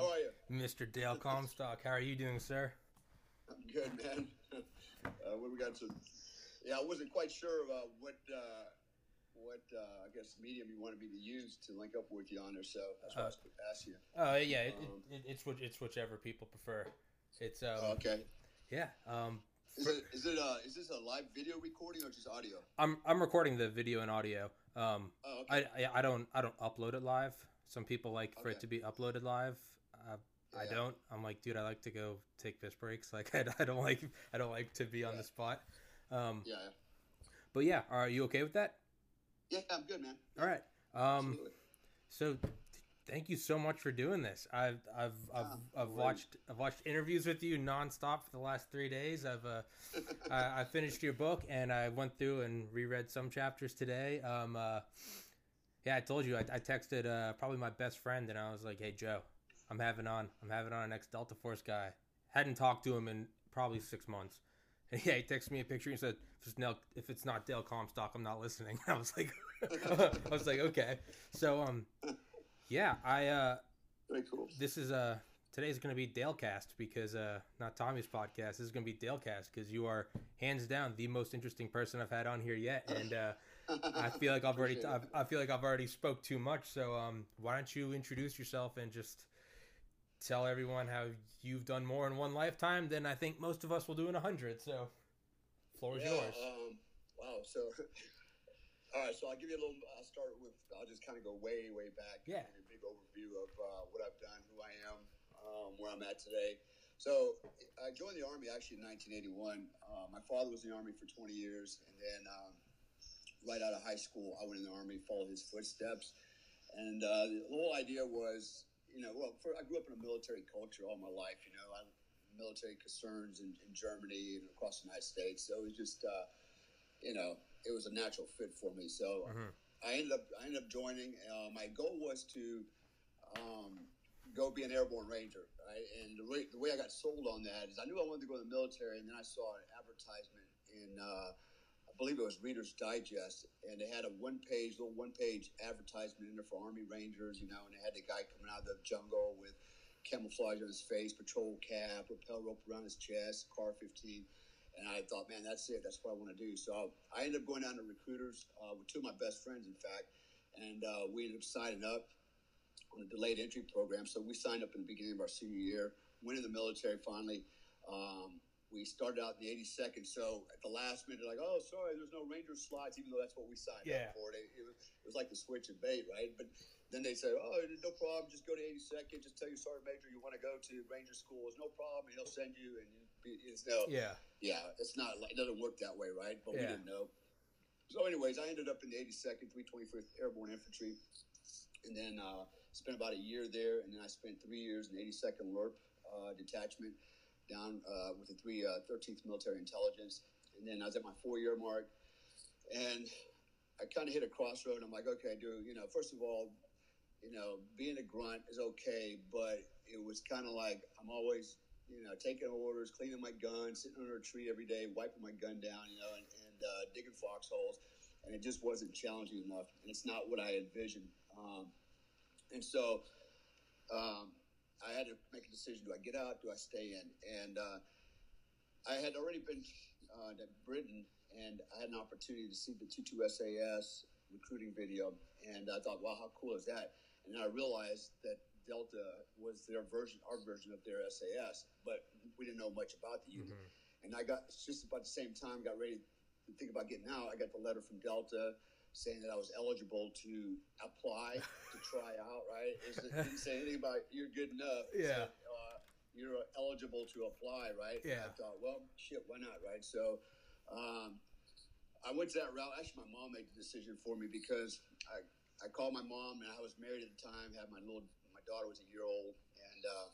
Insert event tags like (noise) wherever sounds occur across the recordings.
How are you? Mr. Dale Comstock, how are you doing, sir? I'm good, man. (laughs) uh, we got to? Yeah, I wasn't quite sure uh, what uh, what uh, I guess medium you wanted me to use to link up with you on there, so that's why I was asked you. Oh yeah, it, Um, it, it, it's it's whichever people prefer. It's um Oh, okay. yeah um Is it is it uh is this a live video recording or just audio? I'm I'm recording the video and audio. Um Oh, I, okay. I I don't I don't upload it live. Some people like for it to be uploaded live. I Yeah. don't. I'm like, dude, I like to go take piss breaks. (laughs) Like I, I don't like I don't like to be on Yeah. the spot. Um yeah. but yeah, are you okay with that? Yeah, I'm good, man. All right. Um Absolutely. So, th- thank you so much for doing this. I've I've I've, I've watched I've watched interviews with you nonstop for the last three days. I've uh, (laughs) I, I finished your book and I went through and reread some chapters today. Um, uh, yeah, I told you I, I texted uh, probably my best friend and I was like, "Hey Joe, I'm having on I'm having on an ex Delta Force guy. Hadn't talked to him in probably six months." And yeah, he texted me a picture and said, "If it's, Nel- if it's not Dale Comstock, I'm not listening." (laughs) I was like, (laughs) I was like, okay. So um, yeah, I uh, Very cool. this is uh today's gonna be Dalecast because uh not Tommy's podcast. This is gonna be Dalecast because you are hands down the most interesting person I've had on here yet, and uh, I feel like I've already I've, I feel like I've already spoke too much. So um, why don't you introduce yourself and just tell everyone how you've done more in one lifetime than I think most of us will do in a hundred. So, floor is yeah, yours. Um, wow. So, (laughs) all right. So I'll give you a little. I'll start with. I'll just kind of go way, way back. Yeah. A big overview of uh, what I've done, who I am, um, where I'm at today. So I joined the army actually in 1981. Uh, my father was in the army for 20 years, and then um, right out of high school, I went in the army, followed his footsteps, and uh, the whole idea was, you know, well, for, I grew up in a military culture all my life. You know, I military concerns in, in Germany and across the United States. So it was just, uh, you know, it was a natural fit for me. So Mhm. I ended up, I ended up joining. Uh, my goal was to um, go be an airborne ranger, right? And the way, the way I got sold on that is I knew I wanted to go in the military, and then I saw an advertisement in, uh, believe it was Reader's Digest, and they had a one-page, little one-page advertisement in there for Army Rangers, you know, and they had the guy coming out of the jungle with camouflage on his face, patrol cap, rappel rope around his chest, car 15. And I thought, man, that's it. That's what I want to do. So I ended up going down to recruiters uh, with two of my best friends, in fact, and uh, we ended up signing up on a delayed entry program. So we signed up in the beginning of our senior year, went in the military finally. Um, we started out in the 82nd. So at the last minute, like, oh, sorry, there's no Ranger slots, even though that's what we signed Yeah. up for. It, it, was, it was like the switch of bait, right? But then they said, oh, no problem. Just go to 82nd. Just tell your sergeant major you want to go to Ranger school. It's no problem. And he'll send you. And it's no, yeah. yeah, it's not like it doesn't work that way, right? But we didn't know. So, anyways, I ended up in the 82nd, 325th Airborne Infantry, and then uh, spent about a year there, and then I spent three years in the 82nd LRP uh, detachment down uh, with the three uh, 13th Military Intelligence, and then I was at my four-year mark, and I kind of hit a crossroad. I'm like, okay, dude, you know, first of all, you know, being a grunt is okay, but it was kind of like I'm always you know, taking orders, cleaning my gun, sitting under a tree every day, wiping my gun down, you know, and, and uh, digging foxholes. And it just wasn't challenging enough. And it's not what I envisioned. Um, and so um, I had to make a decision do I get out? Do I stay in? And uh, I had already been uh, to Britain and I had an opportunity to see the 22 SAS recruiting video. And I thought, wow, how cool is that? And then I realized that Delta was their version, our version of their SAS, but we didn't know much about the unit. Mhm. And I got just about the same time, got ready to think about getting out. I got the letter from Delta saying that I was eligible to apply to (laughs) try out. Right? It didn't say anything about you're good enough. Yeah. said, uh, you're eligible to apply, right? Yeah. I thought, well, shit, why not, right? So, um, I went to that route. Actually, my mom made the decision for me because I, I called my mom and I was married at the time, had my little, my daughter was a year old, and uh,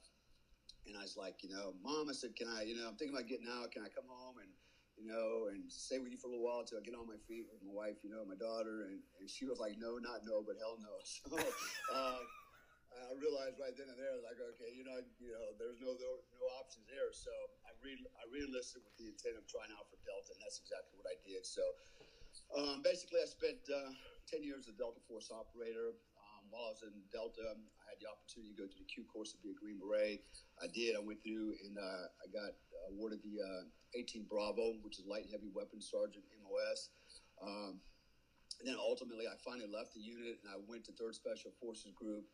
and I was like, you know, mom, I said, can I, you know, I'm thinking about getting out. Can I come home and, you know, and stay with you for a little while until I get on my feet with my wife, you know, my daughter, and, and she was like, no, not no, but hell no. (laughs) So uh, I realized right then and there, like, okay, you know, you know, there's no no, no options there. So I re I re-enlisted with the intent of trying out for Delta, and that's exactly what I did. So um, basically, I spent uh, ten years as a Delta Force operator. Um, while I was in Delta, had the opportunity to go to the Q course to be a Green Beret. I did. I went through and uh, I got awarded the uh, 18 Bravo, which is Light and Heavy Weapons Sergeant MOS. Um, and then ultimately, I finally left the unit and I went to Third Special Forces Group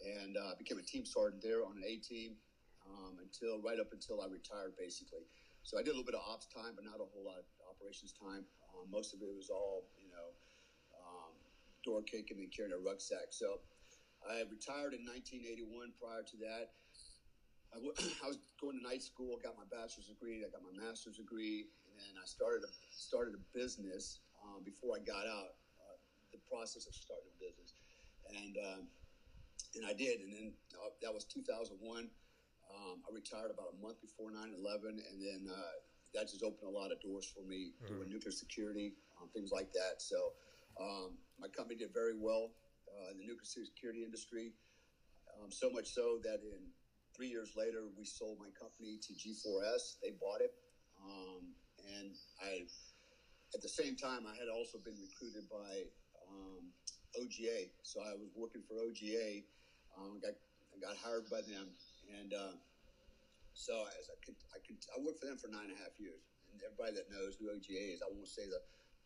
and uh, became a team sergeant there on an A team um, until right up until I retired, basically. So I did a little bit of ops time, but not a whole lot of operations time. Um, most of it was all, you know, um, door kicking and carrying a rucksack. So I retired in 1981. Prior to that, I, w- (clears throat) I was going to night school, got my bachelor's degree, I got my master's degree, and then I started a, started a business um, before I got out. Uh, the process of starting a business, and um, and I did, and then uh, that was 2001. Um, I retired about a month before 9/11, and then uh, that just opened a lot of doors for me doing nuclear security, um, things like that. So um, my company did very well uh, in the nuclear security industry. Um, so much so that in three years later, we sold my company to G4S. They bought it, um, and I, at the same time, I had also been recruited by um, OGA. So I was working for OGA. Um, got I got hired by them, and uh, so as I could, I could, I worked for them for nine and a half years. And everybody that knows who OGA is, I won't say the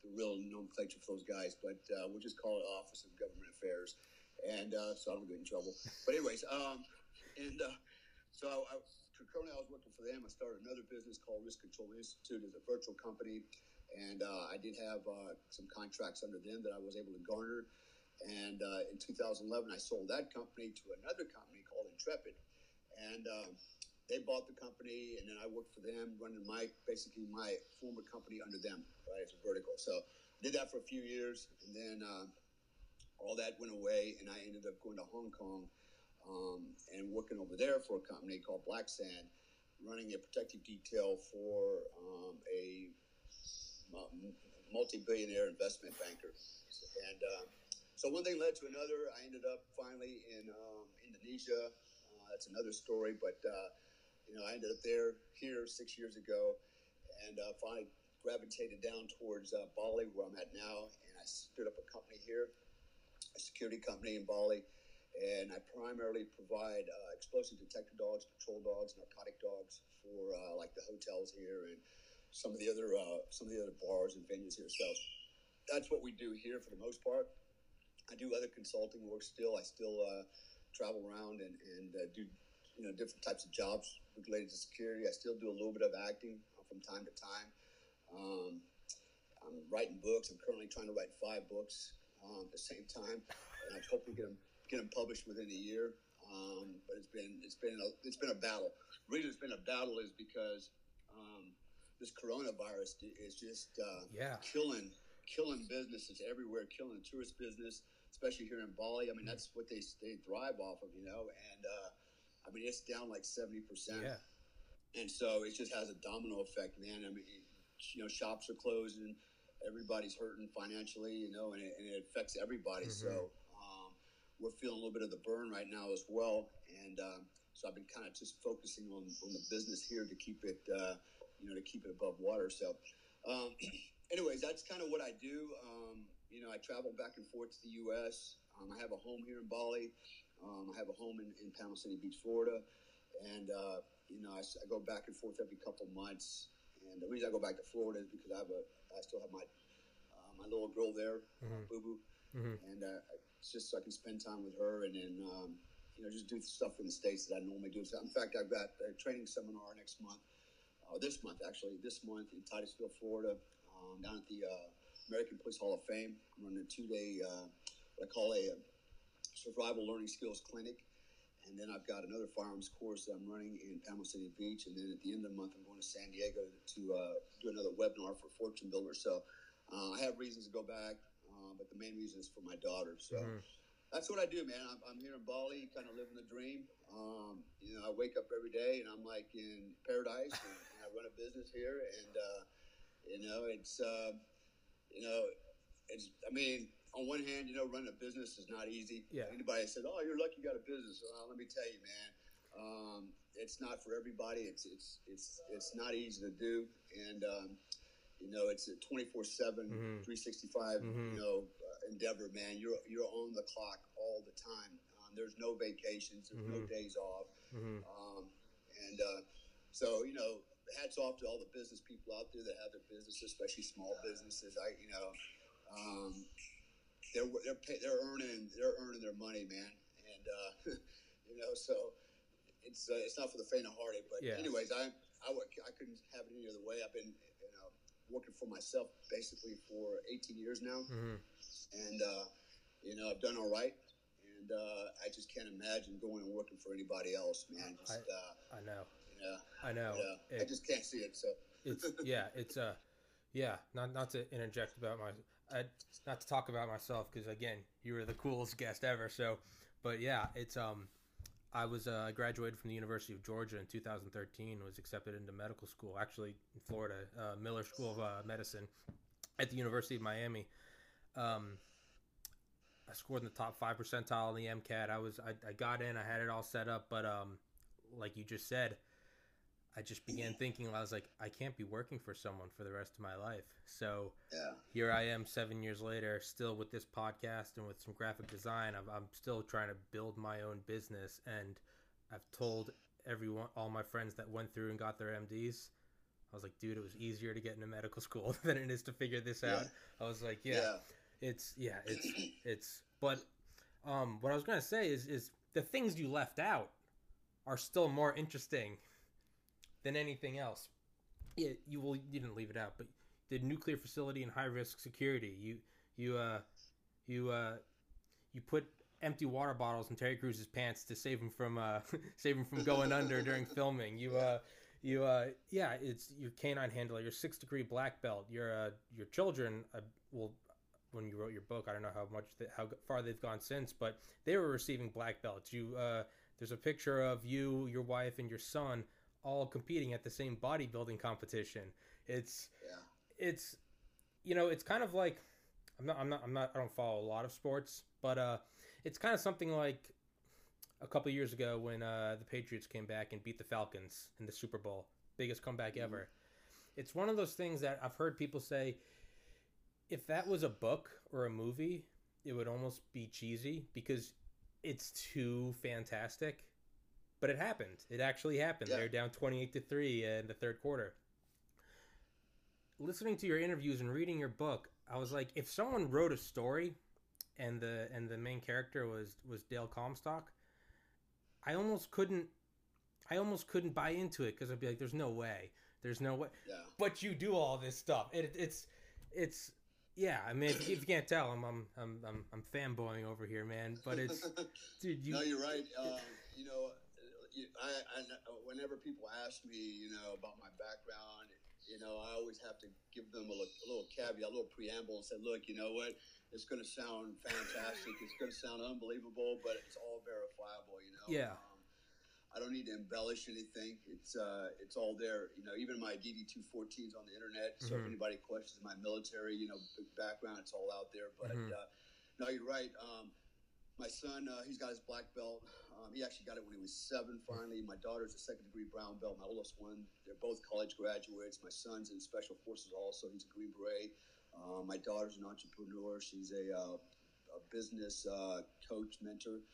the real nomenclature for those guys, but uh, we'll just call it Office of Government Affairs. And uh, so I don't get in trouble. But anyways, um, and uh, so I, concurrently I was working for them. I started another business called Risk Control Institute as a virtual company, and uh, I did have uh, some contracts under them that I was able to garner. And uh, in 2011, I sold that company to another company called Intrepid, and um, they bought the company, and then I worked for them, running my basically my former company under them, right, It's a vertical. So I did that for a few years, and then uh, all that went away, and I ended up going to Hong Kong um, and working over there for a company called Black Sand, running a protective detail for um, a multi-billionaire investment banker, and. Uh, so one thing led to another. I ended up finally in um, Indonesia. Uh, that's another story, but uh, you know, I ended up there here six years ago, and uh, finally gravitated down towards uh, Bali, where I'm at now, and I stood up a company here, a security company in Bali, and I primarily provide uh, explosive detector dogs, patrol dogs, narcotic dogs for uh, like the hotels here and some of the other some of the other bars and venues here. So that's what we do here for the most part. I do other consulting work still. I still uh, travel around and, and uh, do you know different types of jobs related to security. I still do a little bit of acting from time to time. Um, I'm writing books. I'm currently trying to write five books um, at the same time, and I hope to get them get them published within a year. Um, but it's been it's been a, it's been a battle. The reason it's been a battle is because um, this coronavirus is just uh, yeah. killing killing businesses everywhere, killing the tourist business especially here in Bali. I mean, that's what they they thrive off of, you know. And uh, I mean, it's down like seventy percent. Yeah. And so it just has a domino effect, man. I mean, you know, shops are closing, everybody's hurting financially, you know, and it, and it affects everybody. Mhm. So um, we're feeling a little bit of the burn right now as well. And um, so I've been kind of just focusing on on the business here to keep it, uh, you know, to keep it above water. So. Um, (clears throat) anyways, that's kind of what I do. Um, you know, I travel back and forth to the U.S. Um, I have a home here in Bali. Um, I have a home in, in Panama City Beach, Florida, and uh, you know, I, I, go back and forth every couple months. And the reason I go back to Florida is because I have a, I still have my uh, my little girl there, Mhm. Boo Boo, Mhm. and uh, it's just so I can spend time with her, and then um, you know, just do stuff in the states that I normally do. So, in fact, I've got a training seminar next month, uh, this month actually, this month in Titusville, Florida, um, down at the uh, American Police Hall of Fame. I'm running a two day, uh, what I call a, survival learning skills clinic. and then I've got another firearms course that I'm running in Panama City Beach, and then at the end of the month I'm going to San Diego to uh, do another webinar for Fortune Builders. So uh, I have reasons to go back, uh, but the main reason is for my daughter. So. Mm-hmm. That's what I do, man. I'm, I'm, here in Bali, kind of living the dream. Um, you know, I wake up every day and I'm like in paradise, and, and I run a business here, and uh, you know, it's uh, you know, it's. I mean, on one hand, you know, running a business is not easy. Yeah. Anybody said, "Oh, you're lucky you got a business," well, let me tell you, man, um, it's not for everybody. It's it's it's it's not easy to do, and um, you know, it's a 24 seven, mm-hmm. 365, mm-hmm. you know, uh, endeavor, man. You're you're on the clock all the time. Um, there's no vacations. There's mm-hmm. no days off. Mm-hmm. Um, and uh, so, you know, hats off to all the business people out there that have their businesses, especially small businesses. I, you know. Um, they're they're pay, they're earning they're earning their money, man, and uh, (laughs) you know so it's uh, it's not for the faint of heart. But yeah. anyways, I I, I couldn't have it any other way. I've been you know working for myself basically for 18 years now, mm-hmm. and uh, you know I've done all right. And uh, I just can't imagine going and working for anybody else, man. Just, I, uh, I know. Yeah, I know. Yeah, it, I just can't see it. So it's yeah, it's uh, yeah. Not not to interject about my not to talk about myself because again, you were the coolest guest ever. So, but yeah, it's um, I was uh, graduated from the University of Georgia in 2013. Was accepted into medical school, actually in Florida, uh, Miller School of uh, Medicine, at the University of Miami. Um, I scored in the top five percentile in the MCAT. I was I, I got in. I had it all set up, but um, like you just said, I just began thinking, I was like, I can't be working for someone for the rest of my life. So yeah. here I am seven years later, still with this podcast and with some graphic design. I'm, I'm still trying to build my own business. And I've told everyone, all my friends that went through and got their MDs, I was like, dude, it was easier to get into medical school (laughs) than it is to figure this out. Yeah. I was like, yeah, yeah, it's, yeah, (clears throat) it's, it's, but um, what I was going to say is, is the things you left out are still more interesting than anything else. Yeah, you will. You didn't leave it out, but the nuclear facility and high risk security. You you uh you uh you put empty water bottles in Terry Crews's pants to save him from uh (laughs) save him from going under during (laughs) filming. You uh you uh yeah it's your canine handler your six degree black belt your uh your children uh, well when you wrote your book i don't know how much they, how far they've gone since but they were receiving black belts you uh there's a picture of you your wife and your son all competing at the same bodybuilding competition. It's yeah. it's you know, it's kind of like I'm not I'm not I'm not I don't follow a lot of sports, but uh it's kind of something like a couple years ago when uh the Patriots came back and beat the Falcons in the Super Bowl. Biggest comeback mm-hmm. ever. It's one of those things that I've heard people say if that was a book or a movie, it would almost be cheesy because it's too fantastic but it happened. It actually happened. Yeah. They're down 28 to 3 in the third quarter. Listening to your interviews and reading your book, I was like if someone wrote a story and the and the main character was was Dale Comstock, I almost couldn't I almost couldn't buy into it cuz I'd be like there's no way. There's no way. Yeah. But you do all this stuff. It, it's it's yeah, I mean, if, you can't tell, I'm I'm I'm I'm, I'm fanboying over here, man. But it's, (laughs) dude, you. No, you're right. Um, you know, I, I, whenever people ask me, you know, about my background, you know, I always have to give them a, a little caveat, a little preamble, and say, look, you know what, it's going to sound fantastic, it's going to sound unbelievable, but it's all verifiable, you know. Yeah. Um, I don't need to embellish anything. It's uh, it's all there. You know, even my DD two fourteens on the internet. So mm-hmm. if anybody questions my military, you know, background, it's all out there. But mm-hmm. uh, no, you're right. Um, my son, uh, he's got his black belt. Um, he actually got it when he was seven. Finally, my daughter's a second degree brown belt. My oldest one, they're both college graduates. My son's in special forces also. He's a Green Beret. Uh, my daughter's an entrepreneur. She's a, uh, a business uh, coach, mentor,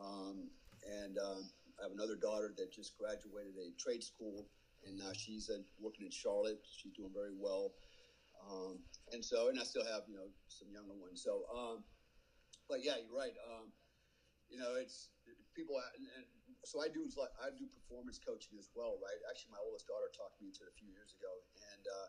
um, and um, I have another daughter that just graduated a trade school, and now she's uh, working in Charlotte. She's doing very well. Um, and so, and I still have you know some younger ones. So um, but yeah, you're right. Um, you know, it's people. And so I do. I do performance coaching as well, right? Actually, my oldest daughter talked me into it a few years ago, and uh,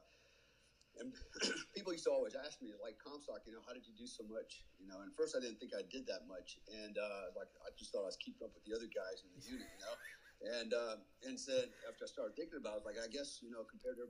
and (coughs) people used to always ask me, like Comstock, you know, how did you do so much? You know, and first I didn't think I did that much, and uh, like I just thought I was keeping up with the other guys in the unit, you know. And uh, and said after I started thinking about it, like I guess you know compared to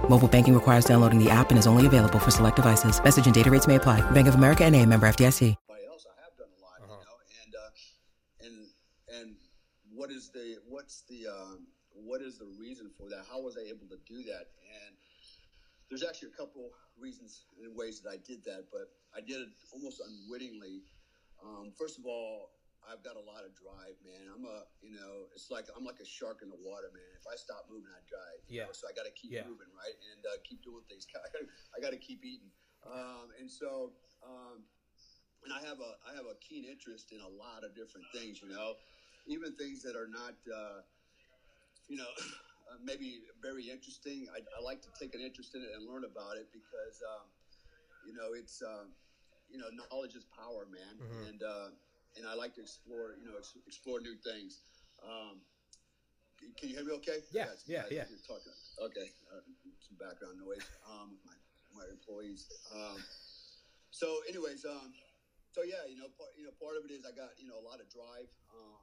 Mobile banking requires downloading the app and is only available for select devices. Message and data rates may apply. Bank of America and a member FDIC. anybody else. I have done a lot, you know, and uh, and and what is the what's the um, what is the reason for that? How was I able to do that? And there's actually a couple reasons and ways that I did that, but I did it almost unwittingly. Um, first of all, I've got a lot of drive, man. I'm a, you know, it's like I'm like a shark in the water, man. If I stop moving, I die. Yeah. know, So I got to keep Yeah. moving, right, and uh, keep doing things. (laughs) I got to keep eating, um, and so. Um, and I have a I have a keen interest in a lot of different things. You know, even things that are not, uh, you know, (coughs) uh, maybe very interesting. I, I like to take an interest in it and learn about it because, um, you know, it's um, you know, knowledge is power, man, Mhm. and uh, and I like to explore, you know, ex- explore new things. Um, can- you hear me? Okay? Yeah, Yes, yeah, yeah. Talking. Okay. Uh, some background noise. Um, my my employees. Um, so, anyways, um, so yeah, you know, part, you know, part of it is I got you know a lot of drive, um,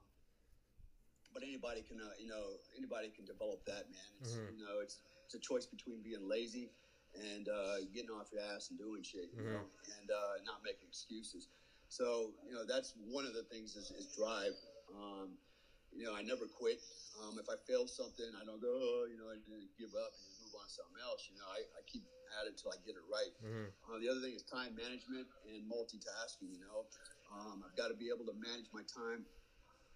but anybody can, uh, you know, anybody can develop that, man. It's Mhm. you know, it's it's a choice between being lazy and uh, getting off your ass and doing shit, you know, and uh, not making excuses. So, you know, that's one of the things is, is drive. Um, you know, I never quit. Um, if I fail something, I don't go, oh, you know, and give up and just move on to something else. You know, I, I keep at it until I get it right. Mhm. Uh, the other thing is time management and multitasking. You know, um, I've got to be able to manage my time,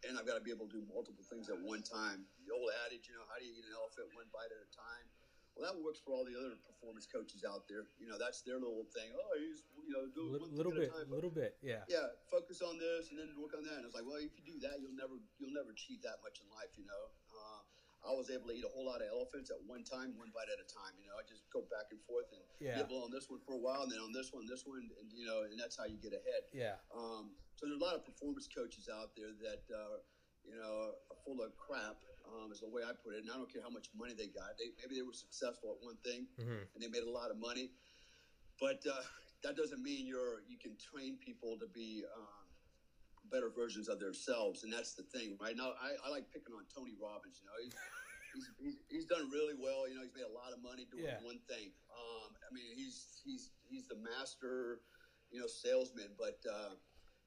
and I've got to be able to do multiple things at one time. The old adage, you know, how do you eat an elephant one bite at a time? Well, that works for all the other performance coaches out there. You know, that's their little thing. Oh, he's you know, do Little, thing little a bit, time. little bit, yeah. Yeah, focus on this and then work on that. And it's like, well, if you do that, you'll never you'll never achieve that much in life. You know, uh, I was able to eat a whole lot of elephants at one time, one bite at a time. You know, I just go back and forth and Yeah. nibble on this one for a while, and then on this one, this one, and you know, and that's how you get ahead. Yeah. Um, so there's a lot of performance coaches out there that uh, you know full of crap. Um, is the way I put it, and I don't care how much money they got. They, maybe they were successful at one thing, Mhm. and they made a lot of money, but uh, that doesn't mean you're you can train people to be um, better versions of themselves, and that's the thing, right? Now, I, I like picking on Tony Robbins. You know, he's, he's, he's, he's done really well. You know, he's made a lot of money doing Yeah. one thing. Um, I mean, he's he's he's the master, you know, salesman. But uh,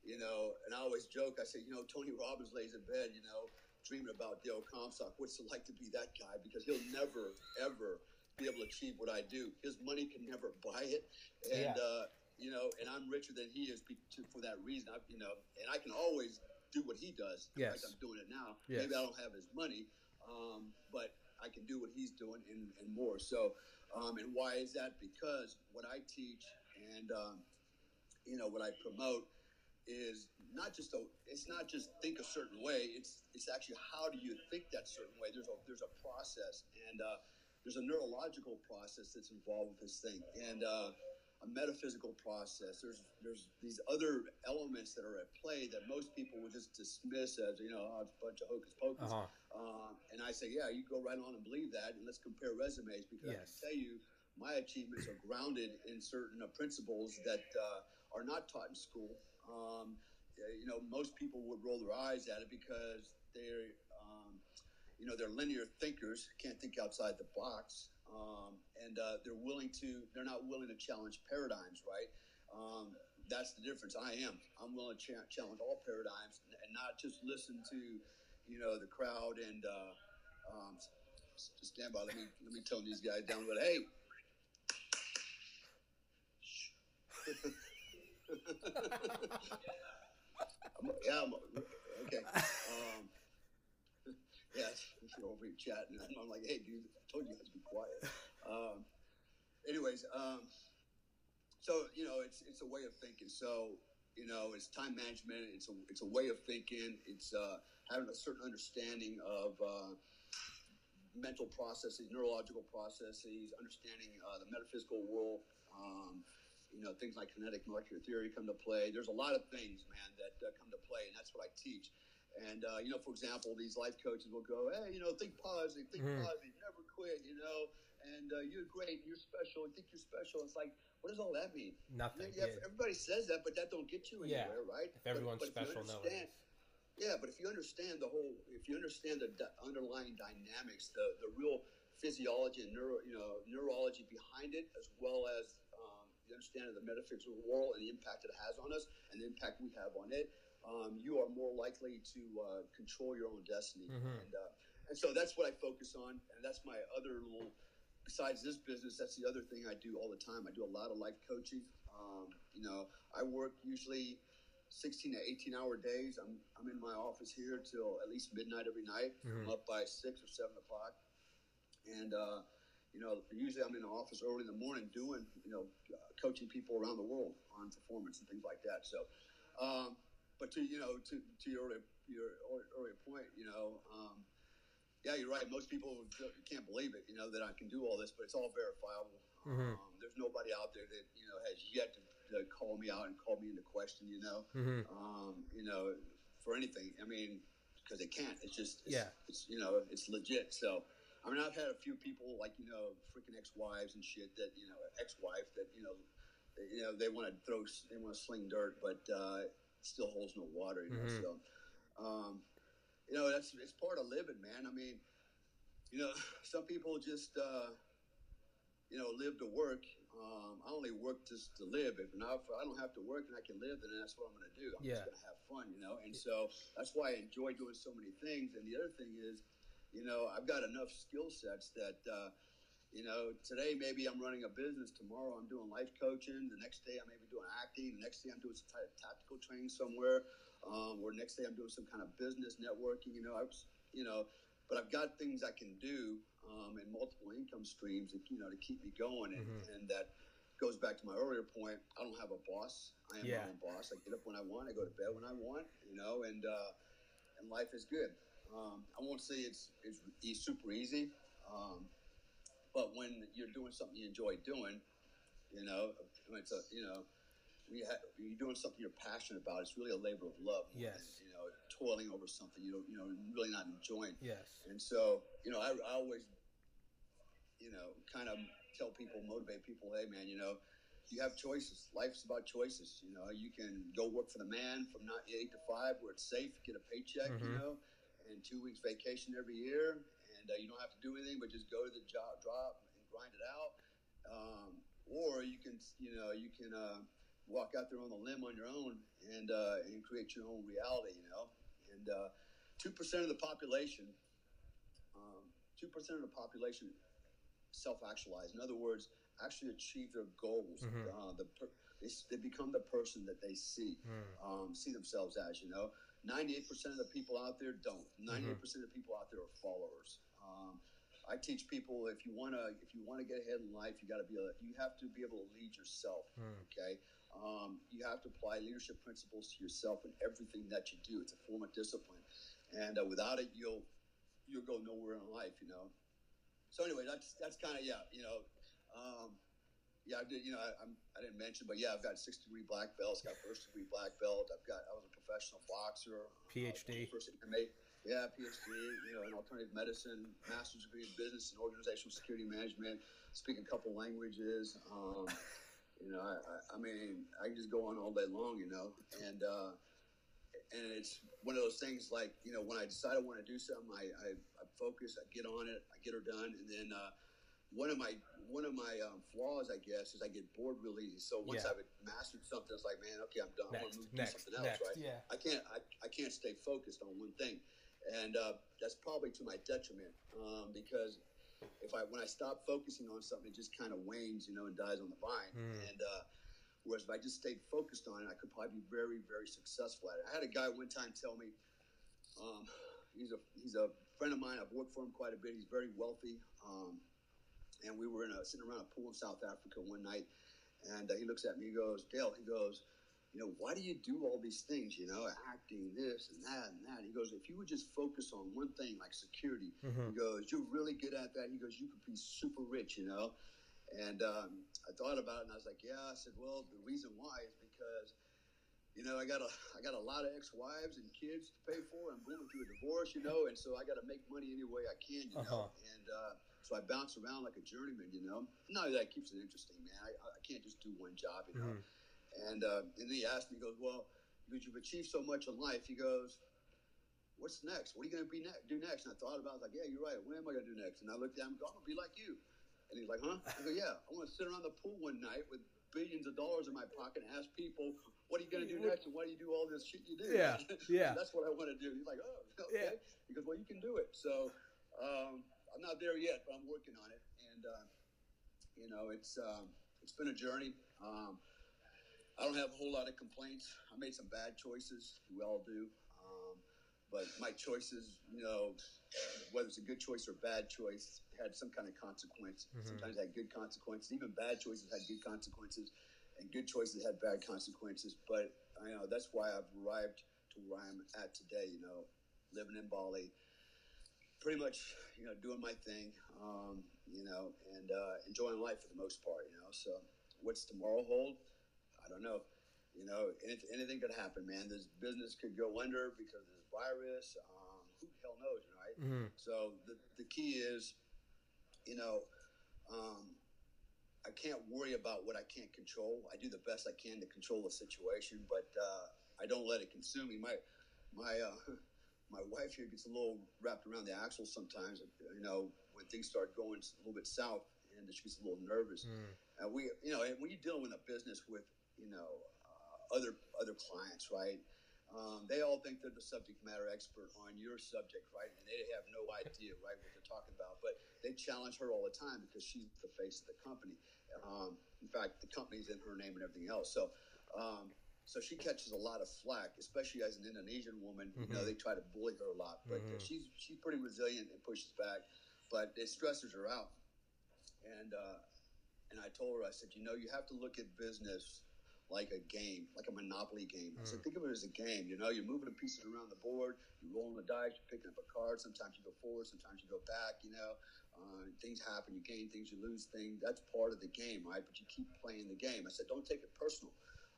you know, and I always joke. I say, you know, Tony Robbins lays in bed, you know, dreaming about Dale Comstock. What's it like to be that guy? Because he'll never ever be able to achieve what I do. His money can never buy it, and Yeah. uh, you know, and I'm richer than he is for that reason. I, you know, and I can always do what he does. Yes. like I'm doing it now. Yes. Maybe I don't have his money, um, but I can do what he's doing and, and more. So, um, and why is that? Because what I teach and um, you know what I promote is not just a it's not just think a certain way it's it's actually how do you think that certain way there's a there's a process and uh, there's a neurological process that's involved with this thing and uh, a metaphysical process there's there's these other elements that are at play that most people would just dismiss as you know oh, it's a bunch of hocus pocus Uh-huh. um, and I say, yeah, you go right on and believe that, and let's compare resumes because I Yes. can tell you my achievements are grounded in certain uh, principles that uh, are not taught in school. Um, uh, you know, most people would roll their eyes at it because they're, um, you know, they're linear thinkers, can't think outside the box, um, and uh, they're willing to, they're not willing to challenge paradigms, right? Um, that's the difference. I am. I'm willing to cha- challenge all paradigms and, not just listen to, you know, the crowd and uh, um, just stand by. Let me let me tone these guys down. But hey. I'm, yeah, I'm, okay. Um, yeah, you're over here chatting. and I'm like, hey, dude, I told you guys to be quiet. Um, anyways, um, so you know, it's it's a way of thinking. So you know, it's time management. It's a it's a way of thinking. It's uh, having a certain understanding of uh, mental processes, neurological processes, understanding uh, the metaphysical world. Um, you know, things like kinetic molecular theory come to play. There's a lot of things, man, that uh, come to play, and that's what I teach. And uh, you know, for example, these life coaches will go, "Hey, you know, think positive, think mm-hmm. positive, never quit," you know, and uh, you're great, you're special, I think you're special. It's like, what does all that mean? Nothing. yeah, yeah. Everybody says that, but that don't get you anywhere, yeah. right? If everyone's but, but special, no Yeah, but if you understand the whole, if you understand the d- underlying dynamics, the the real physiology and neuro, you know, neurology behind it, as well as the understanding of the metaphysical world and the impact it has on us, and the impact we have on it um, you are more likely to uh, control your own destiny. Mm-hmm. And, uh, and so that's what I focus on. And that's my other little, besides this business, that's the other thing I do all the time. I do a lot of life coaching. Um, you know, I work usually 16 to 18 hour days. I'm, I'm in my office here till at least midnight every night. Mm-hmm. I'm up by six or seven o'clock. And, uh, you know, usually I'm in the office early in the morning doing, you know, uh, coaching people around the world on performance and things like that. So, um, but to you know to to your earlier your earlier point, you know, um, yeah, you're right. Most people can't believe it, you know, that I can do all this, but it's all verifiable. Mm-hmm. Um, there's nobody out there that you know has yet to, to, call me out and call me into question, you know, mm-hmm. um, you know, for anything. I mean, because they can't. It's just it's, yeah. It's you know it's legit. So. I mean, I've had a few people like you know, freaking ex-wives and shit that you know, ex-wife that you know, they, you know, they want to throw, they want to sling dirt, but uh, still holds no water. You know, mm-hmm. so um, you know that's it's part of living, man. I mean, you know, (laughs) some people just uh, you know live to work. Um, I only work just to live. If, not, if I don't have to work and I can live, then that's what I'm going to do. I'm yeah. just going to have fun, you know. And so that's why I enjoy doing so many things. And the other thing is, you know, I've got enough skill sets that. Uh, you know, today maybe I'm running a business. Tomorrow I'm doing life coaching. The next day I may be doing acting. The next day I'm doing some type of tactical training somewhere. Um, or next day I'm doing some kind of business networking. You know, I was, you know, but I've got things I can do um, and multiple income streams, you know, to keep me going. And, mm-hmm. and that goes back to my earlier point. I don't have a boss. I am yeah. my own boss. I get up when I want. I go to bed when I want. You know, and uh, and life is good. Um, I won't say it's, it's, it's super easy. Um, but when you're doing something you enjoy doing, you know, it's a, you know, when you you're doing something you're passionate about, it's really a labor of love. Yes. Than, you know, toiling over something you don't, you know, really not enjoying. Yes. And so, you know, I, I always, you know, kind of tell people, motivate people, hey, man, you know, you have choices. Life's about choices. You know, you can go work for the man from not eight to five, where it's safe, get a paycheck, mm-hmm. you know, and two weeks vacation every year, and uh, you don't have to do anything but just go to the job, drop, and grind it out. Um, or you can, you know, you can uh, walk out there on the limb on your own and uh, and create your own reality. You know, and uh, two percent of the population, um, two percent of the population self-actualize. In other words, actually achieve their goals. Mm-hmm. Uh, the per- they, they, become the person that they see, mm. um, see themselves as. You know, ninety-eight percent of the people out there don't. Ninety-eight percent of the people out there are followers. Um, I teach people if you want to if you want to get ahead in life, you got to be a, you have to be able to lead yourself. Mm. Okay, um, you have to apply leadership principles to yourself in everything that you do. It's a form of discipline, and uh, without it, you'll you'll go nowhere in life. You know. So anyway, that's that's kind of yeah. You know. Um, yeah, I did. You know, I, I'm, I did not mention, but yeah, I've got six degree black belts. Got first degree black belt. I've got. I was a professional boxer. PhD. Uh, first MMA. Yeah, PhD, you know, in alternative medicine, master's degree in business and organizational security management, speak a couple languages. Um, you know, I, I, mean, I can just go on all day long, you know, and uh, and it's one of those things like, you know, when I decide I want to do something, I, I, I focus, I get on it, I get her done, and then uh, one of my one of my um, flaws, I guess, is I get bored really easy. So once yeah. I've mastered something, it's like, man, okay, I'm done. Next, I want to move next, to something else, next, right? Yeah. I can't I, I can't stay focused on one thing and uh, that's probably to my detriment um, because if I when I stop focusing on something, it just kind of wanes, you know, and dies on the vine. Mm. And uh, whereas if I just stayed focused on it, I could probably be very, very successful at it. I had a guy one time tell me, um, he's a he's a friend of mine. I've worked for him quite a bit. He's very wealthy, um, and we were in a, sitting around a pool in South Africa one night, and uh, he looks at me, he goes, Dale, he goes you know, why do you do all these things? You know, acting, this and that and that. He goes, if you would just focus on one thing like security, Mhm. he goes, you're really good at that. He goes, you could be super rich, you know. And um, I thought about it, and I was like, yeah. I said, well, the reason why is because, you know, I got a (laughs) I got a lot of ex-wives and kids to pay for. I'm going through a divorce, you know, and so I got to make money any way I can, you know. Uh-huh. And uh, so I bounce around like a journeyman, you know. No, that keeps it interesting, man. I, I can't just do one job, you know. Mhm. And uh, and then he asked me, he goes, well, because you've achieved so much in life, he goes, what's next? What are you going to be ne- do next? And I thought about it, I was like, yeah, you're right. What am I going to do next? And I looked at him, and go, I'm going to be like you. And he's like, huh? I go, yeah. I want to sit around the pool one night with billions of dollars in my pocket and ask people, what are you going to do next? And why do you do all this shit you do? Yeah, (laughs) yeah. That's what I want to do. He's like, oh, (laughs) okay. Yeah. He goes, well, you can do it. So um, I'm not there yet, but I'm working on it. And, uh, you know, it's um, it's been a journey. Um, I don't have a whole lot of complaints. I made some bad choices. We all do. Um, but my choices, you know, whether it's a good choice or a bad choice, had some kind of consequence. Mhm. Sometimes had good consequences. Even bad choices had good consequences, and good choices had bad consequences. But I know that's why I've arrived to where I'm at today. You know, living in Bali, pretty much, you know, doing my thing. Um, you know, and uh, enjoying life for the most part. You know, so what's tomorrow hold? I don't know. You know, anything, anything could happen, man. This business could go under because of this virus. Um, who the hell knows, right? Mhm. So the, the key is, you know, um, I can't worry about what I can't control. I do the best I can to control the situation, but uh, I don't let it consume me. My my uh, (laughs) my wife here gets a little wrapped around the axle sometimes. You know, when things start going a little bit south, and she gets a little nervous. Mm. And we, you know, and when you're dealing with a business with, you know, uh, other other clients, right? Um, they all think they're the subject matter expert on your subject, right? And they have no idea, right, what they're talking about. But they challenge her all the time because she's the face of the company. Um, in fact, the company's in her name and everything else. So, um, so she catches a lot of flack, especially as an Indonesian woman. You know, Mhm. they try to bully her a lot, but uh, Mhm. she's she's pretty resilient and pushes back. But it stresses her out. And uh, and I told her, I said, you know, you have to look at business like a game, like a monopoly game. I said, think of it as a game. You know, you're moving the pieces around the board, you're rolling the dice, you're picking up a card. Sometimes you go forward, sometimes you go back. You know, uh, things happen. You gain things, you lose things. That's part of the game, right? But you keep playing the game. I said, don't take it personal.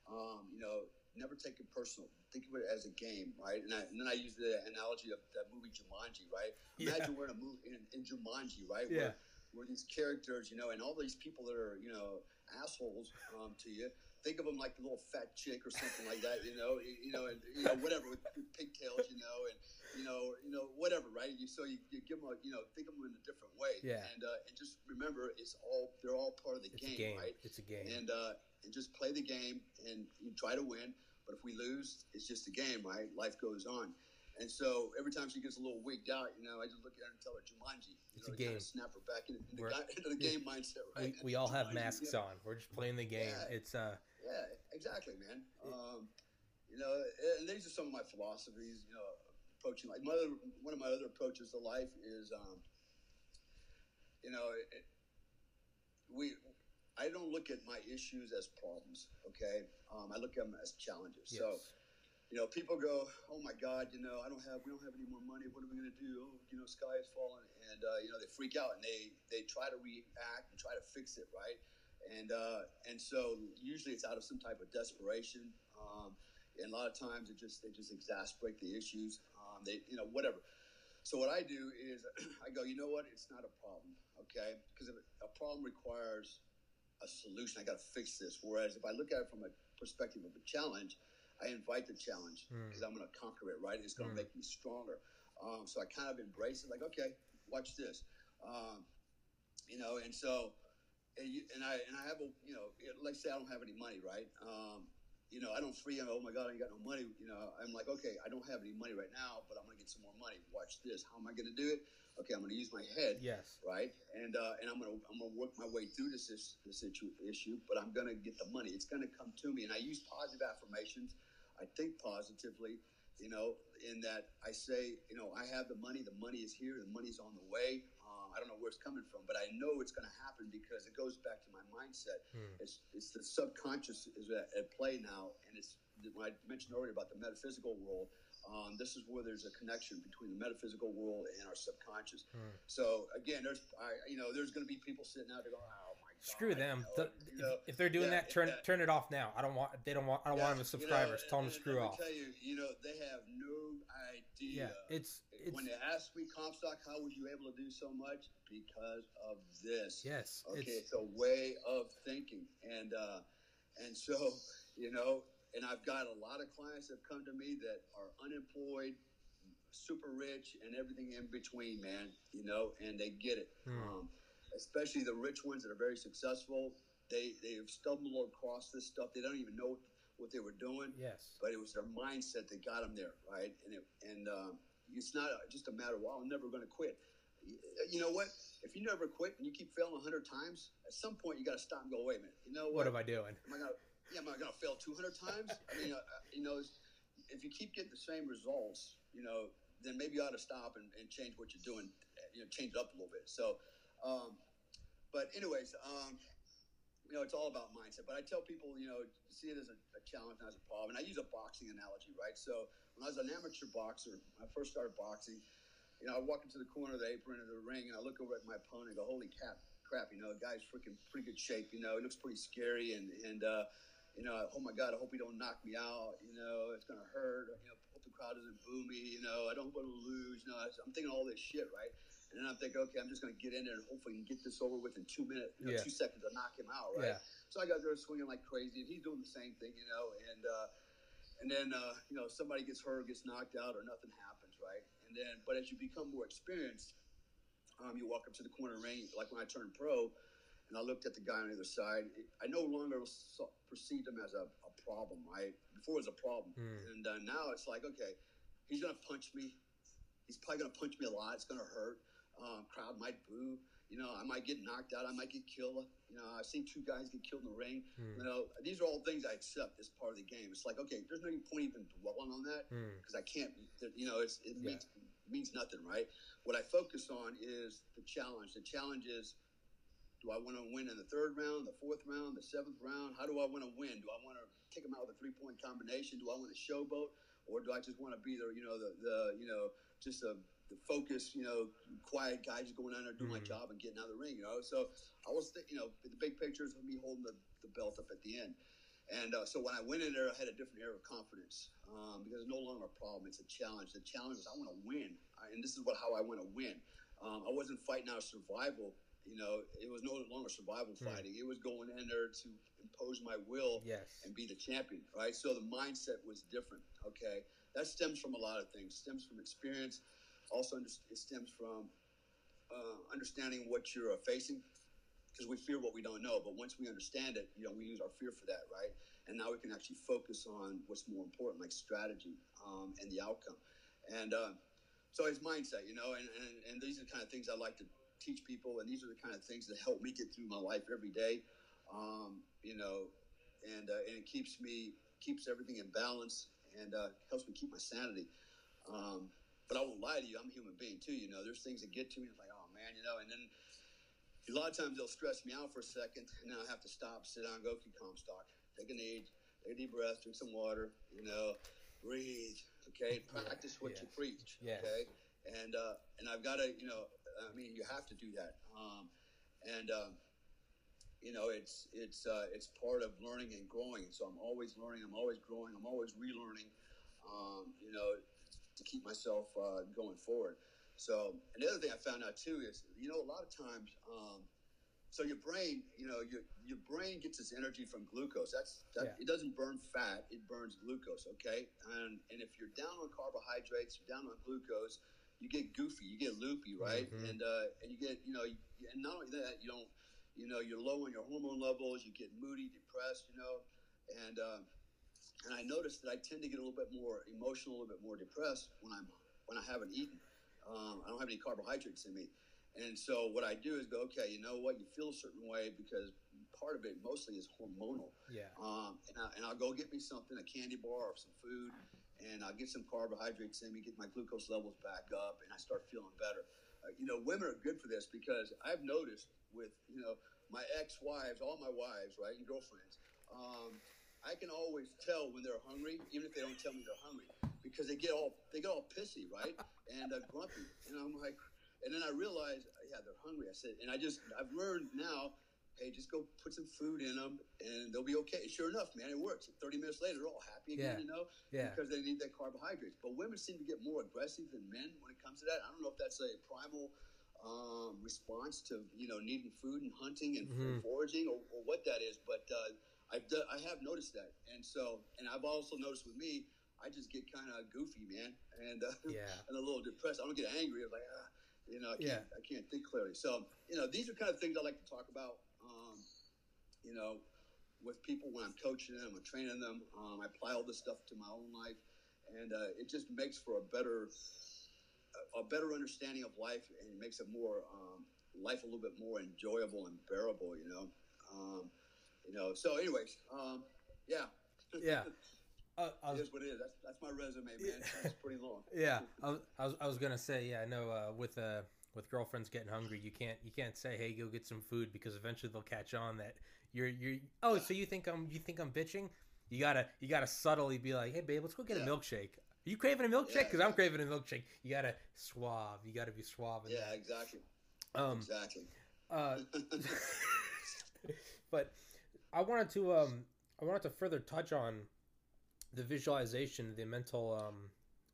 Um, you know, never take it personal. Think of it as a game, right? And, I, and then I use the analogy of that movie Jumanji, right? Yeah. Imagine we're in a movie in, in Jumanji, right? Yeah. Where, where these characters, you know, and all these people that are, you know, assholes um, to you. Think of them like the little fat chick or something like that, you know, you, you know, and you know whatever with, with pigtails, you know, and you know, you know, whatever, right? You, so you, you give them, a, you know, think of them in a different way, Yeah. and uh, and just remember, it's all they're all part of the game, game. right? It's a game. and uh, and just play the game and you try to win. But if we lose, it's just a game, right? Life goes on. And so every time she gets a little wigged out, you know, I just look at her and tell her Jumanji. You It's know, a to kinda game. snap her back into, into, the, (laughs) into the yeah. game mindset, we, right? we all have Jumanji, masks yeah. on. We're just playing the game. Yeah. It's uh Yeah, exactly, man. Um, you know, and these are some of my philosophies. You know, approaching like my other, one of my other approaches to life is, um, you know, it, we. I don't look at my issues as problems. Okay, um, I look at them as challenges. So, you know, people go, "Oh my God, you know, I don't have, we don't have any more money. What are we going to do? Oh, you know, sky is falling," and uh, you know, they freak out and they they try to react and try to fix it, right? And uh, and so usually it's out of some type of desperation, um, and a lot of times it just they just exasperate the issues. They you know whatever. So what I do is (clears throat) I go, you know what? It's not a problem, okay? Because a problem requires a solution. I got to fix this. Whereas if I look at it from a perspective of a challenge, I invite the challenge Mm. because I'm going to conquer it. Right? It's going to Mm. make me stronger. Um, so I kind of embrace it. Like, okay, watch this. Um, you know, and so and, you, and I and I have a you know, let's say I don't have any money, right? Um, you know, I don't free. Oh my God, I ain't got no money. You know, I'm like, okay, I don't have any money right now, but I'm gonna get some more money. Watch this. How am I gonna do it? Okay, I'm gonna use my head Yes. right? And uh, and I'm gonna I'm gonna work my way through this this, this issue, but I'm gonna get the money. It's gonna come to me, and I use positive affirmations. I think positively, you know, in that I say, you know, I have the money. The money is here. The money's on the way. I don't know where it's coming from, but I know it's gonna happen because it goes back to my mindset. Hmm. It's it's the subconscious is at, at play now, and it's when I mentioned earlier about the metaphysical world, um, this is where there's a connection between the metaphysical world and our subconscious. Hmm. So again, there's I, you know there's going to be people sitting out there going, oh my god, Screw them. you know, The- you know, if they're doing yeah, that, turn yeah. turn it off now. I don't want. They don't want. I don't want them as Yeah, you know, subscribers. Tell them to screw off. Tell you, you know, they have no Yeah, it's it's when they asked me, Comstock, how was you able to do so much? Because of this. yes. Okay, It's it's a way of thinking, and uh, and so you know, and I've got a lot of clients that come to me that are unemployed, super rich, and everything in between, man. You know, and they get it. Hmm. Um, especially the rich ones that are very successful. They they've stumbled across this stuff. They don't even know what they were doing yes. but it was their mindset that got them there, right? And it, and um, it's not just a matter of, well, I'm never going to quit. Y- You know what? If you never quit and you keep failing a hundred times, at some point you got to stop and go, wait a minute. You know what? What am I doing? Am I gonna? Yeah, am I gonna fail 200 times? I mean, uh, uh, you know, if you keep getting the same results, you know, then maybe you ought to stop and, and change what you're doing. You know, change it up a little bit. So, um, but anyways, um, you know, it's all about mindset. But I tell people, you know, see it as a, a challenge, not as a problem. And I use a boxing analogy, right? So when I was an amateur boxer, when I first started boxing, you know, I walk into the corner of the apron of the ring and I look over at my opponent and go, holy crap, crap, you know, the guy's freaking pretty good shape, you know, he looks pretty scary and, and, uh, you know, oh my God, I hope he don't knock me out. You know, it's gonna hurt. You know, hope the crowd doesn't boo me. You know, I don't want to lose. You know, I'm thinking all this shit, right? And then I'm thinking, okay, I'm just gonna get in there and hopefully get this over with in two minutes, you know, Yeah. two seconds to knock him out, right? Yeah. So I got there swinging like crazy, and he's doing the same thing, you know, and uh, and then uh, you know somebody gets hurt, gets knocked out, or nothing happens, right? And then, but as you become more experienced, um, you walk up to the corner ring, like when I turned pro, and I looked at the guy on the other side. I no longer saw, perceived him as a, a problem, right? Before it was a problem, Hmm. and uh, now it's like, okay, he's gonna punch me. He's probably gonna punch me a lot. It's gonna hurt. Um, crowd might boo. You know, I might get knocked out. I might get killed. You know, I've seen two guys get killed in the ring. Hmm. You know, these are all things I accept as part of the game. It's like, okay, there's no point even dwelling on that Hmm. because I can't. You know, it's, it Yeah. means means nothing, right? What I focus on is the challenge. The challenge is, do I want to win in the third round, the fourth round, the seventh round? How do I want to win? Do I want to take them out with a three point combination? Do I want to showboat, or do I just want to be the you know the the you know just a the focus, you know, quiet guy just going out there doing my Mhm. job and getting out of the ring, you know. So I was, th- you know, the big picture is me holding the, the belt up at the end. And uh, so when I went in there, I had a different air of confidence um, because it's no longer a problem; it's a challenge. The challenge is I want to win, I, and this is what how I want to win. Um, I wasn't fighting out of survival. You know, it was no longer survival Hmm. fighting. It was going in there to impose my will Yes. and be the champion, right? So the mindset was different. Okay, that stems from a lot of things. Stems from experience. Also, it stems from uh, understanding what you're facing, because we fear what we don't know. But once we understand it, you know, we use our fear for that, right? And now we can actually focus on what's more important, like strategy um, and the outcome. And uh, so it's mindset, you know, and, and, and these are the kind of things I like to teach people, and these are the kind of things that help me get through my life every day, um, you know, and uh, and it keeps me keeps everything in balance and uh, helps me keep my sanity. Um, but I won't lie to you, I'm a human being too. You know, there's things that get to me. It's like, oh man, you know, and then a lot of times they'll stress me out for a second, and then I have to stop, sit down, go, keep Comstock, take a knee, take a deep breath, drink some water, you know, breathe, okay, practice what you preach, Yes. okay, and uh, and I've got to, you know, I mean, you have to do that, um, and um, you know, it's it's uh, it's part of learning and growing. So I'm always learning, I'm always growing, I'm always relearning, um, you know, to keep myself uh, going forward. So, and the other thing I found out too is, you know, a lot of times, um, so your brain, you know, your your brain gets its energy from glucose. That's that, Yeah. it doesn't burn fat; it burns glucose. Okay, and and if you're down on carbohydrates, you're down on glucose, you get goofy, you get loopy, right? Mhm. And uh, and you get, you know, you, and not only that, you don't, you know, you're low on your hormone levels, you get moody, depressed, you know, and uh, and I noticed that I tend to get a little bit more emotional, a little bit more depressed when I'm when I haven't eaten. Um, I don't have any carbohydrates in me, and so what I do is go, okay, you know what, you feel a certain way because part of it mostly is hormonal. Yeah. Um, and, I, and I'll go get me something, a candy bar or some food, and I'll get some carbohydrates in me, get my glucose levels back up, and I start feeling better. Uh, you know, women are good for this because I've noticed with, you know, my ex wives, all my wives, right, and girlfriends, um, I can always tell when they're hungry, even if they don't tell me they're hungry, because they get all they get all pissy, right, (laughs) and uh, grumpy, and I'm like, and then I realize, yeah, they're hungry. I said, and I just I've learned now, hey, just go put some food in them, and they'll be okay. Sure enough, man, it works. Thirty minutes later, they're all happy again, Yeah. you know, Yeah. because they need that carbohydrates. But women seem to get more aggressive than men when it comes to that. I don't know if that's a primal um, response to you know needing food and hunting and Mhm. foraging or, or what that is, but uh, I've do, I have noticed that, and so and I've also noticed with me, I just get kind of goofy, man, and uh, Yeah. (laughs) and a little depressed. I don't get angry. I'm like, ah, you know, I Yeah. can't, I can't think clearly. So you know, these are kind of things I like to talk about. Um, you know, with people when I'm coaching them I'm training them, um, I apply all this stuff to my own life, and uh, it just makes for a better a, a better understanding of life and it makes it more um, life a little bit more enjoyable and bearable you know um, you know so anyways um, yeah (laughs) Yeah. Uh, was, is what it is that's, that's my resume man it's pretty long (laughs) yeah, I was, I was, I was gonna say, yeah, I know. Uh, with uh, with girlfriends getting hungry, you can't, you can't say, hey, go get some food because eventually they'll catch on that you're, you're. Oh, so you think I'm, you think I'm bitching? You gotta, you gotta subtly be like, hey, babe, let's go get a milkshake. Are you craving a milkshake? Yeah, Because I'm craving a milkshake. You gotta suave. You gotta be suave. Yeah that. exactly Um. exactly Uh. (laughs) but I wanted to um I wanted to further touch on the visualization, the mental um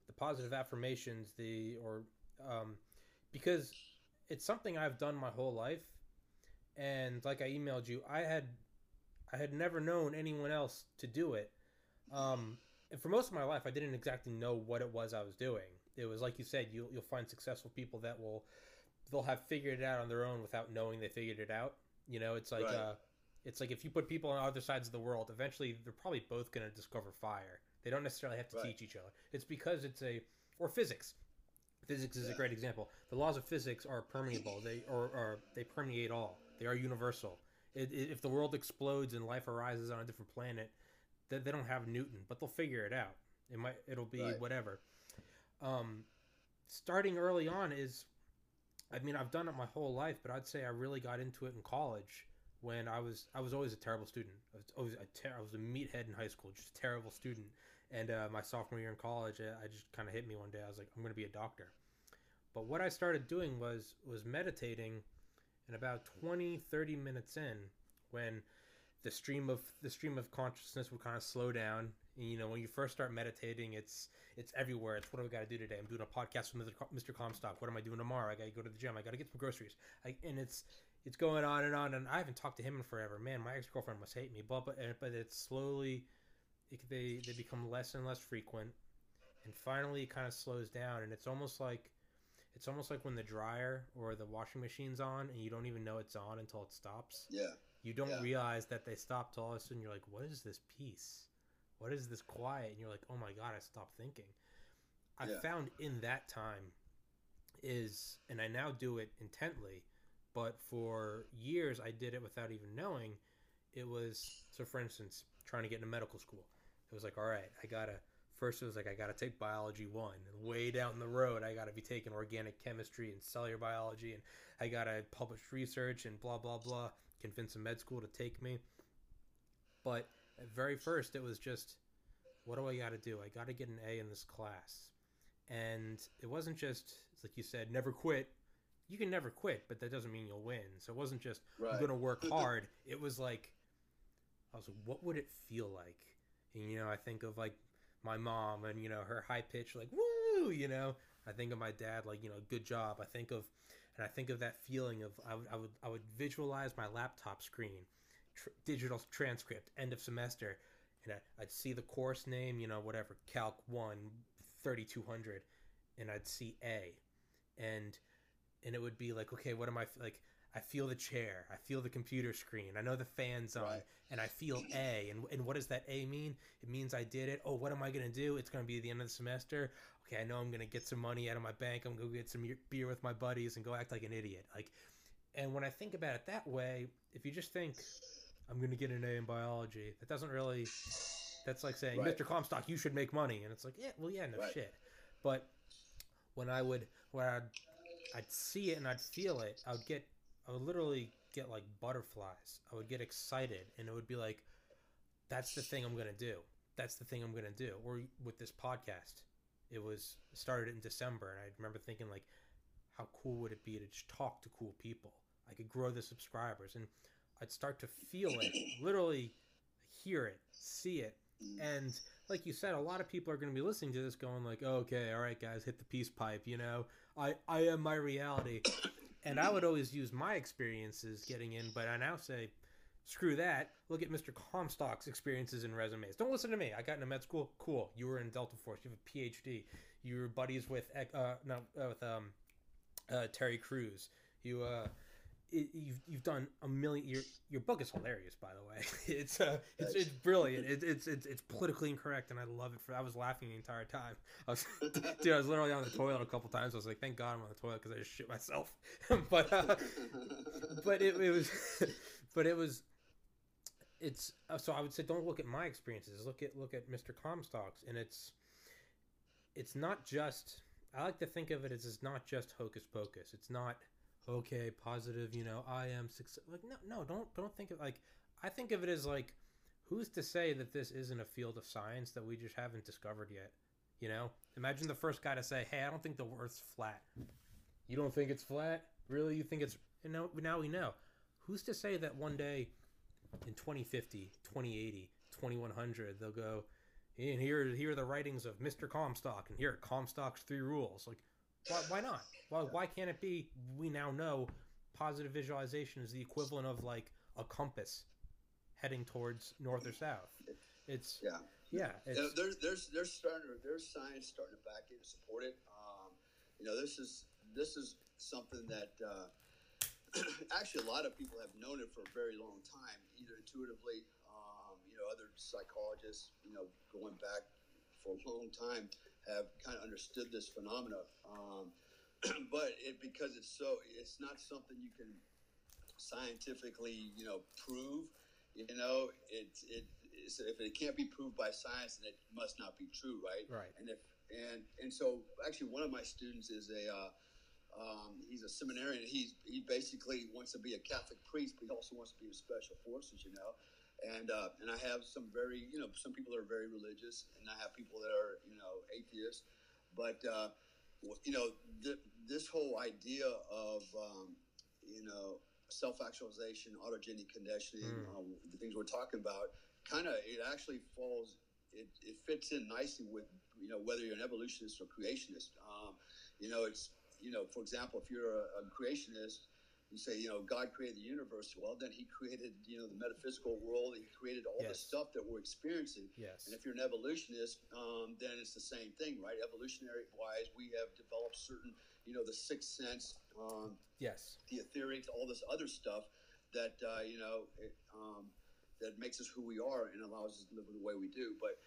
the positive affirmations, the or um because it's something I've done my whole life and like I emailed you, I had I had never known anyone else to do it. Um and for most of my life I didn't exactly know what it was I was doing. It was like you said, you you'll find successful people that will they'll have figured it out on their own without knowing they figured it out. You know, it's like Right. uh, it's like if you put people on other sides of the world, eventually they're probably both going to discover fire. They don't necessarily have to Right. teach each other. It's because it's a or physics. Physics is a great example. The laws of physics are permeable. They or, or they permeate all. They are universal. It, it, if the world explodes and life arises on a different planet, they, they don't have Newton, but they'll figure it out. It might it'll be Right. whatever. Um, starting early on is I mean, I've done it my whole life, but I'd say I really got into it in college when I was I was always a terrible student. I was always a ter- I was a meathead in high school, just a terrible student. And uh, my sophomore year in college, I, I just kind of hit me one day. I was like, I'm going to be a doctor. But what I started doing was was meditating, and about 20, 30 minutes in, when the stream of the stream of consciousness would kind of slow down. And, you know, when you first start meditating, it's it's everywhere. It's what do I got to do today? I'm doing a podcast with Mr. Comstock. What am I doing tomorrow? I got to go to the gym. I got to get some groceries. I, and it's it's going on and on. And I haven't talked to him in forever. Man, my ex girlfriend must hate me. But but but it's slowly it, they they become less and less frequent, and finally it kind of slows down. And it's almost like it's almost like when the dryer or the washing machine's on and you don't even know it's on until it stops yeah you don't Yeah. realize that they stopped till all of a sudden you're like what is this peace what is this quiet and you're like oh my god i stopped thinking i Yeah. found in that time is and i now do it intently but for years i did it without even knowing. It was so for instance trying to get into medical school. It was like all right i gotta first it was like i gotta take biology one and way down the road i gotta be taking organic chemistry and cellular biology and i gotta publish research and blah blah blah convince a med school to take me. But at very first it was just what do i gotta do? I gotta get an a in this class. And it wasn't just like you said never quit you can never quit but that doesn't mean you'll win. So it wasn't just i'm Right. gonna work (laughs) hard. It was like i was like what would it feel like? And you know i think of like my mom and you know her high pitch like woo you know? I think of my dad like you know good job. I think of and i think of that feeling of i would i would, I would visualize my laptop screen tr- digital transcript end of semester and I, i'd see the course name you know whatever calc 1 3200 and i'd see a. And and it would be like okay what am i like i feel the chair i feel the computer screen i know the fans on Right. and i feel a and, and what does that a mean? It means i did it. Oh what am i going to do? It's going to be the end of the semester. Okay i know i'm going to get some money out of my bank. I'm going to go get some beer with my buddies and go act like an idiot. Like and when i think about it that way if you just think i'm going to get an a in biology that doesn't really that's like saying Right. mr comstock you should make money. And it's like yeah well yeah no Right. shit. But when i would when i'd I'd see it and I'd feel it. I would get, I would literally get like butterflies. I would get excited, and it would be like, that's the thing I'm gonna do. That's the thing I'm gonna do. Or with this podcast, it was started in December, and I remember thinking like, how cool would it be to just talk to cool people? I could grow the subscribers, and I'd start to feel it, literally hear it, see it, and like you said, a lot of people are going to be listening to this, going like, oh, "Okay, all right, guys, hit the peace pipe." You know, I I am my reality, and I would always use my experiences getting in, but I now say, screw that. Look at Mr. Comstock's experiences and resumes. Don't listen to me. I got into med school. Cool. You were in Delta Force. You have a PhD. You were buddies with uh no uh, with um uh, Terry Crews. You uh it, you've you've done a million. Your your book is hilarious, by the way. (laughs) It's uh, it's, it's brilliant. It, it's it's it's politically incorrect, and I love it. For I was laughing the entire time. I was, (laughs) dude, I was literally on the toilet a couple times. I was like, thank God I'm on the toilet because I just shit myself. (laughs) but uh, but it, it was but it was it's uh, so I would say don't look at my experiences. Look at look at Mr. Comstock's, and it's it's not just. I like to think of it as it's not just hocus pocus. It's not okay, positive, you know, I am success. Like, no, no, don't, don't think of like, I think of it as like, who's to say that this isn't a field of science that we just haven't discovered yet? You know, imagine the first guy to say, "Hey, I don't think the Earth's flat." You don't think it's flat? Really? You think it's? You know, now we know. Who's to say that one day, in 2050, 2080, 2100, they'll go, and here, here are the writings of Mr. Comstock, and here are Comstock's three rules. Like, why, why not? Why, why can't it be? We now know positive visualization is the equivalent of like a compass heading towards north or south. It's yeah, yeah. It's, there's there's there's starting to, there's science starting to back it and support it. Um, you know, this is this is something that uh, (clears throat) actually a lot of people have known it for a very long time, either intuitively. Um, you know, other psychologists, you know, going back for a long time have kind of understood this phenomena. Um, (clears throat) but it, because it's so, it's not something you can scientifically, you know, prove. You know, it's it. It's, if it can't be proved by science, then it must not be true, right? Right. And if and and so actually, one of my students is a. Uh, um, he's a seminarian. He's he basically wants to be a Catholic priest, but he also wants to be a special forces. You know, and uh, and I have some very you know some people that are very religious, and I have people that are you know atheists, but uh, you know th- this whole idea of um, you know self actualization, autogenic conditioning, mm. um, the things we're talking about, kind of it actually falls. It, it fits in nicely with you know whether you're an evolutionist or creationist. Um, you know, it's you know, for example, if you're a, a creationist, you say, you know, God created the universe. Well, then He created, you know, the metaphysical world. He created all yes. the stuff that we're experiencing. Yes. And if you're an evolutionist, um, then it's the same thing, right? Evolutionary wise, we have developed certain, you know, the sixth sense. Um, yes. The etheric, all this other stuff that uh, you know it, um, that makes us who we are and allows us to live the way we do. But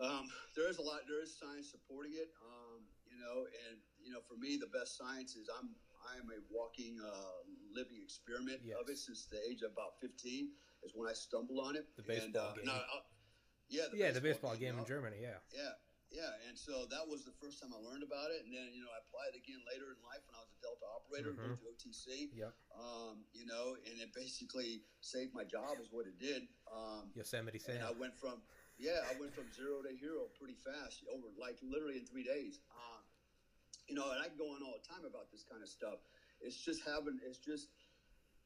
um, there is a lot. There is science supporting it. Um, you know, and you know, for me, the best science is I'm I am a walking, uh, living experiment yes. of it since the age of about 15 is when I stumbled on it. The baseball and, uh, game. No, yeah, the yeah, baseball the baseball game, in Germany. Yeah, yeah, yeah. And so that was the first time I learned about it, and then you know I applied it again later in life when I was a Delta operator mm-hmm. OTC. Yep. Um, you know, and it basically saved my job, is what it did. Um, Yosemite Sam. And I went from yeah, I went from zero to hero pretty fast, over like literally in three days. Um, you know, and I go on all the time about this kind of stuff. It's just having, it's just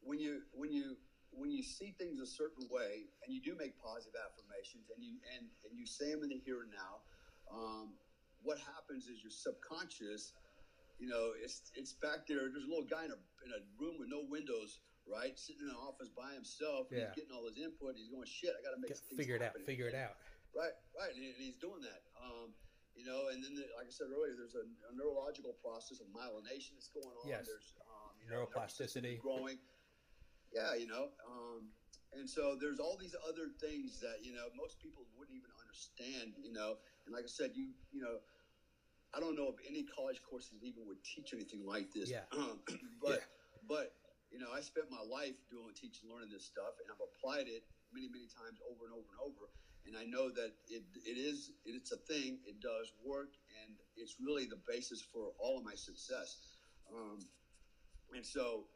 when you when you when you see things a certain way and you do make positive affirmations and you and and you say them in the here and now. Um, what happens is your subconscious, you know, it's it's back there. There's a little guy in a in a room with no windows, right, sitting in an office by himself. Yeah. He's getting all his input. He's going, shit, I got to make Get, figure it out. Figure it out. Right, right, and, and he's doing that. Um, you know, and then, the, like I said earlier, there's a, a, neurological process of myelination that's going on. Yes. There's um, you know, neuroplasticity growing. Yeah, you know, um, and so there's all these other things that you know most people wouldn't even understand. You know, and like I said, you you know, I don't know if any college courses even would teach anything like this. Yeah. Um, (clears throat) but yeah. but you know, I spent my life doing teaching, learning this stuff, and I've applied it many many times over and over and over and I know that it, it is it's a thing. It does work, and it's really the basis for all of my success. Um, and so,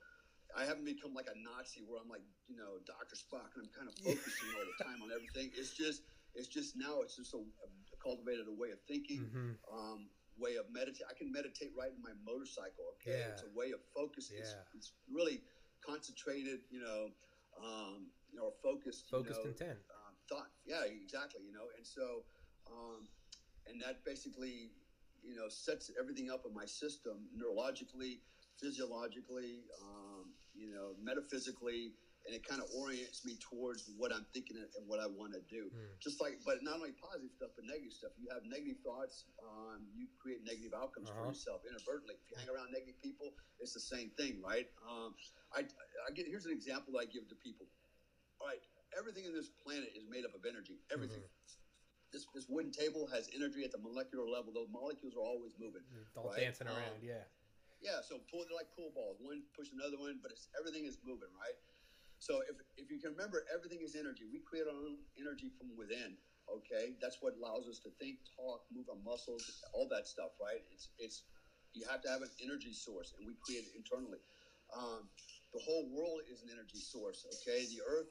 I haven't become like a Nazi where I'm like, you know, Doctor Spock, and I'm kind of focusing all the time on everything. It's just, it's just now, it's just a, a cultivated a way of thinking, Mhm. um, way of meditate. I can meditate right in my motorcycle. Okay, Yeah. it's a way of focus. It's, Yeah. it's really concentrated, you know, um, or focused, you Focused know, intent. um, thought. Yeah, exactly. You know, and so, um, and that basically, you know, sets everything up in my system neurologically, physiologically, um, you know, metaphysically, and it kind of orients me towards what I'm thinking and what I want to do. Mm. Just like, but not only positive stuff, but negative stuff. You have negative thoughts, um, you create negative outcomes for Uh-huh. yourself inadvertently. If you hang around negative people, it's the same thing, right? Um, I, I get here's an example that I give to people. All right, everything in this planet is made up of energy. Everything. Mm-hmm. This, this wooden table has energy at the molecular level. Those molecules are always moving. All right? dancing Um, around. Yeah. Yeah, so pool, they're like pool balls. One push another one, but it's everything is moving, right? So if, if you can remember, everything is energy. We create our own energy from within. Okay, that's what allows us to think, talk, move our muscles, all that stuff, right? It's it's you have to have an energy source, and we create it internally. Um, the whole world is an energy source. Okay, the Earth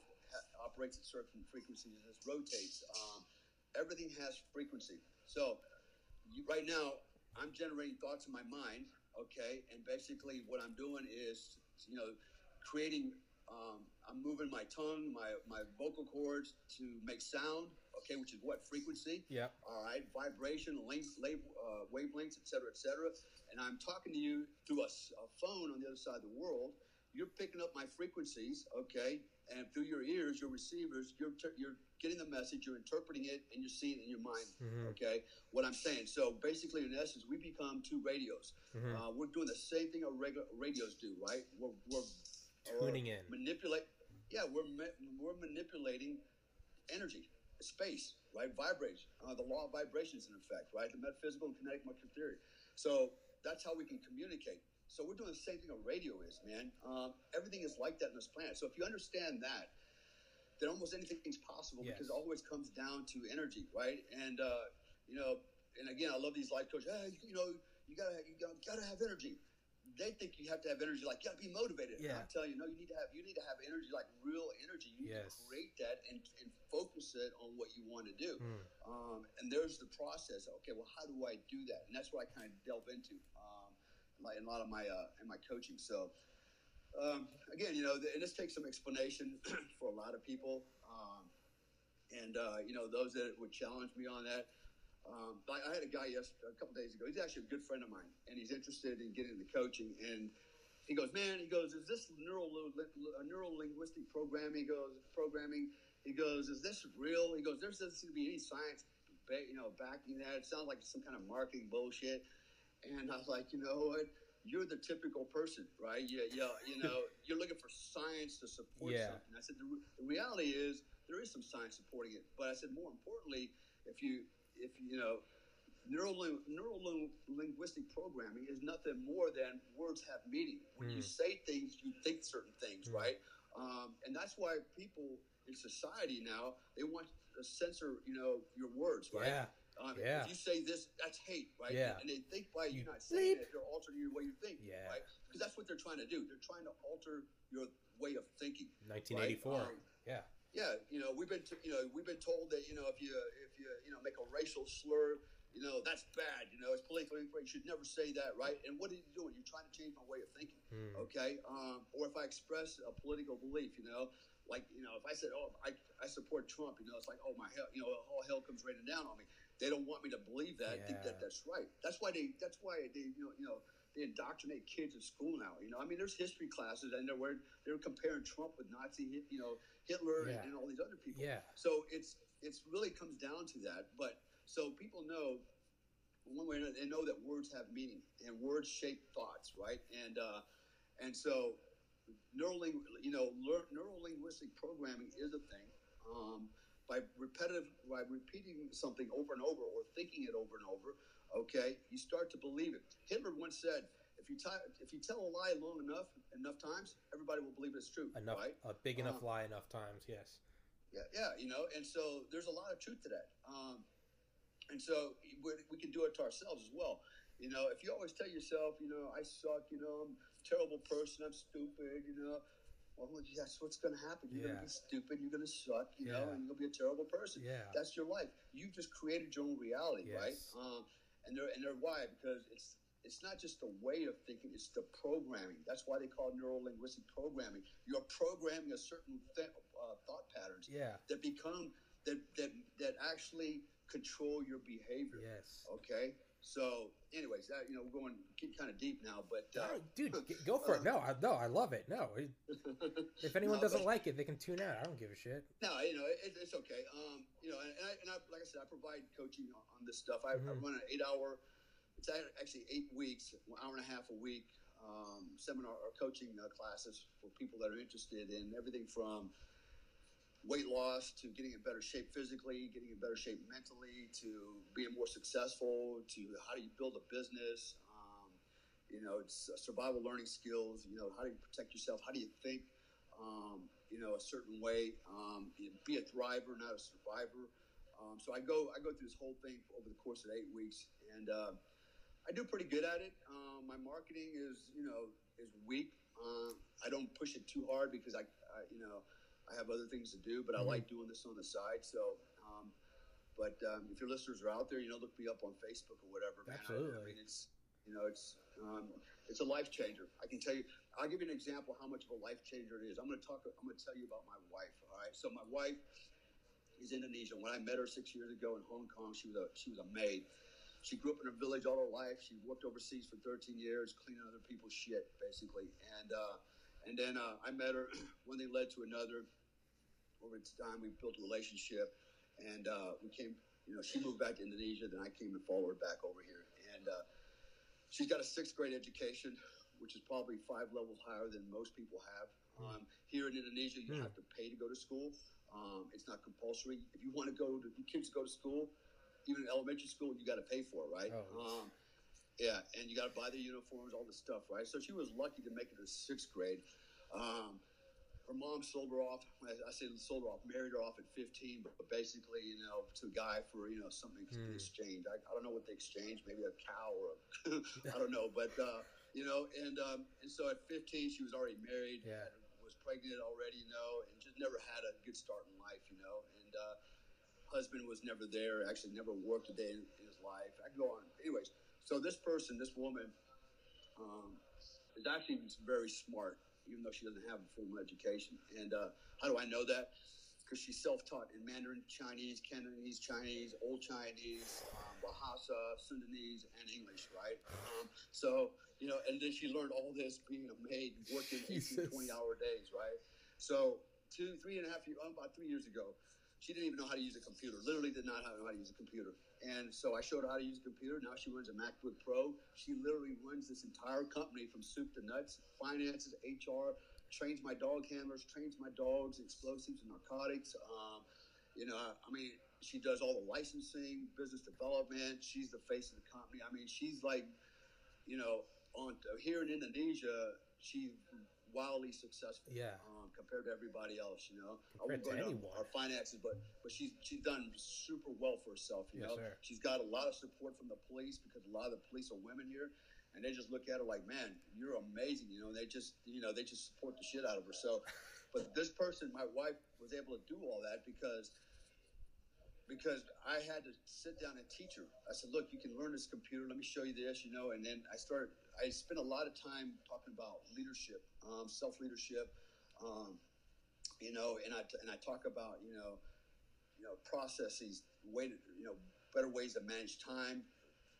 operates at certain frequencies and it rotates. Um, everything has frequency. So you, right now, I'm generating thoughts in my mind. Okay, and basically what I'm doing is, you know, creating. Um, I'm moving my tongue, my my vocal cords to make sound. Okay, which is what frequency. Yeah. All right, vibration, length, lave, uh, wavelengths, et cetera, et cetera. And I'm talking to you through a phone on the other side of the world. You're picking up my frequencies, okay? And through your ears, your receivers, you're, ter- you're getting the message, you're interpreting it, and you're seeing it in your mind, Mhm. okay? What I'm saying. So basically, in essence, we become two radios. Mhm. Uh, we're doing the same thing our regular radios do, right? We're, we're Tuning in. manipulate. Yeah, we're ma- we're manipulating energy, space, right? Vibration. Uh, the law of vibration is in effect, right? The metaphysical and kinetic molecular theory. So that's how we can communicate. So we're doing the same thing a radio is, man. Um, everything is like that on this planet. So if you understand that, then almost anything's possible Yes. because it always comes down to energy, right? And uh, you know, and again, I love these life coaches. Hey, you know, you gotta you gotta, gotta have energy. They think you have to have energy, like you gotta be motivated. Yeah. I'm telling you, no, you need to have you need to have energy, like real energy. You need Yes. to create that and, and focus it on what you want to do. Mm. Um, and there's the process. Okay, well, how do I do that? And that's what I kind of delve into, um, like in a lot of my uh, in my coaching. So um, again, you know, and this takes some explanation (clears throat) for a lot of people. Um, and uh, you know, those that would challenge me on that. Um, I, I had a guy yes a couple days ago. He's actually a good friend of mine, and he's interested in getting into coaching. And he goes, "Man," he goes, "Is this neural neural linguistic programming?" He goes, "Programming." He goes, "Is this real?" He goes, "There doesn't seem to be any science, you know, backing that. It sounds like some kind of marketing bullshit." And I was like, "You know what?" You're the typical person, right? Yeah, yeah. You know, (laughs) you're looking for science to support Yeah. something. I said the, re- the reality is there is some science supporting it, but I said more importantly, if you if you know neuro neuro linguistic programming is nothing more than words have meaning. When you Mm. say things, you think certain things, Mm. right? Um, and that's why people in society now they want to censor, you know, your words, right? Yeah. Um, Yeah. If you say this, that's hate, right? Yeah. And they think by you You not saying bleep. it, they're altering your way you think, Yeah. right? Because that's what they're trying to do. They're trying to alter your way of thinking. 1984. Right, um, yeah. Yeah, you know, we've been, t- you know, we've been told that, you know, if you, if you, you know, make a racial slur, you know, that's bad. You know, it's politically incorrect. You should never say that, right? And what are you doing? You're trying to change my way of thinking, Mm. okay? Um, or if I express a political belief, you know, like, you know, if I said, oh, I, I support Trump, you know, it's like, oh my hell, you know, all hell comes raining down on me. They don't want me to believe that, I think that that's right. That's why they, that's why they, you know, you know, they indoctrinate kids in school now. You know, I mean, there's history classes, and they're where they're comparing Trump with Nazi, you know, Hitler, Yeah. and, and all these other people. Yeah. So it's it's really comes down to that. But so people know one way or another, they know that words have meaning and words shape thoughts, right? And uh, and so neuroling, you know, neuro linguistic programming is a thing. Um, by repetitive, by repeating something over and over, or thinking it over and over, okay, you start to believe it. Hitler once said, "If you ti if you tell a lie long enough, enough times, everybody will believe it's true." Enough. right? A big enough Um, lie enough times. Yes. Yeah, yeah, you know, and so there's a lot of truth to that. Um, and so we, we can do it to ourselves as well. You know, if you always tell yourself, you know, I suck, you know, I'm, terrible person. I'm stupid. You know. Well, that's what's going to happen. You're Yeah. going to be stupid. You're going to suck. You know, and you're going to be a terrible person. Yeah. That's your life. You've just created your own reality, right? Um, and they're and they're why because it's it's not just a way of thinking; it's the programming. That's why they call neuro linguistic programming. You're programming a certain th- uh, thought patterns Yeah. that become that that that actually control your behavior. Yes. Okay. So, anyways, that you know, we're going kind of deep now, but uh, right, dude, go for it. No, I, no, I love it. No, (laughs) if anyone No, doesn't but- like it, they can tune out. I don't give a shit. No, you know, it, it's okay. Um, you know, and, I, and I, like I said, I provide coaching on, on this stuff. I, I Mhm. run an eight-hour, it's actually eight weeks, an hour and a half a week um, seminar or coaching uh, classes for people that are interested in everything from weight loss to getting in better shape physically, getting in better shape mentally, to being more successful, to how do you build a business. Um, you know, it's uh, survival learning skills. You know, how do you protect yourself? How do you think? Um, you know, a certain way. Um, be a thriver, not a survivor. Um, so I go, I go through this whole thing over the course of eight weeks, and uh, I do pretty good at it. Um, my marketing is, you know, is weak. Uh, I don't push it too hard because I, I you know, I have other things to do, but I Mhm. like doing this on the side. So, um, but um, if your listeners are out there, you know, look me up on Facebook or whatever. Man. I- I, mean, it's you know, it's um, it's a life changer. I can tell you. I'll give you an example how much of a life changer it is. I'm going to talk. I'm going to tell you about my wife. All right. So my wife is Indonesian. When I met her six years ago in Hong Kong, she was a she was a maid. She grew up in a village all her life. She worked overseas for 13 years, cleaning other people's shit, basically. And uh, and then uh, I met her. (clears throat) One thing led to another. Over time, we built a relationship, and uh, we came. You know, she moved back to Indonesia. Then I came and followed her back over here. And uh, she's got a sixth grade education, which is probably five levels higher than most people have. Um, here in Indonesia, you Hmm. have to pay to go to school. Um, it's not compulsory. If you want to go to kids go to school, even in elementary school, you got to pay for it, right? Oh. Um, yeah, and you got to buy the uniforms, all the stuff, right? So she was lucky to make it to sixth grade. Um, her mom sold her off. I I say sold her off, married her off at 15, but basically, you know, to a guy for you know something to Hmm. exchange. I, I don't know what they exchanged, maybe a cow or a, (laughs) I don't know, but uh, you know, and um, and so at 15, she was already married, Yeah. had- was pregnant already, you know, and just never had a good start in life, you know, and. Uh, husband was never there, actually never worked a day in, in his life. I can go on. Anyways, so this person, this woman, um, is actually very smart, even though she doesn't have a formal education. And uh, how do I know that? Because she's self-taught in Mandarin Chinese, Cantonese Chinese, Old Chinese, um, Bahasa, Sundanese, and English, right? Um, so, you know, and then she learned all this being a maid, working 18, 20 hour days, right? So two, three and a half years, about three years ago, she didn't even know how to use a computer. Literally did not know how to use a computer. And so I showed her how to use a computer. Now she runs a MacBook Pro. She literally runs this entire company from soup to nuts, finances, HR, trains my dog handlers, trains my dogs, explosives and narcotics. Um, you know, I, I mean, she does all the licensing, business development. She's the face of the company. I mean, she's like, you know, on here in Indonesia, she's wildly successful Yeah. um, compared to everybody else. You know, Compared I won't go into. Our finances, but but she's she's done super well for herself. You Yes, know, sir. she's got a lot of support from the police because a lot of the police are women here, and they just look at her like, man, you're amazing. You know, and they just you know they just support the shit out of her. So, but this person, my wife, was able to do all that because because I had to sit down and teach her. I said, "Look, you can learn this computer. Let me show you this," you know. And then I started. I spent a lot of time talking about leadership, um, self leadership, um, you know. And I and I talk about you know, you know, processes, way to you know, better ways to manage time,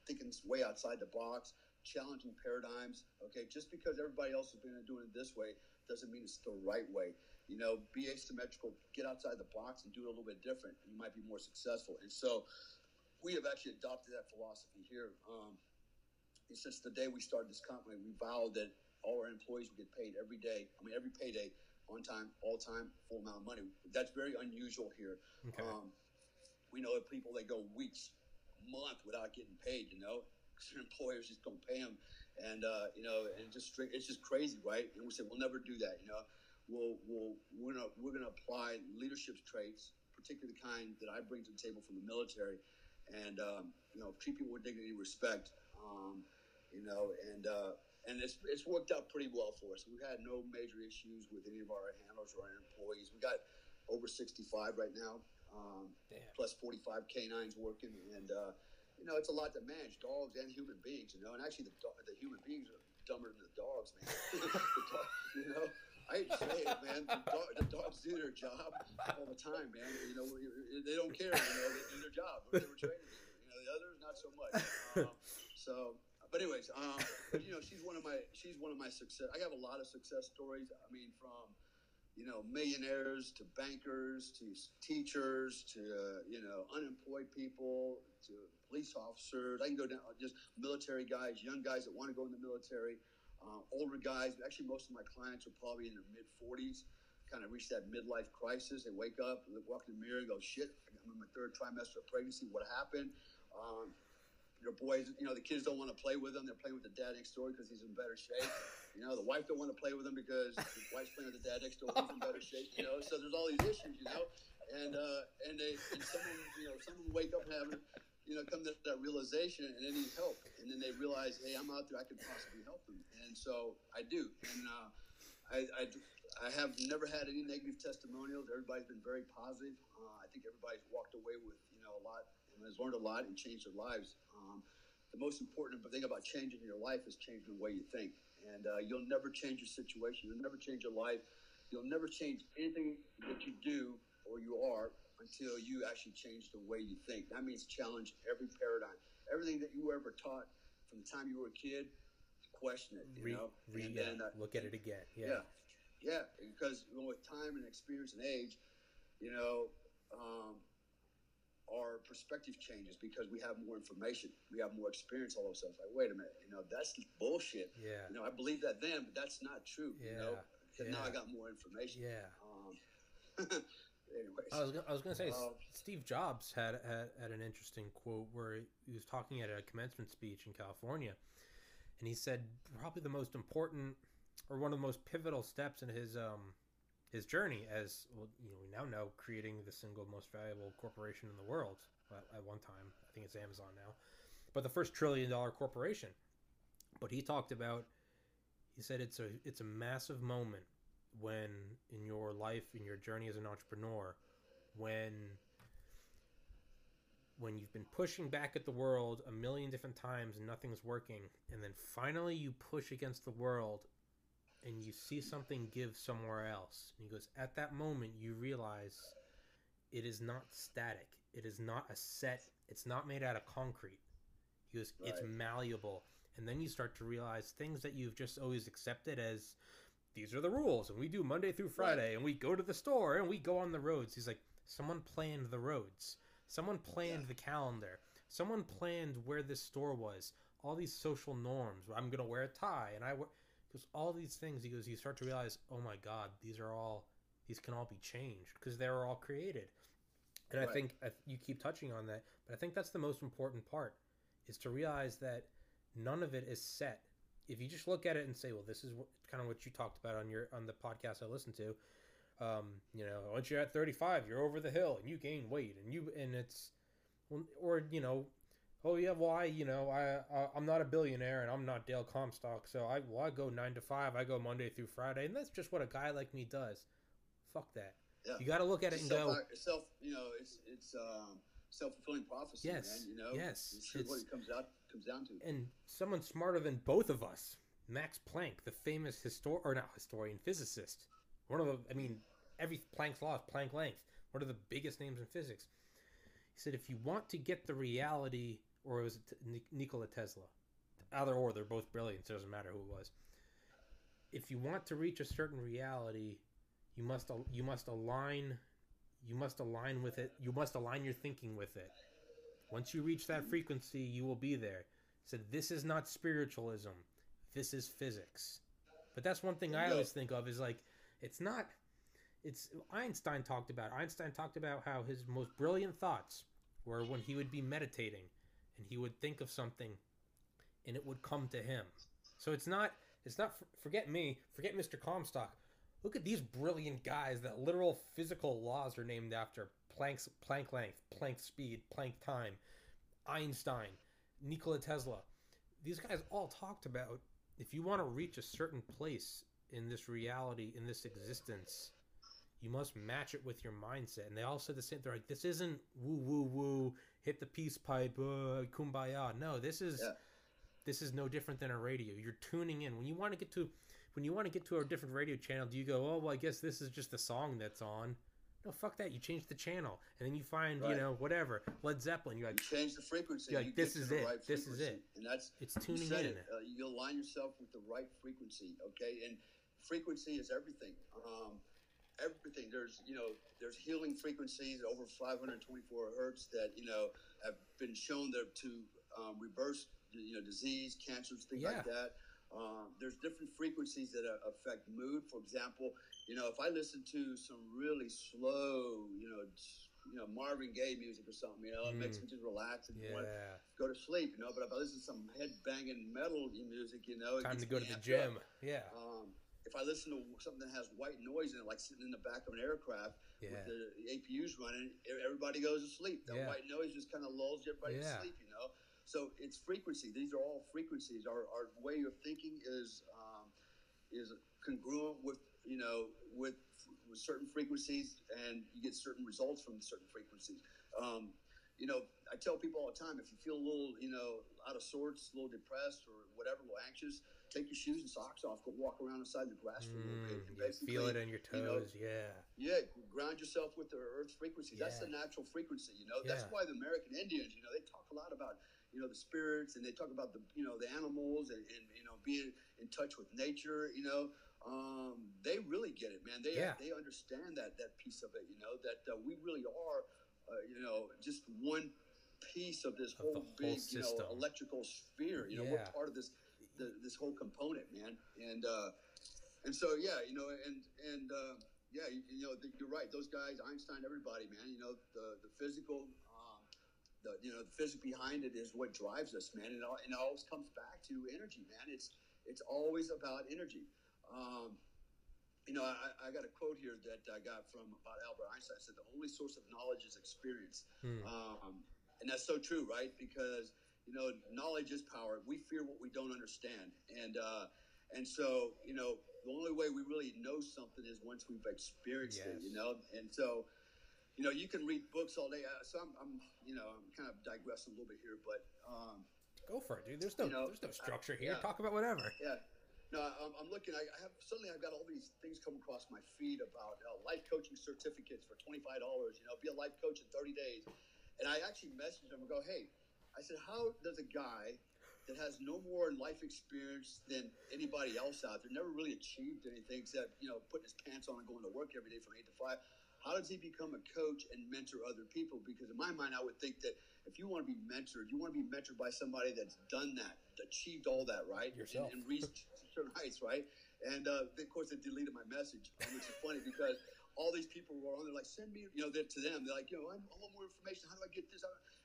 thinking way outside the box, challenging paradigms. Okay, just because everybody else has been doing it this way doesn't mean it's the right way. You know, be asymmetrical, get outside the box and do it a little bit different. You might be more successful. And so, we have actually adopted that philosophy here. Um, since the day we started this company, we vowed that all our employees would get paid every day. I mean, every payday, on time, all time, full amount of money. That's very unusual here. Okay. Um, we know that people they go weeks, month without getting paid. You know, 'cause (laughs) their employers just don't pay them, and uh, you know, and just straight- it's just crazy, right? And we said we'll never do that. You know, we'll we'll we're gonna we're gonna apply leadership traits, particularly the kind that I bring to the table from the military, and um, you know, treat people with dignity and respect. Um, you know, and uh, and it's it's worked out pretty well for us. We've had no major issues with any of our handlers or our employees. We got over 65 right now, um, plus 45 canines working, and uh, you know it's a lot to manage dogs and human beings. You know, and actually the the human beings are dumber than the dogs, man. (laughs) the dog, you know. I hate to say it, man. The, dog, the, dogs do their job all the time, man. You know, they don't care. You know, they do their job. They were trained. You know, the others not so much. Um, so but anyways, um, but, you know, she's one of my she's one of my success. I have a lot of success stories. I mean, from you know millionaires to bankers to teachers to uh, you know unemployed people to police officers. I can go down just military guys, young guys that want to go in the military, uh, older guys. Actually, most of my clients are probably in their mid forties. Kind of reach that midlife crisis. They wake up, walk in the mirror, and go, "Shit, I'm in my third trimester of pregnancy. What happened?" Um, your boys, you know, the kids don't want to play with them. They're playing with the dad next door because he's in better shape. You know, the wife don't want to play with him because the wife's playing with the dad next door. He's in better shape. You know, so there's all these issues. You know, and uh, and they and someone, you know, someone wake up having, you know, come to that realization and they need help, and then they realize, hey, I'm out there, I can possibly help them, and so I do, and uh, I, I. I have never had any negative testimonials. Everybody's been very positive. Uh, I think everybody's walked away with you know a lot and has learned a lot and changed their lives. Um, the most important thing about changing your life is changing the way you think. And uh, you'll never change your situation. You'll never change your life. You'll never change anything that you do or you are until you actually change the way you think. That means challenge every paradigm. Everything that you were ever taught from the time you were a kid, question it. You re, know, re, and then uh, look at it again. Yeah, yeah, yeah. Because with time and experience and age, you know, um, our perspective changes because we have more information, we have more experience. All of a sudden, like, wait a minute, you know, that's bullshit. Yeah. You know, I believe that then, but that's not true. Yeah. You know, yeah. now I got more information. Yeah. Um, (laughs) anyways, I was I was gonna say uh, Steve Jobs had, had had an interesting quote where he was talking at a commencement speech in California, and he said probably the most important or one of the most pivotal steps in his um his journey as well, you know, we now know creating the single most valuable corporation in the world at one time. I think it's Amazon now, but the first trillion dollar corporation. But he talked about. He said it's a it's a massive moment when in your life in your journey as an entrepreneur when when you've been pushing back at the world a million different times and nothing's working and then finally you push against the world and you see something give somewhere else. And he goes, at that moment, you realize it is not static. It is not a set. It's not made out of concrete. He goes, right. it's malleable. And then you start to realize things that you've just always accepted as these are the rules. And we do Monday through Friday. Right. And we go to the store and we go on the roads. He's like, someone planned the roads. Someone planned yeah. the calendar. Someone planned where this store was. All these social norms. I'm going to wear a tie and I wear because all these things he goes you start to realize oh my god these are all these can all be changed because they were all created and right. i think you keep touching on that but i think that's the most important part is to realize that none of it is set if you just look at it and say well this is what, kind of what you talked about on your on the podcast i listened to um, you know once you're at 35 you're over the hill and you gain weight and you and it's or you know oh yeah, well I you know I, I am not a billionaire and I'm not Dale Comstock, so I well I go nine to five, I go Monday through Friday, and that's just what a guy like me does. Fuck that. Yeah. You got to look at it and self, go self. You know, it's it's um, self fulfilling prophecy. Yes. Man, you know. Yes. It's, it's what it comes out comes down to. And someone smarter than both of us, Max Planck, the famous histor or not historian, physicist, one of the I mean, every Planck's law is Planck length. One of the biggest names in physics. He said, if you want to get the reality or it was Nikola Tesla. Either or, they're both brilliant. So it doesn't matter who it was. If you want to reach a certain reality, you must you must align you must align with it. You must align your thinking with it. Once you reach that frequency, you will be there. So this is not spiritualism. This is physics. But that's one thing I always think of is like it's not it's Einstein talked about. Einstein talked about how his most brilliant thoughts were when he would be meditating and he would think of something and it would come to him. So it's not it's not forget me, forget Mr. Comstock. Look at these brilliant guys that literal physical laws are named after Planck's Planck length, Planck speed, Planck time, Einstein, Nikola Tesla. These guys all talked about if you want to reach a certain place in this reality, in this existence, you must match it with your mindset. And they all said the same. They're like, this isn't woo woo woo, hit the peace pipe, uh, kumbaya. No, this is Yeah. this is no different than a radio. You're tuning in when you want to get to when you want to get to a different radio channel. Do you go, oh well, I guess this is just the song that's on? No, fuck that. You change the channel, and then you find you know whatever Led Zeppelin. You're You like, change the frequency. You're like, you this is it. right This is it. And that's It's you tuning said in. It. Uh, you align yourself with the right frequency. Okay, and frequency is everything. Um, everything. There's you know there's healing frequencies over 524 hertz that you know have been shown to, to um, reverse you know disease, cancers, things Yeah. like that. Um, there's different frequencies that uh, affect mood. For example, you know if I listen to some really slow, you know. You know Marvin Gaye music or something. You know, it makes Mm. me just relax and want yeah, go to sleep, you know. But if I listen to some head banging metal music, you know, it time to go to the gym. up. Yeah, Um, if I listen to something that has white noise in it, like sitting in the back of an aircraft Yeah. with the APUs running, everybody goes to sleep. That Yeah. white noise just kind of lulls everybody Yeah. to sleep, you know. So it's frequency. These are all frequencies. Our, our way of thinking is um, is congruent with you know with, with certain frequencies, and you get certain results from certain frequencies. Um, you know, I tell people all the time, if you feel a little, you know, out of sorts, a little depressed or whatever, a little anxious, take your shoes and socks off, go walk around inside the grass for a little bit. Mm, And you feel it on your you know, toes. yeah, yeah, ground yourself with the earth's frequency. That's the natural frequency, you know. That's why the American Indians, you know, they talk a lot about, you know, the spirits and they talk about the, you know, the animals and, and you know, being in touch with nature, you know. Um, they really get it, man. They Yeah. they understand that that piece of it, you know, that uh, we really are, uh, you know, just one piece of this Of whole whole big, you know, electrical sphere. You know, we're part of this the, this whole component, man. And uh, and so yeah, you know, and and uh, yeah, you, you know, you're right. Those guys, Einstein, everybody, man. You know, the the physical, um, the you know, the physics behind it is what drives us, man. And it, all, and it always comes back to energy, man. It's it's always about energy. Um, you know, I, I got a quote here that I got from about Albert Einstein. It said the only source of knowledge is experience. Hmm. Um, and that's so true, right? Because you know, knowledge is power. We fear what we don't understand, and uh, and so you know, the only way we really know something is once we've experienced it. You know, and so you know, you can read books all day. Uh, So I'm, I'm you know, I'm kind of digressing a little bit here, but um, go for it, dude. There's no You know, there's no I- structure here. yeah. Talk about whatever. yeah. No, I'm, I'm looking. I I have suddenly I've got all these things come across my feed about uh, life coaching certificates for twenty five dollars. You know, be a life coach in thirty days. And I actually messaged them and go, "Hey," I said, "How does a guy that has no more life experience than anybody else out there, never really achieved anything except you know putting his pants on and going to work every day from eight to five, how does he become a coach and mentor other people? Because in my mind, I would think that if you want to be mentored, you want to be mentored by somebody that's done that, achieved all that, right? Yourself. And, and reached certain heights, right? And uh, of course, they deleted my message, which is funny because all these people were on there like, send me, you know, to them, they're like, you know, I, I want more information. How do I get this?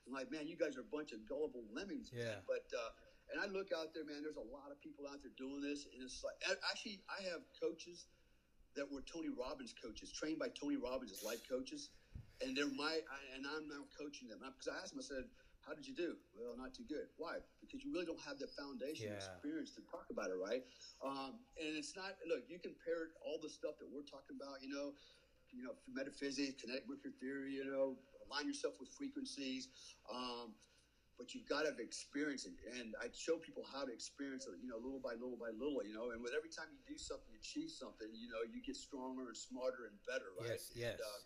I'm like, man, you guys are a bunch of gullible lemmings. man." Yeah. But, uh, and I look out there, man, there's a lot of people out there doing this. And it's like, actually, I have coaches that were Tony Robbins coaches, trained by Tony Robbins as life coaches. And they're my, I- and I'm now coaching them. Because I asked them, I said, how did you do? Well, not too good. Why? Because you really don't have the foundation Yeah. experience to talk about it, right? Um, and it's not. Look, you compare all the stuff that we're talking about. You know, you know, metaphysics, kinetic mercury theory. You know, align yourself with frequencies. Um, but you've got to experience it, and I show people how to experience it. You know, little by little by little. You know, and with every time you do something, you achieve something. You know, you get stronger and smarter and better, right? Yes, yes. And, uh,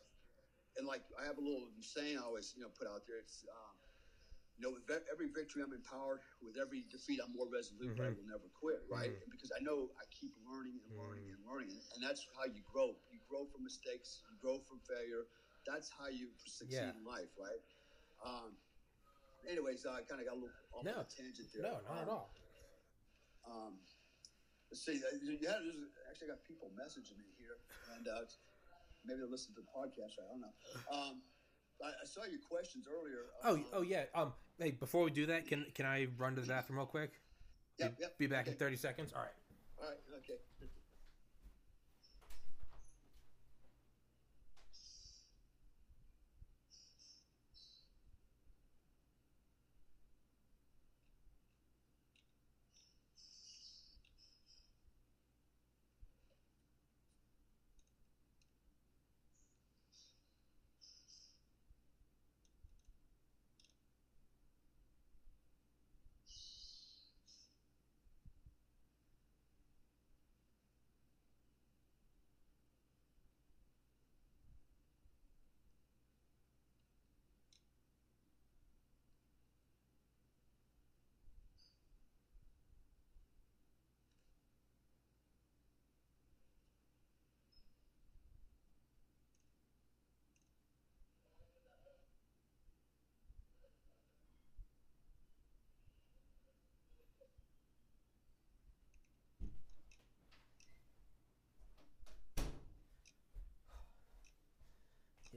and like I have a little saying I always you know put out there. It's um, you know with every victory I'm empowered. With every defeat I'm more resolute. But I will never quit. Right? Mhm. Because I know I keep learning and learning Mhm. and learning, and that's how you grow. You grow from mistakes. You grow from failure. That's how you succeed Yeah. in life, right? Um, anyways, I kind of got a little off No. on a tangent there. No, not at Um, all. um, let's see. uh, Yeah, there's actually got people messaging me here, and uh, maybe they'll listen to the podcast. Right? I don't know. Um, I, I saw your questions earlier. Oh, um, oh yeah. Um, hey, before we do that, can can I run to the bathroom real quick? Yep, Be- yep. Be back in thirty seconds. All right. All right. Okay.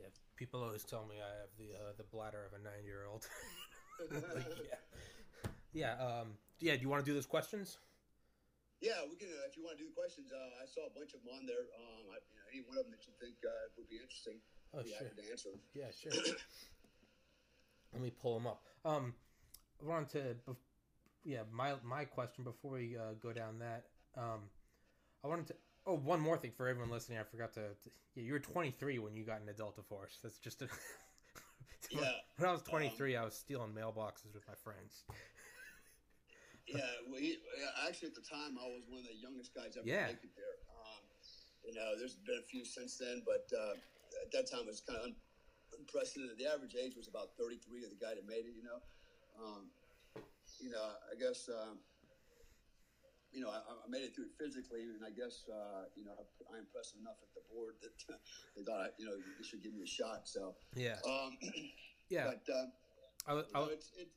Yeah, people always tell me I have the uh, the bladder of a nine year old. (laughs) like, yeah, yeah. Um, yeah. Do you want to do those questions? Yeah, we can. Uh, if you want to do the questions, uh, I saw a bunch of them on there. Um, I, you know, any one of them that you think uh, would be interesting, Oh, be sure. happy to answer. them. Yeah, sure. Let me pull them up. Um, I wanted to, yeah, my my question before we uh, go down that. Um, I wanted to. Oh, one more thing for everyone listening. I forgot to. to yeah, you were 23 when you got into Delta Force. That's just a. (laughs) Yeah, when I was 23, I was stealing mailboxes with my friends. (laughs) yeah. Well, actually, at the time, I was one of the youngest guys ever Yeah. to make it there. Um, you know, there's been a few since then, but uh, at that time, it was kind of un- unprecedented. The average age was about 33 of the guy that made it. You know, um, you know, I guess. Um, you know, I, I made it through it physically, and I guess uh, you know I, impressed enough at the board that (laughs) they thought I, you know they should give me a shot. So, Yeah, um, (clears throat) yeah. but uh, I, you I, know, it's, it,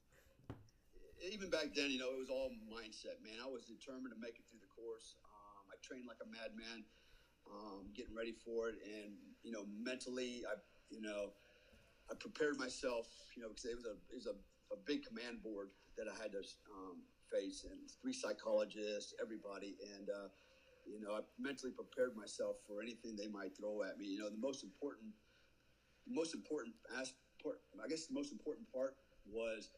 even back then, you know, it was all mindset, man. I was determined to make it through the course. Um, I trained like a madman, um, getting ready for it, and you know, mentally, I, you know, I prepared myself, you know, because it was a it was a, a big command board that I had to um, face, and three psychologists, everybody, and uh, you know, I mentally prepared myself for anything they might throw at me. You know, the most important, the most important aspect, I guess, the most important part was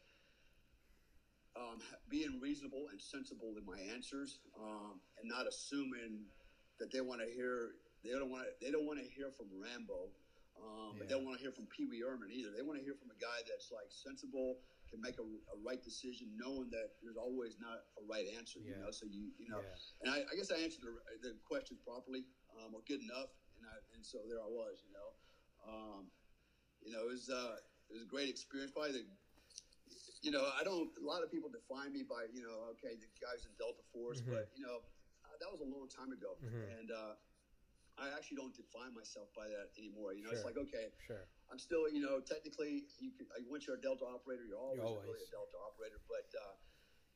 um, being reasonable and sensible in my answers, um, and not assuming that they want to hear. They don't want to. They don't want to hear from Rambo, um, but they don't want to hear from Pee Wee Herman either. They want to hear from a guy that's like sensible, can make a, a right decision, knowing that there's always not a right answer. You Yeah. know, so you you know, yeah. and I, I guess I answered the, the questions properly um, or good enough, and I, and so there I was. You know, um, you know, it was uh, it was a great experience. Probably the, you know, I don't. A lot of people define me by you know, okay, the guys in Delta Force, Mhm. but you know, uh, that was a long time ago, Mhm. and uh, I actually don't define myself by that anymore. You know, it's like okay, Sure. I'm still, you know, technically, you can, once you're a Delta operator, you're always, You're always. really a Delta operator. But, uh,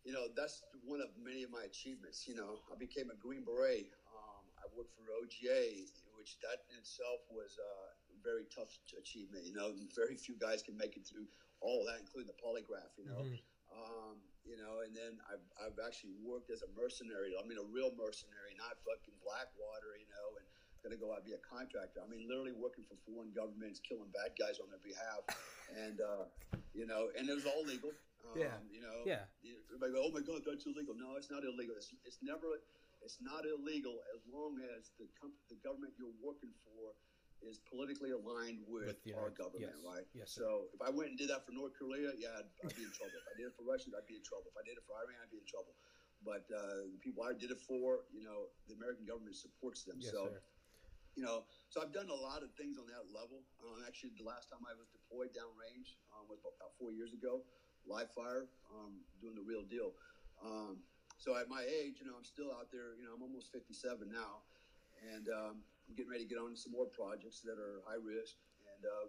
you know, that's one of many of my achievements. You know, I became a Green Beret. Um, I worked for OGA, which that in itself was uh, a very tough achievement. You know, very few guys can make it through all that, including the polygraph, you know. Mhm. Um, you know, and then I've, I've actually worked as a mercenary. I mean, a real mercenary, not fucking Blackwater, you know, and going to go out and be a contractor. I mean, literally working for foreign governments, killing bad guys on their behalf. And, uh, you know, and it was all legal. Um, Yeah. You know, Yeah. everybody go, oh my God, that's illegal. No, it's not illegal. It's, it's never, it's not illegal as long as the, com- the government you're working for is politically aligned with, With our government, yes. right? Yes, sir. So if I went and did that for North Korea, yeah, I'd, I'd be in trouble. If I did it for Russia, I'd be in trouble. If I did it for Iran, I'd be in trouble. But uh, the people I did it for, you know, the American government supports them. Yes, so, sir. You know, so I've done a lot of things on that level. Um, actually, the last time I was deployed downrange um, was about four years ago, live fire, um, doing the real deal. Um, so at my age, you know, I'm still out there. You know, I'm almost 57 now, and um, I'm getting ready to get on some more projects that are high risk and uh,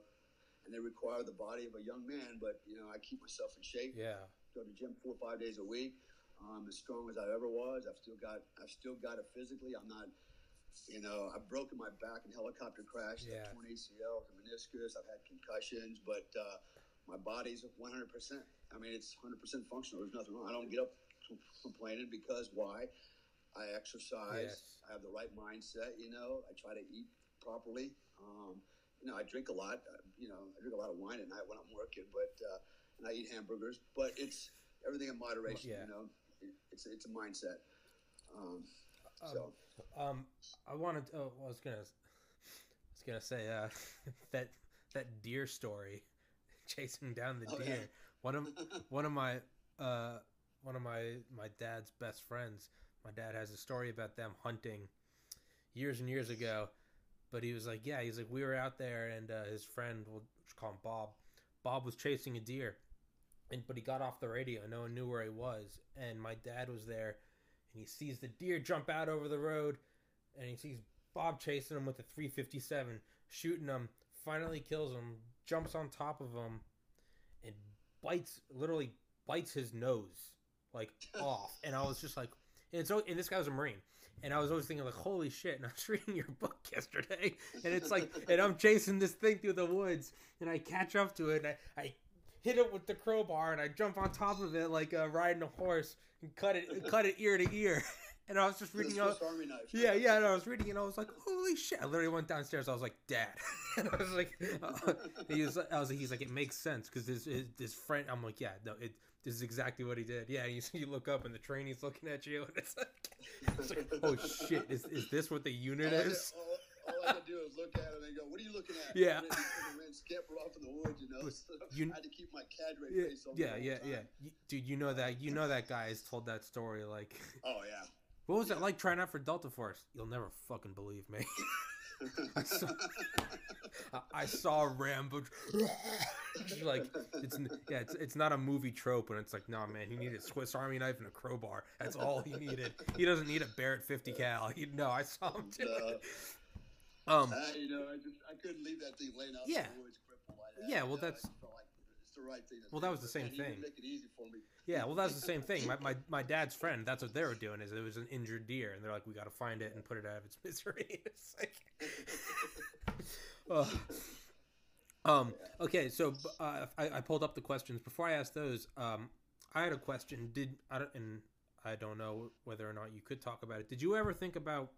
and they require the body of a young man. But you know, I keep myself in shape Yeah. go to gym four or five days a week. I'm as strong as I ever was. I've still got I've still got it physically. I'm not you know, I've broken my back in helicopter crash, Yeah. I've torn ACLs, a meniscus, I've had concussions, but uh, my body's 100%. I mean, it's 100% functional. There's nothing wrong. I don't get up complaining because why? I exercise. Yes. I have the right mindset. You know, I try to eat properly. Um, you know, I drink a lot. Uh, you know, I drink a lot of wine at night when I'm working, but uh, and I eat hamburgers. But it's everything in moderation. Yeah. You know, it, it's it's a mindset. Um, Um, so Um, I wanted. Oh, I was gonna. I was gonna say uh, (laughs) that that deer story, (laughs) chasing down the Oh, yeah. deer. One of (laughs) one of my uh one of my my dad's best friends. My dad has a story about them hunting years and years ago. But he was like, yeah, he's like, we were out there, and uh, his friend, we'll call him Bob. Bob was chasing a deer, and but he got off the radio. No one knew where he was, and my dad was there, and he sees the deer jump out over the road, and he sees Bob chasing him with a 357, shooting him. Finally kills him, jumps on top of him, and bites literally bites his nose like (laughs) off. And I was just like, And so, and this guy was a Marine, and I was always thinking like, holy shit! And I was (laughs) reading your book yesterday, and it's like, and I'm chasing this thing through the woods, and I catch up to it, and I, I hit it with the crowbar, and I jump on top of it like uh, riding a horse, and cut it, (laughs) cut it ear to ear. (laughs) And I was just reading. Swiss Army knife. Yeah, yeah. And I was reading, and I was like, "Holy shit!" I literally went downstairs. I was like, "Dad," (laughs) and I was like, uh, "He was." I was like, "He's like, it makes sense because this his, his friend." I'm like, "Yeah, no, it this is exactly what he did." Yeah, and you you look up, and the trainee's looking at you, and it's like, it's like "Oh shit! Is is this what the unit all is?" All, I could do is look at him and go, "What are you looking at?" Yeah. And and then scamper off in the woods, you know. So You- I had to keep my cadre Yeah, face on. yeah, yeah, time. yeah. Dude, you know that you know that guy has told that story. Like, (laughs) Oh yeah. what was it like trying out for Delta Force? You'll never fucking believe me. (laughs) I saw, I- saw Rambo. (laughs) like it's yeah, it's it's not a movie trope, and it's like, no man, he needed a Swiss Army knife and a crowbar. That's all he needed. He doesn't need a Barrett 50 cal. He, no, I saw him do it. Um, Uh, you know, I just I couldn't leave that thing laying out Yeah. in the woods crippled like that. Yeah, you well, know, that's- I just felt like it's the right thing. Well, that was the same man, he didn't thing. Make it easy for me. Yeah, well, that's the same thing. My, my my dad's friend, that's what they were doing. Is it was an injured deer, and they're like, we got to find it and put it out of its (laughs) misery. It's like, (laughs) Ugh. um, okay, so uh, I, I pulled up the questions before I asked those. Um, I had a question. Did I don't, and I don't know whether or not you could talk about it. Did you ever think about?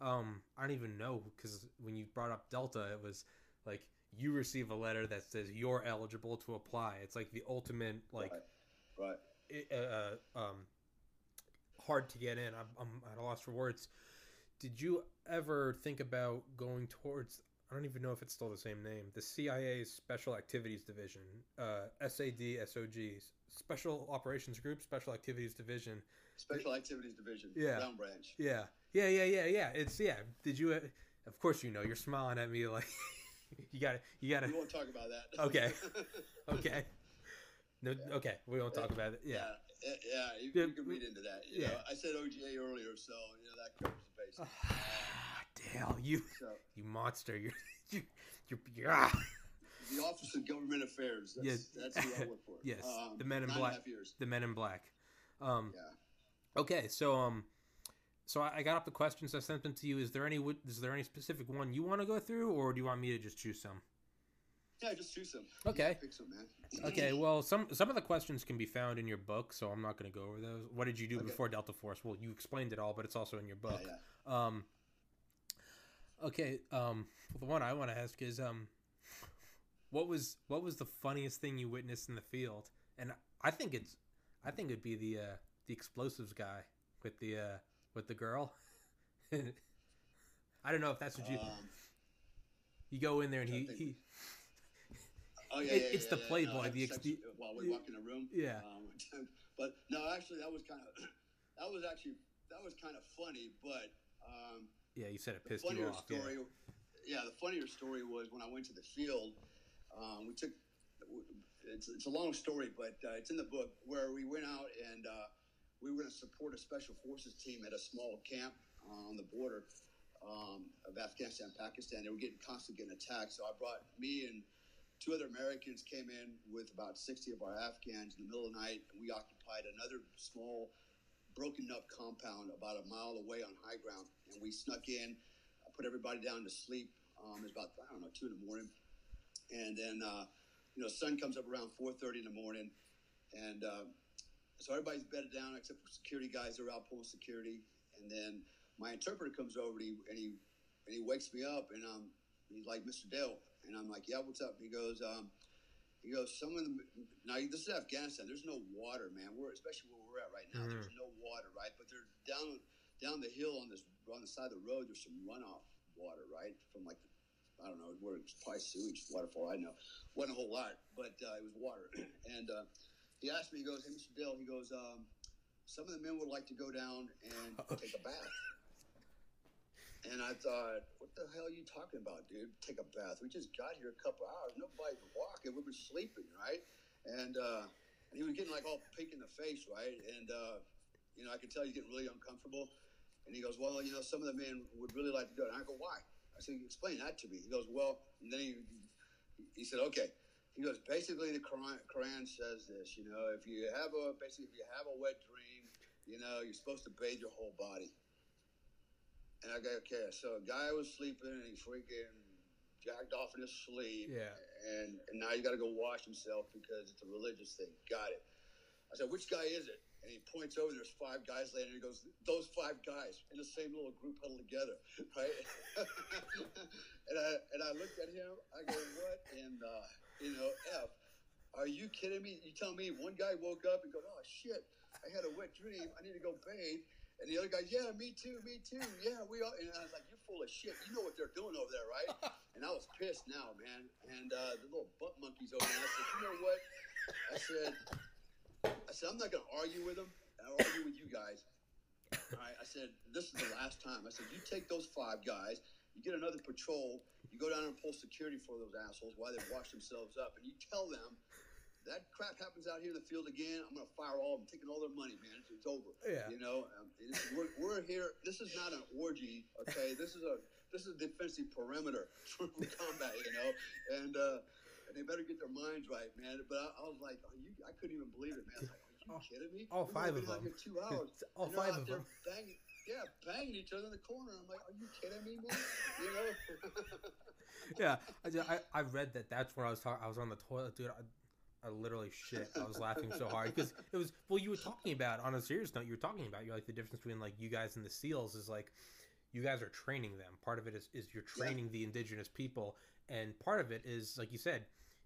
Um, I don't even know because when you brought up Delta, it was like you receive a letter that says you're eligible to apply. It's like the ultimate like Right. it- uh, um, hard to get in. I'm, I'm at a loss for words. Did you ever think about going towards? I don't even know if it's still the same name. The CIA's Special Activities Division, uh, SAD, SOG, Special Operations Group, Special Activities Division. Special Activities Division. Yeah. Ground Branch. Yeah, yeah, yeah, yeah, yeah. It's yeah. Did you? Uh, of course, you know. You're smiling at me like (laughs) you got to You got it. We won't talk about that. Okay. (laughs) Okay. No. Okay. We won't talk about it. Yeah. Yeah, yeah, you, Yeah, you can read into that. You yeah. know, I said OGA earlier, so you know that covers the base. Dale, you So you monster. You're you (laughs) you're, you're ah. the Office of Government Affairs. That's, Yeah. that's who I work for. Yes, Um, the Men in nine and a Black. the Men in Black. Um. Yeah. Okay. So um. So I I got up the questions. I sent them to you. Is there any? Is there any specific one you want to go through, or do you want me to just choose some? Yeah, just choose some. Okay. Pick some, man. Okay. Well, some some of the questions can be found in your book, so I'm not going to go over those. What did you do Okay. before Delta Force? Well, you explained it all, but it's also in your Yeah, book. yeah. Um. Okay. Um. Well, the one I want to ask is um. What was what was the funniest thing you witnessed in the field? And I think it's, I think it'd be the uh, the explosives guy with the uh, with the girl. (laughs) I don't know if that's what you Um, you go in there and he, he (laughs) oh yeah, It- yeah, it's yeah, the yeah. Playboy, No, the ex- sex while we walk in the room. Yeah. Um, (laughs) but no, actually, that was kind of (clears throat) that was actually that was kind of funny, but. Um, yeah you said it pissed you off. Yeah. story, yeah. the funnier story was when I went to the field. Um, we took it's, it's a long story, but uh, it's in the book where we went out and uh, we were going to support a special forces team at a small camp uh, on the border um, of Afghanistan, and Pakistan. They were getting constantly getting attacked, so I brought me and two other Americans came in with about 60 of our Afghans in the middle of the night, and we occupied another small broken up compound about a mile away on high ground, and we snuck in, I put everybody down to sleep. Um, it was about I don't know two in the morning, and then uh, you know sun comes up around 4:30 in the morning, and uh, so everybody's bedded down except for security guys. They're out pulling security, and then my interpreter comes over and he and he, and he wakes me up, and um, he's like, "Mr. Dale," and I'm like, "Yeah, what's up?" And he goes, um, he goes, some of them, now this is Afghanistan. There's no water, man. We're especially where we're at right now. Mhm. There's no water, right? But they're down down the hill on this on the side of the road. There's some runoff water, right, from like I don't know where it's probably sewage waterfall. I know wasn't a whole lot, but uh, it was water. (clears throat) and uh, he asked me, he goes, "Hey, Mr. Dale," he goes, um, "Some of the men would like to go down and (laughs) take a bath." And I thought, what the hell are you talking about, dude? Take a bath. We just got here a couple hours. Nobody's walking. We were sleeping, right? And, uh, and he was getting like all pink in the face, right? And, uh, you know, I could tell he's getting really uncomfortable. And he goes, well, you know, some of the men would really like to go. And I go, why? I said, explain that to me. He goes, well, and then he, he said, okay. He goes, basically, the Quran, Quran says this, you know, if you have a, basically, if you have a wet dream, you know, you're supposed to bathe your whole body. And I go, okay, so a guy was sleeping and he freaking jacked off in his sleep. Yeah. And, and now you got to go wash himself because it's a religious thing. Got it. I said, which guy is it? And he points over, there's five guys laying there. He goes, those five guys in the same little group huddled together, right? (laughs) and, I, and I looked at him. I go, what in the, you know, F? Are you kidding me? You tell me one guy woke up and go, oh, shit, I had a wet dream. I need to go bathe. And the other guy, yeah, me too, me too. Yeah, we all. And I was like, you're full of shit. You know what they're doing over there, right? (laughs) And I was pissed now, man. And uh, the little butt monkeys over there. I said, you know what? I said, I said, I'm not going to argue with them. I'll argue with you guys. All right. I said, this is the last time. I said, you take those five guys, you get another patrol, you go down and pull security for those assholes while they wash themselves up, and you tell them that crap happens out here in the field again, I'm going to fire all of them, taking all their money, man. It's, it's over. Yeah. You know, um, we're, we're here. This is not an orgy, okay? This is a this is a defensive perimeter (laughs) for combat, you know, and uh, and they better get their minds right, man. But I, I was like, are you? I couldn't even believe it, man. I was like, are you All- kidding me? all five of them. here two hours. All five out of there them. Banging, yeah, banging each other in the corner. I'm like, are you kidding me, man? You know? (laughs) yeah, I, I, I read that. That's when I was talking. I was on the toilet, dude. I, I literally shit. I was laughing so hard because it was. Well, you were talking about on a serious note. You were talking about you're like the difference between like you guys and the SEALs is like you guys are training them. Part of it is is you're Yeah. training the indigenous people, and part of it is like you said.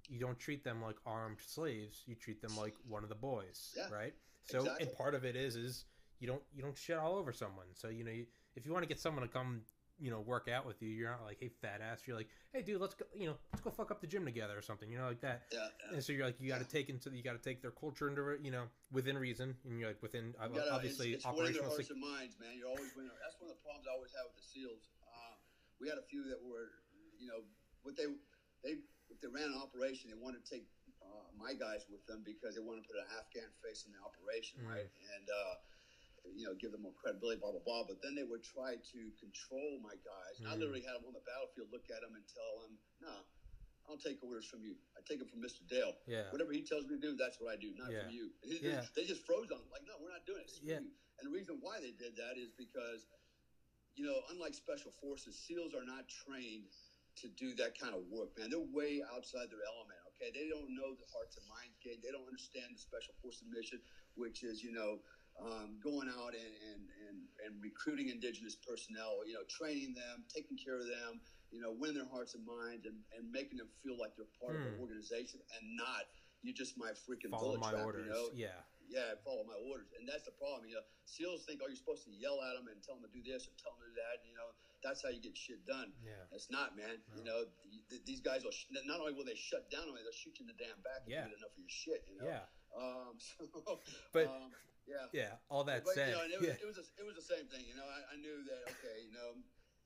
You don't treat them like armed slaves. You treat them like one of the boys, Yeah, right? So, exactly. and part of it is is you don't you don't shit all over someone. So you know, you, if you want to get someone to come, you know, work out with you, you're not like, hey, fat ass. You're like, hey, dude, let's go, you know, let's go fuck up the gym together or something. You know, like that. yeah. yeah. And so you're like, you got to take into, you got to take their culture into, you know, within reason, and you're like within You gotta- obviously it's, it's winning their operational. hearts and minds, man. You're always winning. That's one of the problems I always have with the SEALs. Uh, we had a few that were, you know, what they they if they ran an operation, they wanted to take uh, my guys with them because they wanted to put an Afghan face in the operation, Mm. right? And uh, you know, give them more credibility, blah blah blah. But then they would try to control my guys. And I mm-hmm. literally had them on the battlefield, look at them, and tell them, "No, I don't take orders from you. I take them from Mr. Dale. Yeah. Whatever he tells me to do, that's what I do, not Yeah. from you." He- Yeah. They just froze on it. Like, no, we're not doing it. Screw Yeah. And the reason why they did that is because, you know, unlike special forces, SEALs are not trained to do that kind of work, man. They're way outside their element, okay? They don't know the hearts and minds game. They don't understand the special forces mission, which is, you know, um, going out and, and, and, and recruiting indigenous personnel, you know, training them, taking care of them, you know, winning their hearts and minds and, and making them feel like they're part of Hmm. an organization and not, you're just my freaking follow bullet my trap, orders. you know? Yeah. yeah, follow my orders. And that's the problem. You know, SEALs think, oh, you're supposed to yell at them and tell them to do this or tell them to do that. You know, that's how you get shit done. Yeah. It's not, man. You know, th- th- these guys will, sh- not only will they shut down on you, they'll shoot you in the damn back if Yeah. you get enough of your shit, you know? Yeah. Um, (laughs) so, But- um, yeah. Yeah. All that But, said, you know, it was, yeah. it, was a, it was the same thing. You know, I, I knew that, okay, you know,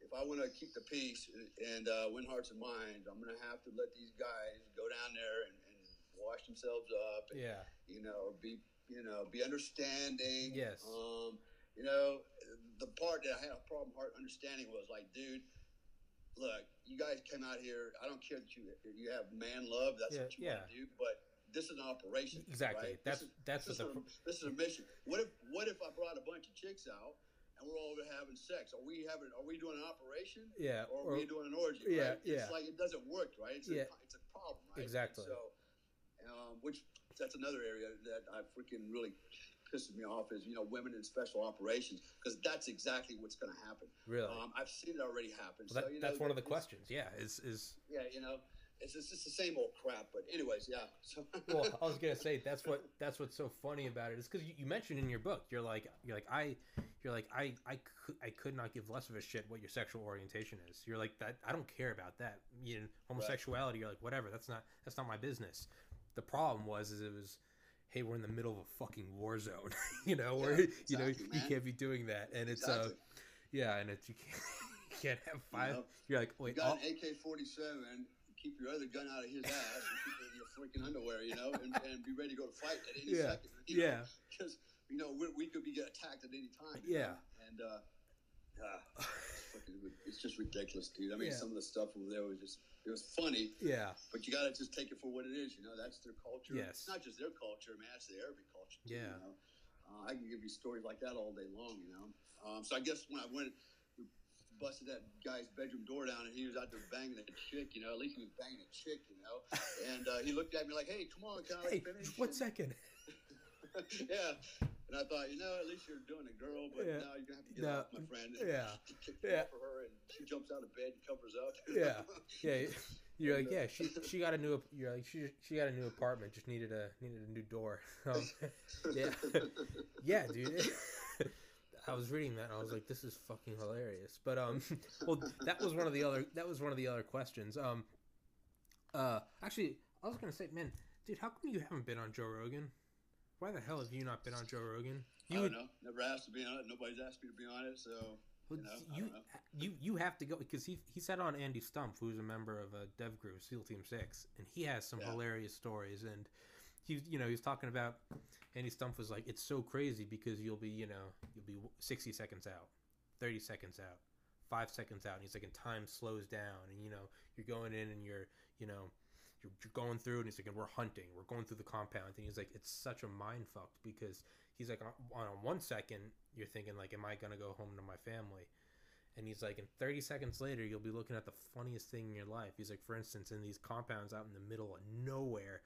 if I want to keep the peace and, and uh, win hearts and minds, I'm going to have to let these guys go down there and, and wash themselves up and, yeah. you know, be you know, be understanding. Yes. Um, you know, the part that I had a problem heart understanding was like, dude, look, you guys came out here. I don't care that you you have man love. That's Yeah, what you yeah. want to do, but this is an operation. Exactly. right? That's- this is, that's this is, the a, this is a mission. What if what if I brought a bunch of chicks out? And we're all over having sex. Are we having? Are we doing an operation? Yeah, Or or- are we doing an orgy? yeah, right? yeah. It's like it doesn't work, right? It's Yeah. a, it's a problem, right? Exactly. So, um, which that's another area that I freaking really pisses me off is you know women in special operations because that's exactly what's going to happen. Really? Um, I've seen it already happen. Well, that, so you know that's one of the questions. Yeah. Is is Yeah, you know, it's just, it's the same old crap. But anyways, yeah. So (laughs) well, I was gonna (laughs) say that's what that's what's so funny about it is because you, you mentioned in your book you're like you're like I you're like I I could I could not give less of a shit what your sexual orientation is. You're like that I don't care about that. You know, homosexuality. You're like whatever. That's not that's not my business. The problem was is it was. Hey, we're in the middle of a fucking war zone, (laughs) you know. Where Yeah, you know exactly, you can't be doing that, and it's uh, yeah, and it's you can't you can't have five. know, You're like you wait, got all, an AK forty seven. Keep your other gun out of his ass and keep it in your freaking underwear, you know, and, and be ready to go to fight at any Yeah, second. You yeah. Because you know we're, we could be attacked at any time. Yeah. know? And uh, ah, it's, just ridiculous, dude. I mean, Yeah. some of the stuff over there was just it was funny. yeah, But you got to just take it for what it is. You know, that's their culture. Yes. It's not just their culture, man. It's the Arabic culture. too, Yeah. You know? Uh, I can give you stories like that all day long, you know. Um, so I guess when I went, we busted that guy's bedroom door down, and he was out there banging a chick, you know. At least he was banging a chick, you know. And uh, he looked at me like, "Hey, come on, can I Hey, finish?" one second. (laughs) yeah. And I thought, you know, at least you're doing a girl, but Yeah. now you're gonna have to get No. off, my friend. Yeah. (laughs) Kick Yeah. for her, and she jumps out of bed and covers up. Yeah, yeah. (laughs) You're like, yeah. She she got a new. You're like, she she got a new apartment. Just needed a needed a new door. Um, yeah, yeah, dude. I was reading that and I was like, this is fucking hilarious. But um, (laughs) well, that was one of the other that was one of the other questions. Um, uh, actually, I was gonna say, man, dude, how come you haven't been on Joe Rogan? Why the hell have you not been on Joe Rogan? I You don't know. Never asked to be on it. Nobody's asked me to be on it, so you know, you, you you have to go because he he said on Andy Stumpf, who's a member of a dev group, SEAL Team Six, and he has some Yeah. hilarious stories. And he you know he talking about Andy Stumpf was like, it's so crazy because you'll be you know you'll be sixty seconds out, thirty seconds out, five seconds out, and he's like, and time slows down, and you know you're going in and you're you know. You're, you're going through, and he's like, and we're hunting. We're going through the compound, and he's like, it's such a mind fuck because he's like, on, on one second, you're thinking like, am I gonna go home to my family? And he's like, and 30 seconds later, you'll be looking at the funniest thing in your life. He's like, for instance, in these compounds out in the middle of nowhere,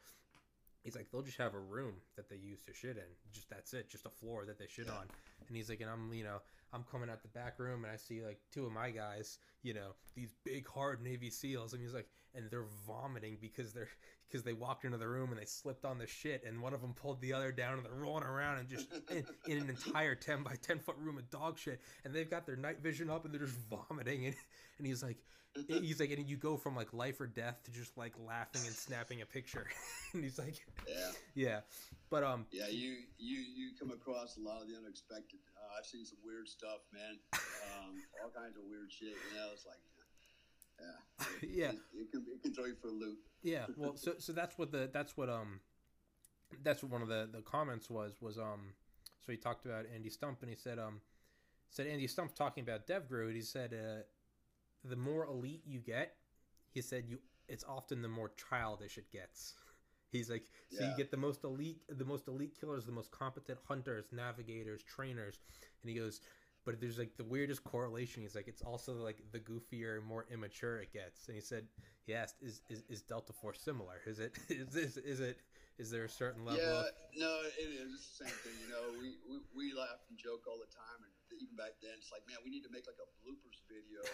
he's like, they'll just have a room that they use to shit in. Just that's it, just a floor that they shit Yeah. on. And he's like, and I'm, you know, I'm coming out the back room and I see like two of my guys, you know, these big hard Navy SEALs, and he's like, and they're vomiting because they're (laughs) because they walked into the room and they slipped on the shit, and one of them pulled the other down, and they're rolling around and just (laughs) in, in an entire ten by ten foot room of dog shit, and they've got their night vision up and they're just (laughs) vomiting, and and he's like, he's like, and you go from like life or death to just like laughing and snapping a picture, and he's like, Yeah, yeah, but um, yeah. You you you come across a lot of the unexpected. Uh, I've seen some weird stuff, man. Um, all kinds of weird shit. You know, it's like, yeah, yeah. It, it can it can throw you for a loop. Yeah, well, so so that's what the that's what um that's what one of the the comments was was um so he talked about Andy Stumpf and he said um said Andy Stumpf talking about DevGru he said uh the more elite you get he said you it's often the more childish it gets. He's like, so you get the most elite, the most elite killers, the most competent hunters, navigators, trainers, and he goes, but there's like the weirdest correlation. He's like, it's also like the goofier more immature it gets. And he said, he asked, is is, is Delta Force similar? Is it (laughs) is this is it is there a certain level? Yeah, of, no, it is It's the same thing. You know, we, we we laugh and joke all the time, and even back then, it's like, man, we need to make like a bloopers video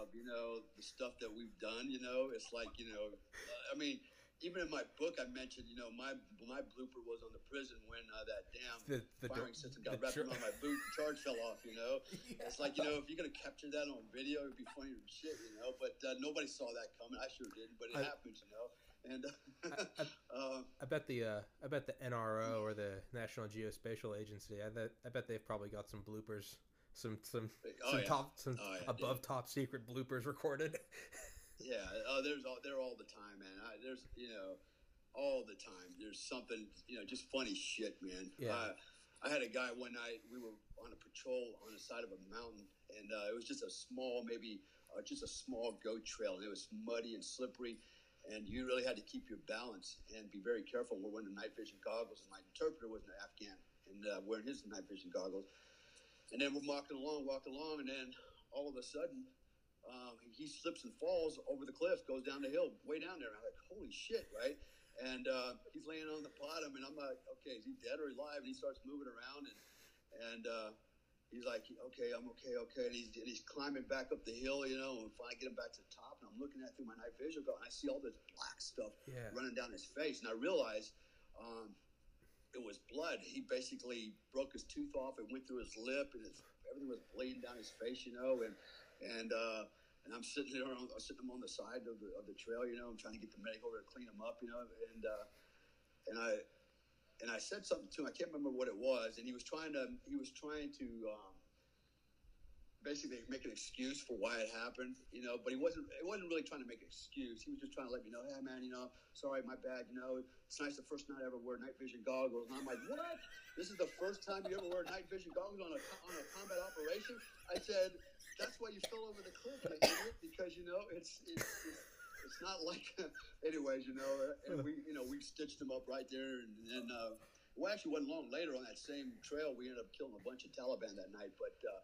of you know the stuff that we've done. You know, it's like you know, I mean, even in my book, I mentioned you know my my blooper was on the prison when uh, that damn The- the firing dr- system got wrapped dr- around my boot, and charge fell off. You know, (laughs) it's like you know if you're gonna capture that on video, it'd be funny as shit. You know, but uh, nobody saw that coming. I sure didn't, but it I- happens. You know, and (laughs) I- uh, I bet the uh, I bet the NRO or the National Geospatial Agency. I bet I bet they've probably got some bloopers, some some Oh, some yeah. top some Oh, yeah, above dude. top secret bloopers recorded. (laughs) Yeah, uh, there's all there all the time, man. I, there's you know, all the time. There's something you know, just funny shit, man. Yeah. Uh, I had a guy one night. We were on a patrol on the side of a mountain, and uh, it was just a small, maybe uh, just a small goat trail, and it was muddy and slippery. And you really had to keep your balance and be very careful. We're wearing the night vision goggles, and my interpreter was an Afghan, and uh, wearing his night vision goggles. And then we're walking along, walking along, and then all of a sudden, um, he slips and falls over the cliff, goes down the hill, way down there. And I'm like, holy shit, right? And uh, he's laying on the bottom, and I'm like, okay, is he dead or alive? And he starts moving around, and and uh, he's like, okay, I'm okay, okay. And he's, and he's climbing back up the hill, you know, and finally get him back to the top. And I'm looking at through my night vision, and I see all this black stuff Yeah. running down his face, and I realize um, it was blood. He basically broke his tooth off. It went through his lip, and it's, everything was bleeding down his face, you know. And and uh, and I'm sitting there, on, I'm sitting on the side of the, of the trail, you know. I'm trying to get the medic over to clean him up, you know. And uh, and I and I said something to him. I can't remember what it was, and he was trying to he was trying to. Um, basically make an excuse for why it happened, you know. But he wasn't. It wasn't really trying to make an excuse. He was just trying to let me know, hey man, you know, sorry, my bad. You know, it's nice the first night I ever wear night vision goggles. And I'm like, what? This is the first time you ever wear night vision goggles on a on a combat operation? I said, that's why you fell over the cliff, idiot, because you know it's it's. it's it's not like, (laughs) anyways, you know, and we, you know, we stitched him up right there, and then, uh, well, actually, wasn't long later on that same trail, we ended up killing a bunch of Taliban that night. But uh,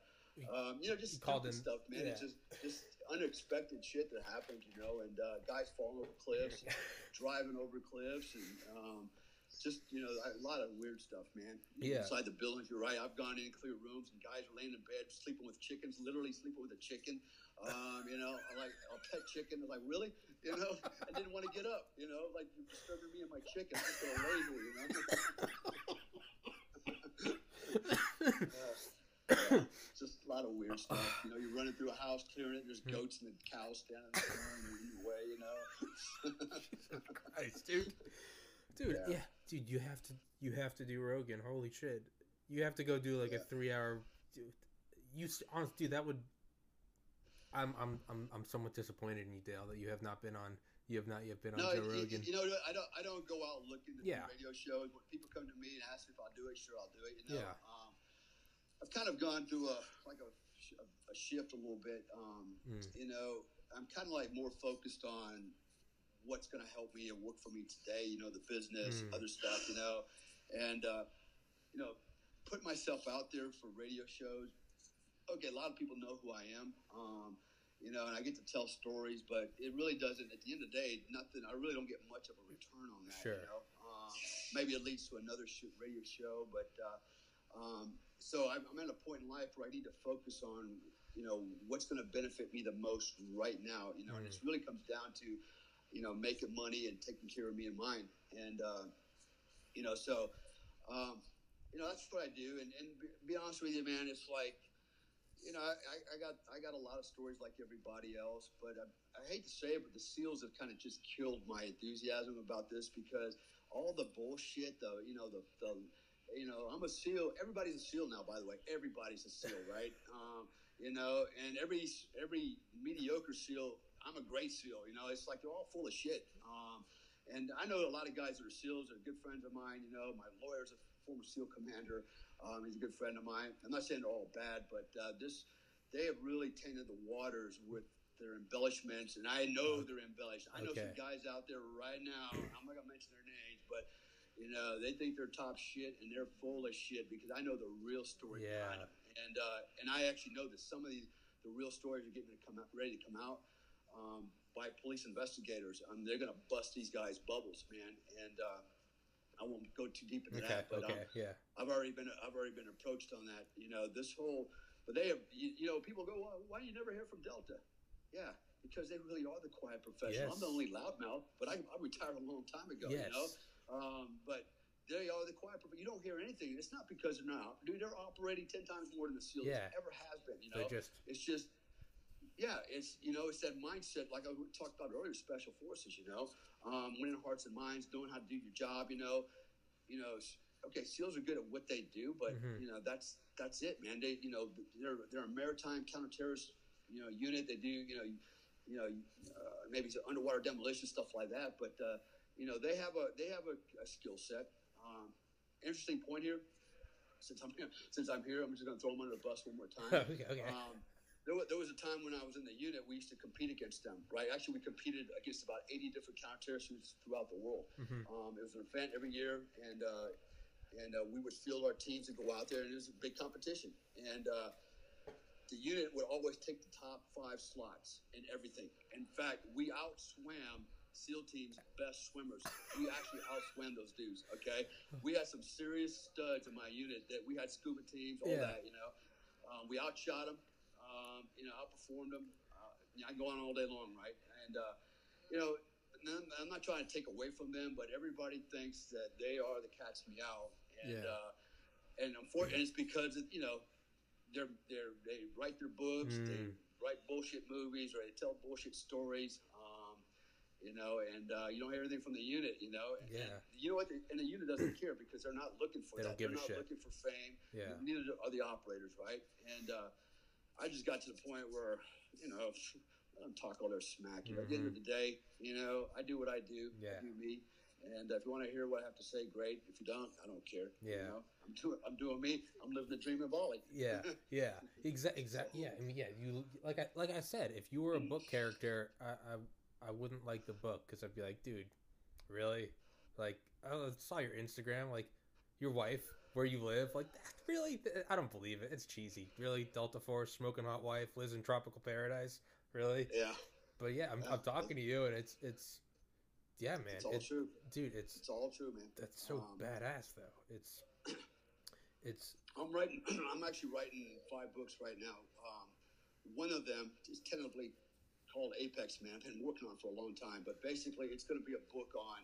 um, you know, just called in- stuff, man. It's just just unexpected shit that happens, you know, and uh, guys falling over cliffs, (laughs) driving over cliffs, and um, just you know, a lot of weird stuff, man. Yeah. Inside the buildings, you're right. I've gone in clear rooms, and guys are laying in bed sleeping with chickens, literally sleeping with a chicken. Um, you know, like a pet chicken. They're like, really? You know, (laughs) I didn't want to get up. You know, like you're disturbing me and my chicken. I'm just so lazy. You know. Uh, (laughs) just a lot of weird stuff. You know, you're running through a house, clearing it. There's goats and the cows standing in your way. You know. (laughs) Christ, dude. Dude, Yeah. yeah. dude, you have to you have to do Rogan. Holy shit, you have to go do like a three hour. Dude, you honest, dude, that would. I'm I'm I'm I'm somewhat disappointed in you, Dale, that you have not been on. You have not yet been on Joe Rogan. you know, I don't. I don't go out looking to Yeah. radio shows. When people come to me and ask if I'll do it, sure I'll do it. You know, Yeah. um, I've kind of gone through a like a, a shift a little bit. Um, Mm. You know, I'm kind of like more focused on what's going to help me and work for me today. You know, the business, Mm. other stuff. You know, and uh, you know, put myself out there for radio shows. Okay, a lot of people know who I am. Um, you know, and I get to tell stories, but it really doesn't. At the end of the day, nothing. I really don't get much of a return on that. Sure. You know, um, maybe it leads to another shoot, radio show, but uh, um, so I'm, I'm at a point in life where I need to focus on, you know, what's going to benefit me the most right now. You know, and it really comes down to, you know, making money and taking care of me and mine, and uh, you know, so. Um, you know that's what I do, and, and be, honest with you, man, it's like you know, I, I- I got I got a lot of stories like everybody else, but I, I hate to say it, but the seals have kind of just killed my enthusiasm about this because all the bullshit, the you know the the you know I'm a seal. Everybody's a seal now, by the way. Everybody's a seal, right? (laughs) Um, you know, and every every mediocre seal, I'm a great seal. You know, it's like they're all full of shit. Um, and I know a lot of guys that are SEALs are good friends of mine. You know, my lawyer's a former SEAL commander. Um, he's a good friend of mine. I'm not saying they're all bad, but uh, this they have really tainted the waters with their embellishments, and I know they're embellished. I know some guys out there right now. I'm not gonna mention their names, but you know they think they're top shit, and they're full of shit because I know the real story Yeah. behind them, and uh, and I actually know that some of the the real stories are getting to come out, ready to come out um, by police investigators. Um, they're going to bust these guys' bubbles, man. And uh, I won't go too deep into Okay, that, but okay, um, yeah. I've already been I've already been approached on that. You know, this whole, but they have you, you know people go, well, why do you never hear from Delta? Yeah, because they really are the quiet professional. I'm the only loudmouth, but I, I retired a long time ago. Yes. You know, um, but. They are the quiet, prof- you don't hear anything. It's not because they're not, dude. They're operating ten times more than the SEALs Yeah. ever has been. You know, They're just it's just yeah it's you know it's that mindset like i talked about earlier special forces you know? Um, winning hearts and minds knowing how to do your job you know? You know okay seals are good at what they do but Mhm. you know that's that's it man. They you know they're they're a maritime counterterrorist you know unit. They do you know you know uh, maybe it's underwater demolition stuff like that but uh, you know they have a they have a, a skill set. Um, interesting point here. Since i'm here since i'm here i'm just going to throw them under the bus one more time. (laughs) Okay, okay. um, there, was, there was a time when I was in the unit, we used to compete against them, right? Actually, we competed against about 80 different counterterrorist units throughout the world. Mhm. Um, it was an event every year, and uh, and uh, we would field our teams and go out there, and it was a big competition. And uh, the unit would always take the top five slots in everything. In fact, we outswam SEAL teams' best swimmers. We actually outswam those dudes. Okay, we had some serious studs in my unit that we had scuba teams, all Yeah. that. You know, um, we outshot them. Um, you know, outperformed them. Uh, you know, I go on all day long, right? And uh, you know, I'm, not trying to take away from them, but everybody thinks that they are the cat's meow, and Yeah. uh, and unfortunately, it's because of, you know they're they're they write their books, they Mm. write bullshit movies, or they tell bullshit stories. Um, you know, and uh, you don't hear anything from the unit. You know, and, Yeah. and you know what? The, and the unit doesn't care because they're not looking for They don't give a they're not shit. looking for fame. Yeah. Neither are the operators, right? And uh, I just got to the point where, you know, (laughs) I don't talk all their smack. You know, At the end of the day, you know, I do what I do. Mm-hmm. Yeah. I do me. And if you want to hear what I have to say, great. If you don't, I don't care. Yeah. You know, I'm doing, I'm doing me. I'm living the dream in Bali. Yeah, (laughs) yeah, exactly, exactly. Yeah, I mean, yeah. You like I like I said, if you were a book character, I I, I wouldn't like the book because I'd be like, dude, really? Like, I saw your Instagram. Like, your wife, where you live. Like, really? I don't believe it. It's cheesy. Really, Delta Force, smoking hot wife, lives in tropical paradise. Really? Yeah. But yeah, I'm, Yeah. I'm talking to you, and it's it's yeah, man. It's all It- true. dude. It's It's all true, man. that's so Um, badass, though. It's (coughs) it's I'm writing. (clears throat) I'm actually writing five books right now. Um, one of them is tentatively called Apex Man. I've been working on it for a long time, but basically, it's going to be a book on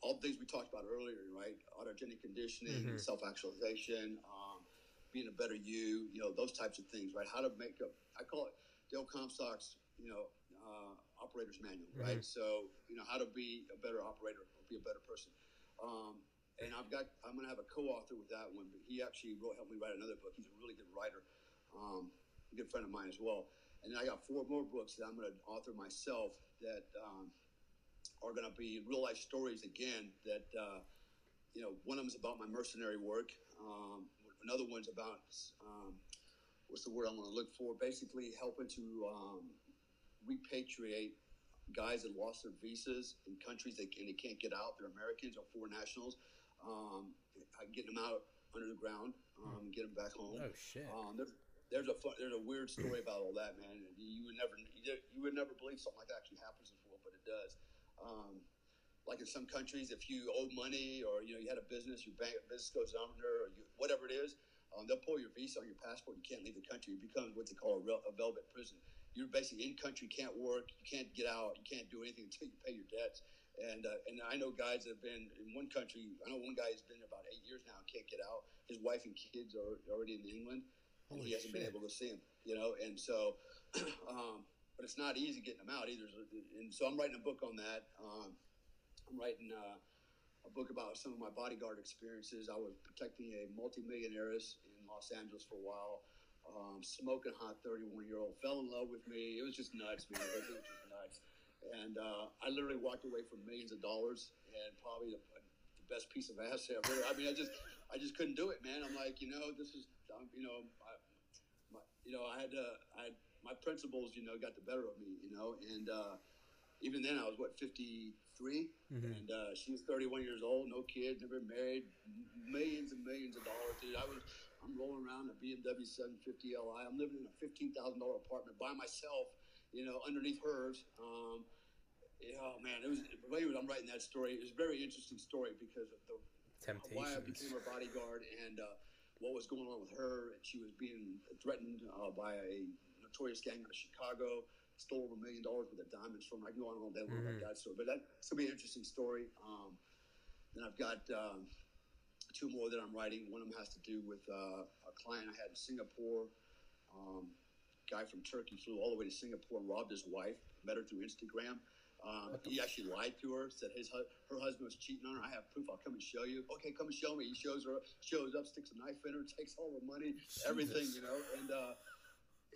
all the things we talked about earlier, right? Autogenic conditioning, Mhm. self-actualization, um, being a better you. You know, those types of things, right? How to make a. I call it Dale Comstock's. You know. Uh, operator's manual, right? So you know how to be a better operator, or be a better person. Um, and I've got I'm going to have a co-author with that one, but he actually wrote helped me write another book. He's a really good writer, um, a good friend of mine as well. And then I got four more books that I'm going to author myself that um, are going to be real life stories again. That uh, you know, one of them is about my mercenary work. Um, another one's about um, what's the word I'm going to look for? Basically, helping to um, repatriate guys that lost their visas in countries that and they can't get out. They're Americans or foreign nationals. Um, getting them out under the ground, um, get them back home. oh shit. Um, there's, there's a fun, there's a weird story about all that, man. You would never you would never believe something like that actually happens in the world, but it does. Um, like in some countries, if you owe money or you know you had a business, your bank business goes under, or you, whatever it is, um, they'll pull your visa or your passport. You can't leave the country. You become what they call a, rel- a velvet prison. You're basically in country, can't work, you can't get out, you can't do anything until you pay your debts. And uh, and I know guys that have been in one country. I know one guy has been about eight years now, can't get out. His wife and kids are already in England, and Holy he hasn't been able to see him. You know, and so, (clears throat) um, but it's not easy getting them out either. And so I'm writing a book on that. Um, I'm writing uh, a book about some of my bodyguard experiences. I was protecting a multimillionaires in Los Angeles for a while. Um, smoking hot 31 year old fell in love with me. It was just nuts, man. It was, just nuts. And uh, I literally walked away from millions of dollars and probably the, the best piece of ass ever. I mean, I just, I just couldn't do it, man. I'm like, you know, this is, you know, I, my, you know, I had, to, I had my principles, you know, got the better of me, you know, and uh, even then I was what 53, Mhm. and uh, she was 31 years old, no kids, never married, millions and millions of dollars, dude. I was, I'm rolling around a BMW 750 Li. I'm living in a $15,000 apartment by myself, you know, underneath hers. Um, yeah, oh man, it was. Anyway, I'm writing that story. It was a very interesting story because of the why I became her bodyguard and uh, what was going on with her. And she was being threatened uh, by a notorious gang out of Chicago. Stole over a million dollars worth of diamonds from. I can go on all day long Mhm. about that story, but that's gonna be an interesting story. Um, then I've got um, two more that I'm writing. One of them has to do with uh, a client I had in Singapore. Um, guy from Turkey flew all the way to Singapore and robbed his wife. Met her through Instagram. Um, he actually lied to her, said his her husband was cheating on her. I have proof. I'll come and show you. Okay, come and show me. He shows her, shows up, sticks a knife in her, (laughs) takes all her money, everything, you know. And uh,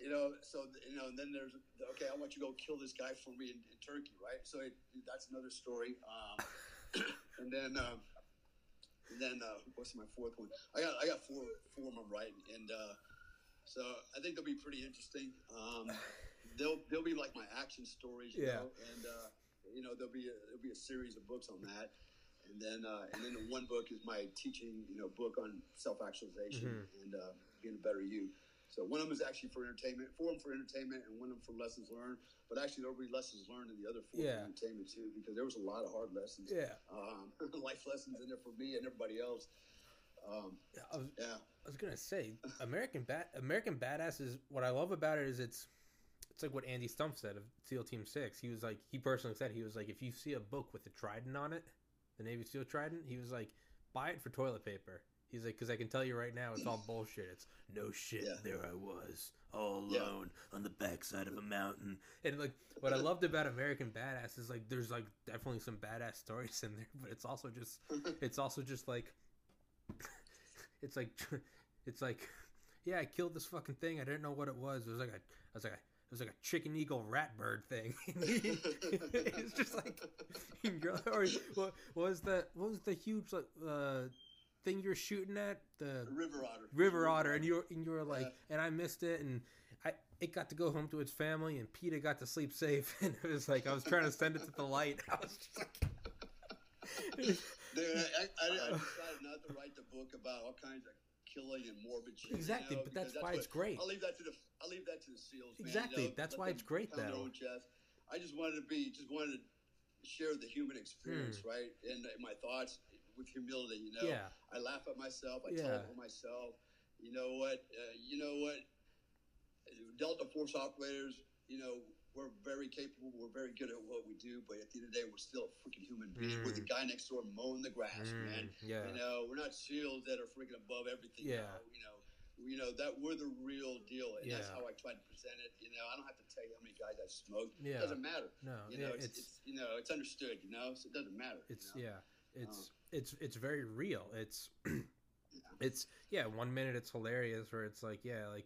you know, so you know, and then there's okay. I want you to go kill this guy for me in, in Turkey, right? So it, that's another story. Um, (coughs) and then, um, and then uh, what's my fourth one? I got I got four four of them writing, and uh, so I think they'll be pretty interesting. Um, they'll they'll be like my action stories, you Yeah. know, and uh, you know there'll be a, there'll be a series of books on that. And then, uh, and then the one book is my teaching, you know, book on self actualization Mhm. and uh, being a better you. So one of them is actually for entertainment, four of them for entertainment, and one of them for lessons learned. But actually, there'll be lessons learned in the other four Yeah. for entertainment too, because there was a lot of hard lessons, Yeah. um, (laughs) life lessons in there for me and everybody else. Um, I was, yeah, I was gonna say American Bat American Badass is what I love about it is it's it's like what Andy Stumpf said of SEAL Team Six. He was like he personally said he was like if you see a book with the trident on it, the Navy SEAL trident, he was like buy it for toilet paper. He's like because I can tell you right now it's all (laughs) bullshit. It's no shit. Yeah. There I was all Yeah. alone on the backside of a mountain. And like what I loved about American Badass is like there's like definitely some badass stories in there, but it's also just (laughs) it's also just like (laughs) it's like it's like yeah i killed this fucking thing i didn't know what it was it was like a it was like a it was like a chicken eagle rat bird thing it's just like or what what was the what was the huge like uh thing you're shooting at the River Otter. river otter and you were and you were like Yeah. and i missed it and i it got to go home to its family and peter got to sleep safe (laughs) and it was like i was trying to send it to the light (laughs) i was just like Dude, I, I, I (laughs) decided not to write the book about all kinds of killing and morbid shit. Exactly, you know, but that's because why it's great. I'll leave that to the I'll leave that to the seals. man, Exactly, you know, that's why it's great, though. I just wanted to be, just wanted to share the human experience, Hmm. right, and my thoughts with humility. You know, Yeah. I laugh at myself. I Yeah. tell myself, you know what, uh, you know what, Delta Force operators, you know, we're very capable. We're very good at what we do, but at the end of the day, we're still a freaking human being. We're the guy next door mowing the grass, Mm, man. yeah. You know, we're not shields that are freaking above everything. Yeah. now, You know, you know that we're the real deal, and that's how I try to present it. You know, I don't have to tell you how many guys I smoked. Yeah. It doesn't matter. No, you know, it's, it's- it's, you know it's understood. You know, so it doesn't matter. you It's know? yeah, it's Um, it's it's very real. It's (clears throat) it's yeah. One minute it's hilarious where it's like yeah, like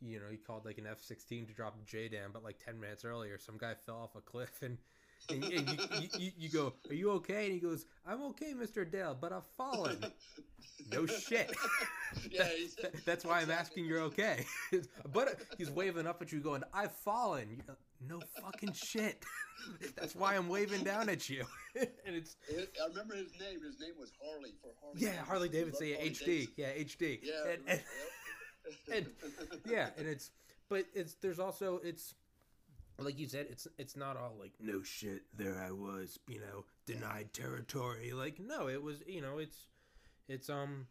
you know he called like an F sixteen to drop a JDAM, but like ten minutes earlier some guy fell off a cliff (laughs) and. And, and you, you, you, go, are you okay? And he goes, I'm okay, Mr. Dell, but I've fallen. no shit. (laughs) Yeah, That- that's why I'm asking you're okay. (laughs) but he's waving up at you, going, "I've fallen." No fucking shit. (laughs) that's why I'm waving down at you. and it's It- I remember his name. His name was Harley for Harley. yeah, Harley Davidson, yeah, HD, Davidson. yeah, HD. Yeah, and, and, and- yeah, and it's but it's there's also it's like you said, it's it's not all like no shit. There I was, you know, denied territory. Like no, it was you know it's it's um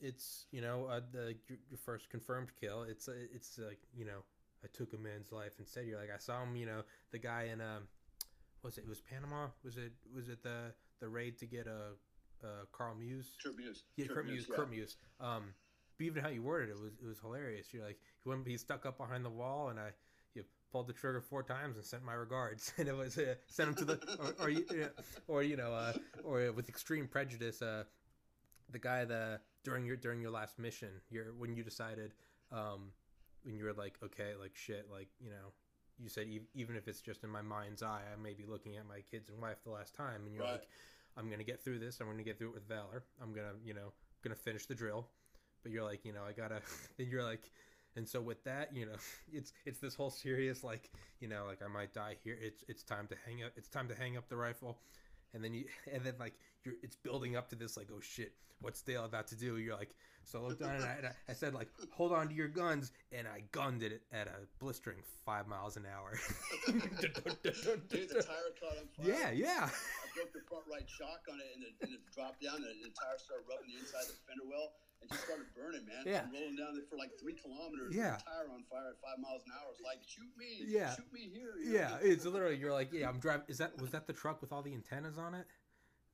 it's you know uh, the your, your first confirmed kill. It's uh, it's like you know I took a man's life instead. You're like I saw him. You know the guy in um was it, it was Panama? Was it was it the the raid to get a uh, Carl Muse? Kurt Muse. Yeah, Kurt Muse. yeah. Kurt Muse. Um, but even how you worded it was it was hilarious. You're like he wouldn't be stuck up behind the wall, and I pulled the trigger four times and sent my regards, (laughs) and it was uh, sent him to the or or, you- yeah, or you know uh, or with extreme prejudice. Uh, the guy the during your during your last mission, your when you decided um, when you were like okay like shit like you know. You said even if it's just in my mind's eye, I may be looking at my kids and wife the last time, and you're Right. like, I'm gonna get through this. I'm gonna get through it with valor. I'm gonna, you know, gonna finish the drill. But you're like, you know, I gotta. (laughs) Then you're like, and so with that, you know, (laughs) it's it's this whole serious like, you know, like I might die here. It's it's time to hang up. It's time to hang up the rifle. And then you, (laughs) and then like you're, it's building up to this like, oh shit, what's Dale about to do? You're like, so I looked down and I, and I, I said like, hold on to your guns, and I gunned it at a blistering five miles an hour. The tire caught on fire. yeah, yeah. I broke the front right shock on it, and it, and it dropped down, and the tire started rubbing the inside of the fender well, and just started burning, man. Yeah. I'm rolling down there for like three kilometers. Yeah. tire on fire at five miles an hour. It's like, shoot me. Yeah. Shoot me here. you Yeah, know? it's literally you're like, yeah, I'm driving. Is that was that the truck with all the antennas on it?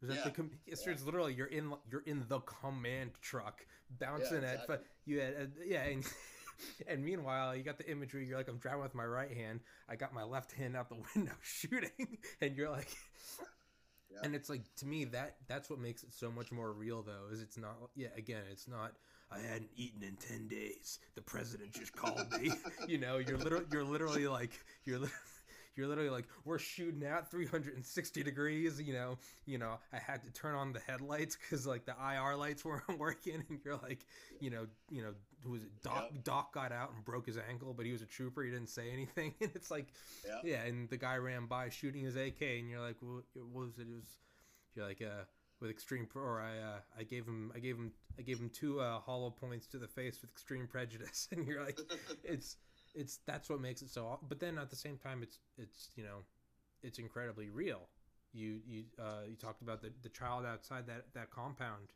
Was that Yeah. the? Com- it's, it's literally you're in you're in the command truck bouncing Yeah, at. exactly. But you had uh, yeah, and, (laughs) and meanwhile you got the imagery. You're like, I'm driving with my right hand. I got my left hand out the (laughs) window shooting, and you're like. Yeah. And it's like to me that that's what makes it so much more real though is it's not yeah again it's not I hadn't eaten in ten days the president just called me (laughs) you know you're literally you're literally like you're li- you're literally like we're shooting at 360 degrees you know you know I had to turn on the headlights because like the IR lights (laughs) weren't working and you're like you know you know who was it Doc Yep. Doc got out and broke his ankle but he was a trooper he didn't say anything (laughs) and it's like Yeah. yeah, and the guy ran by shooting his AK, and you're like, well, what was it? It was you're like, uh, with extreme or I, uh, I gave him, I gave him, I gave him two uh, hollow points to the face with extreme prejudice, (laughs) and you're like, it's, it's that's what makes it so. But then at the same time, it's, it's you know, it's incredibly real. You, you, uh, you talked about the the child outside that that compound,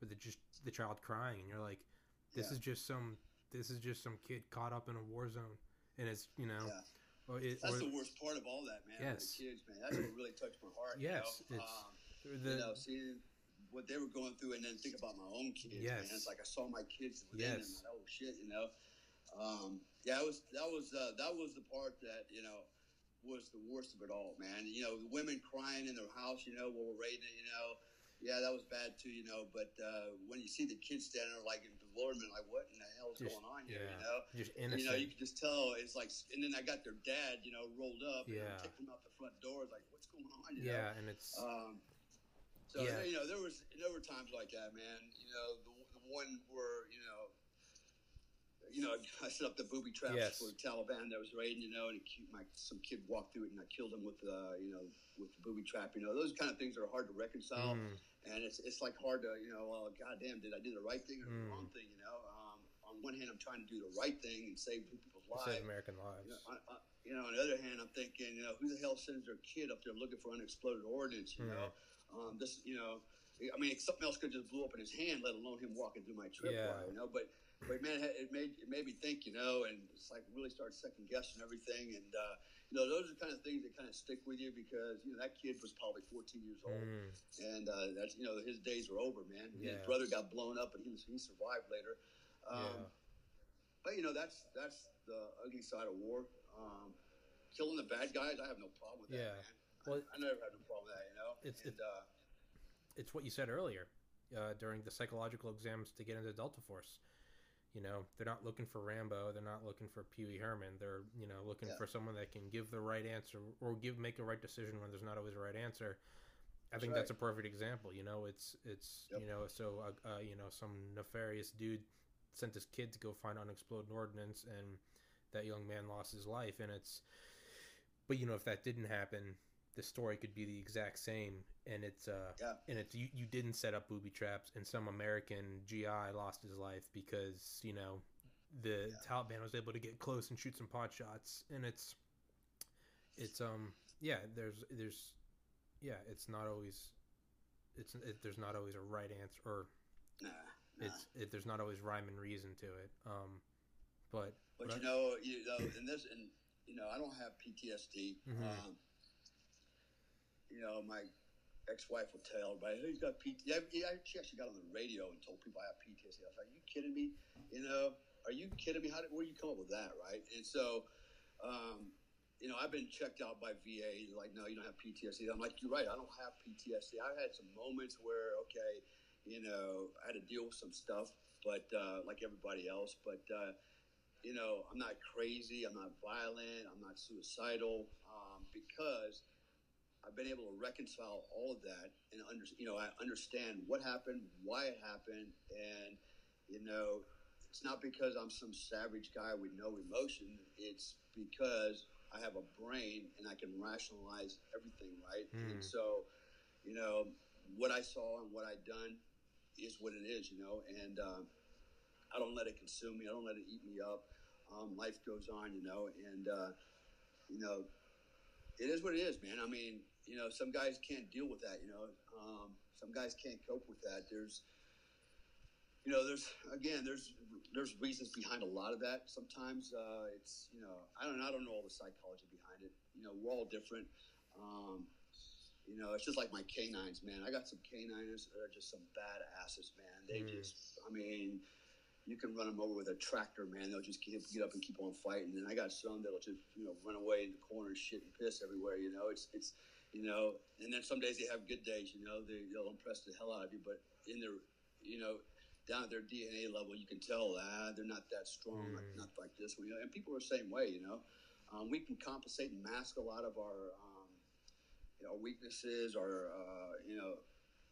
with the just the child crying, and you're like, this Yeah. is just some, this is just some kid caught up in a war zone, and it's you know. Yeah. Or it, That's or, the worst part of all that, man. Yes. The kids, man. That's what really touched my heart. Yes, You know? it's- um, the, you know, seeing what they were going through, and then think about my own kids. Yes. Man. It's like I saw my kids within Yes. them. Like, oh shit, you know. Um, yeah, it was that was uh, that was the part that you know was the worst of it all, man. You know, the women crying in their house, you know, while we're raiding it, you know. Yeah, that was bad too, you know. But uh, when you see the kids standing there like in bewilderment, like what in the hell is Just- going on here, yeah, you know? just innocent. You know, you can just tell it's like, and then I got their dad, you know, rolled up, and Yeah. I'm taking him out the front door. It's like, what's going on? You know? yeah, and it's Um, so Yeah. you know, there was there were times like that, man. You know, the, the one where you know, you know, I set up the booby traps Yes. for Taliban that was raiding. You know, and my some kid walked through it, and I killed him with uh, you know, with the booby trap. You know, those kind of things are hard to reconcile. mm, and it's it's like hard to you know, well, goddamn, did I do the right thing or the Mm. wrong thing? You know, um, on one hand, I'm trying to do the right thing and save people's lives. Save. American lives. You know, I, you know, on the other hand, I'm thinking, you know, who the hell sends their kid up there looking for unexploded ordnance? You Hmm. know, um, this, you know, I mean, something else could just blow up in his hand, let alone him walking through my trip. Yeah. You know, but but man, it made it made me think, you know, and it's like really start second guessing everything, and uh, you know, those are the kind of things that kind of stick with you because you know that kid was probably 14 years old, Mm. and uh, that's you know his days were over, man. Yeah. His brother got blown up, but he was, he survived later. Um, Yeah. But you know that's that's the ugly side of war. Um, killing the bad guys, I have no problem with that, Yeah. man. Well, I, I never had no problem with that, you know. It's- and, uh, it's what you said earlier uh, during the psychological exams to get into Delta Force. You know, they're not looking for Rambo. They're not looking for Pee Wee Herman. They're you know looking Yeah. for someone that can give the right answer or give make a right decision when there's not always a right answer. I That's think that's a perfect example. You know, it's it's Yep. you know so uh, uh, you know some nefarious dude sent his kid to go find unexploded ordnance, and that young man lost his life. And it's but you know if that didn't happen, the story could be the exact same, and it's uh yeah, and it's you, you didn't set up booby traps and some american gi lost his life because you know the taliban was able to get close and shoot some pot shots and it's it's um yeah there's there's yeah it's not always it's it, there's not always a right answer or nah, nah. it's it, there's not always rhyme and reason to it um but But but you know, you know, in this, and you know, I don't have PTSD. Mhm. Um, you know, my ex-wife would tell everybody, "Hey, he's got PTSD." Yeah, she actually got on the radio and told people I have PTSD. I was like, "Are you kidding me? You know, are you kidding me? How did where you come up with that, right?" And so, um, you know, I've been checked out by VA. Like, no, you don't have PTSD. I'm like, you're right. I don't have PTSD. I've had some moments where, okay, you know, I had to deal with some stuff, but uh, like everybody else, but. Uh, you know, I'm not crazy, I'm not violent, I'm not suicidal, um, because I've been able to reconcile all of that and under, you know, I understand what happened, why it happened, and you know, it's not because I'm some savage guy with no emotion. It's because I have a brain and I can rationalize everything, right? Hmm. And so, you know, what I saw and what I done is what it is, you know, and. Um, I don't let it consume me. I don't let it eat me up. Um, life goes on, you know, and uh, you know, it is what it is, man. I mean, you know, some guys can't deal with that. You know, um, some guys can't cope with that. There's, you know, there's again, there's there's reasons behind a lot of that. Sometimes uh, it's, you know, I don't, I don't know all the psychology behind it. You know, we're all different. Um, you know, it's just like my canines, man. I got some canines that are just some badasses, man. They Mm. just, I mean, you can run them over with a tractor, man. They'll just get, get up and keep on fighting. And I got some that'll just, you know, run away in the corner, shit and piss everywhere. You know, it's it's, you know. And then some days they have good days. You know, they, they'll impress the hell out of you. But in their, you know, down at their DNA level, you can tell ah, they're not that strong, not, Mm. not like this one. You know, and people are the same way. You know, um, we can compensate and mask a lot of our, um, you know, weaknesses, our, uh, you know,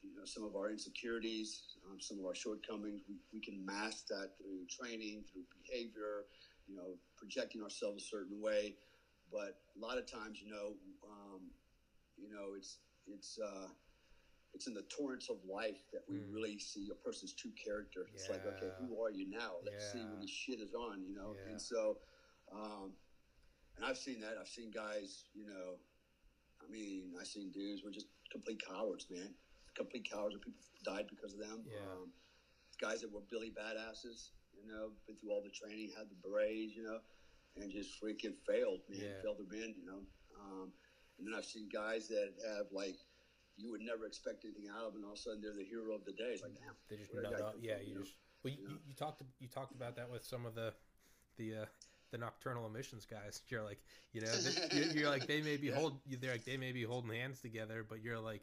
you know, some of our insecurities, um, some of our shortcomings. We, we can mask that through training, through behavior, you know, projecting ourselves a certain way. But a lot of times, you know, um, you know, it's it's uh, it's in the torrents of life that we Mm. really see a person's true character. It's like, okay, who are you now? Let's see when Yeah. the shit is on, you know. Yeah. And so, um, and I've seen that. I've seen guys, you know, I mean, I've seen dudes who are just complete cowards, man. Complete cowards, and people died because of them. Yeah. Um, guys that were Billy badasses, you know, been through all the training, had the berets, you know, and just freaking failed, man. Yeah. Failed to bend, you know. Um, and then I've seen guys that have like you would never expect anything out of, and all of a sudden they're the hero of the day. It's like, damn, they just nut up yeah from, you know? just well you, You you, talked you talked about that with some of the the uh the nocturnal emissions guys (laughs) you're like you know you're, you're like they may be (laughs) Yeah. hold they're like they may be holding hands together but you're like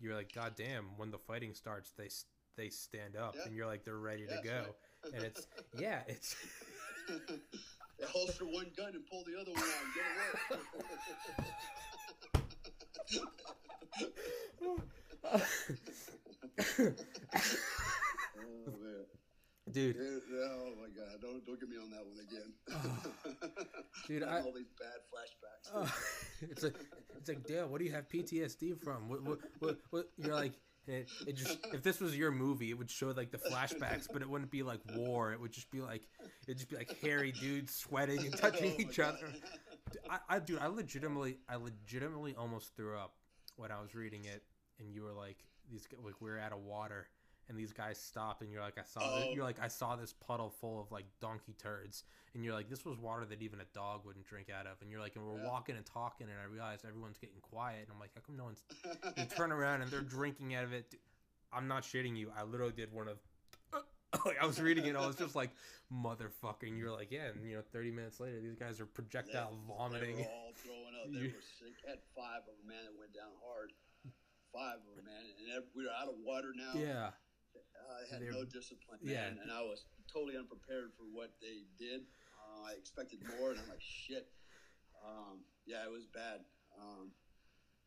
you're like god damn when the fighting starts they they stand up Yeah. and you're like they're ready Yeah, to go right. and it's yeah it's (laughs) they holster one gun and pull the other one out and get away. Oh man. dude Yeah, oh my god! Don't don't get me on that one again. Oh. (laughs) Dude, Having I- all these bad flashbacks. Oh, (laughs) it's like it's like Dale. What do you have PTSD from? What, what, what, what, you're like It, it just if this was your movie, it would show like the flashbacks, but it wouldn't be like war. It would just be like it'd just be like hairy dudes sweating and (laughs) touching Oh each God. other. I, I dude, I legitimately, I legitimately almost threw up when I was reading it, and you were like, these like we are out of water, and these guys stopped, and you're like, I saw, thi- Oh. you're like, I saw this puddle full of like donkey turds, and you're like, this was water that even a dog wouldn't drink out of, and you're like, and we're Yeah. walking and talking, and I realized everyone's getting quiet, and I'm like, how come no one's? You turn around and they're drinking out of it. I'm not shitting you. I literally did one of. (laughs) like, I was reading it. I was just like, motherfucker. And you're like, yeah. And you know, 30 minutes later, these guys are projectile vomiting. They were all throwing up. They (laughs) were sick. Had five of them, man, that went down hard. Five of them, man, and ev- we were out of water now. Yeah. I had They're- no discipline, yeah. man, and I was totally unprepared for what they did. Uh, I expected more, and I'm like, shit. Um, yeah, it was bad. Um,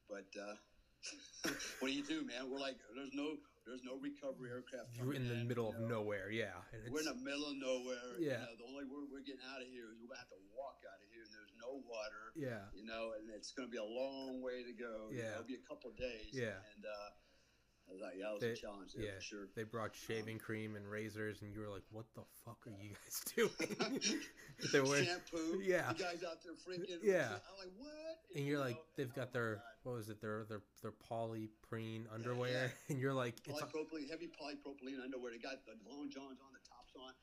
but uh, (laughs) what do you do, man? We're like, there's no, there's no recovery aircraft. You're in the middle you of nowhere. Yeah. And We're in the middle of nowhere. Yeah. You know, the only way we're getting out of here is we're gonna have to walk out of here, and there's no water yeah. you know, and it's going to be a long way to go. you Yeah. know, it'll be a couple days. Yeah. and uh, I was like, yeah, it was They- a challenge there yeah. for sure. They brought shaving um, cream and razors, and you were like, "What the fuck are you guys (laughs) doing?" (laughs) they were, shampoo. Yeah. the guys out there freaking. Yeah. I'm like, what? and you're You like, know, they've got oh their God. what was it? Their their their polyprene underwear, yeah. (laughs) and you're like, it's a, heavy polypropylene underwear. They got the long johns on, the tops on,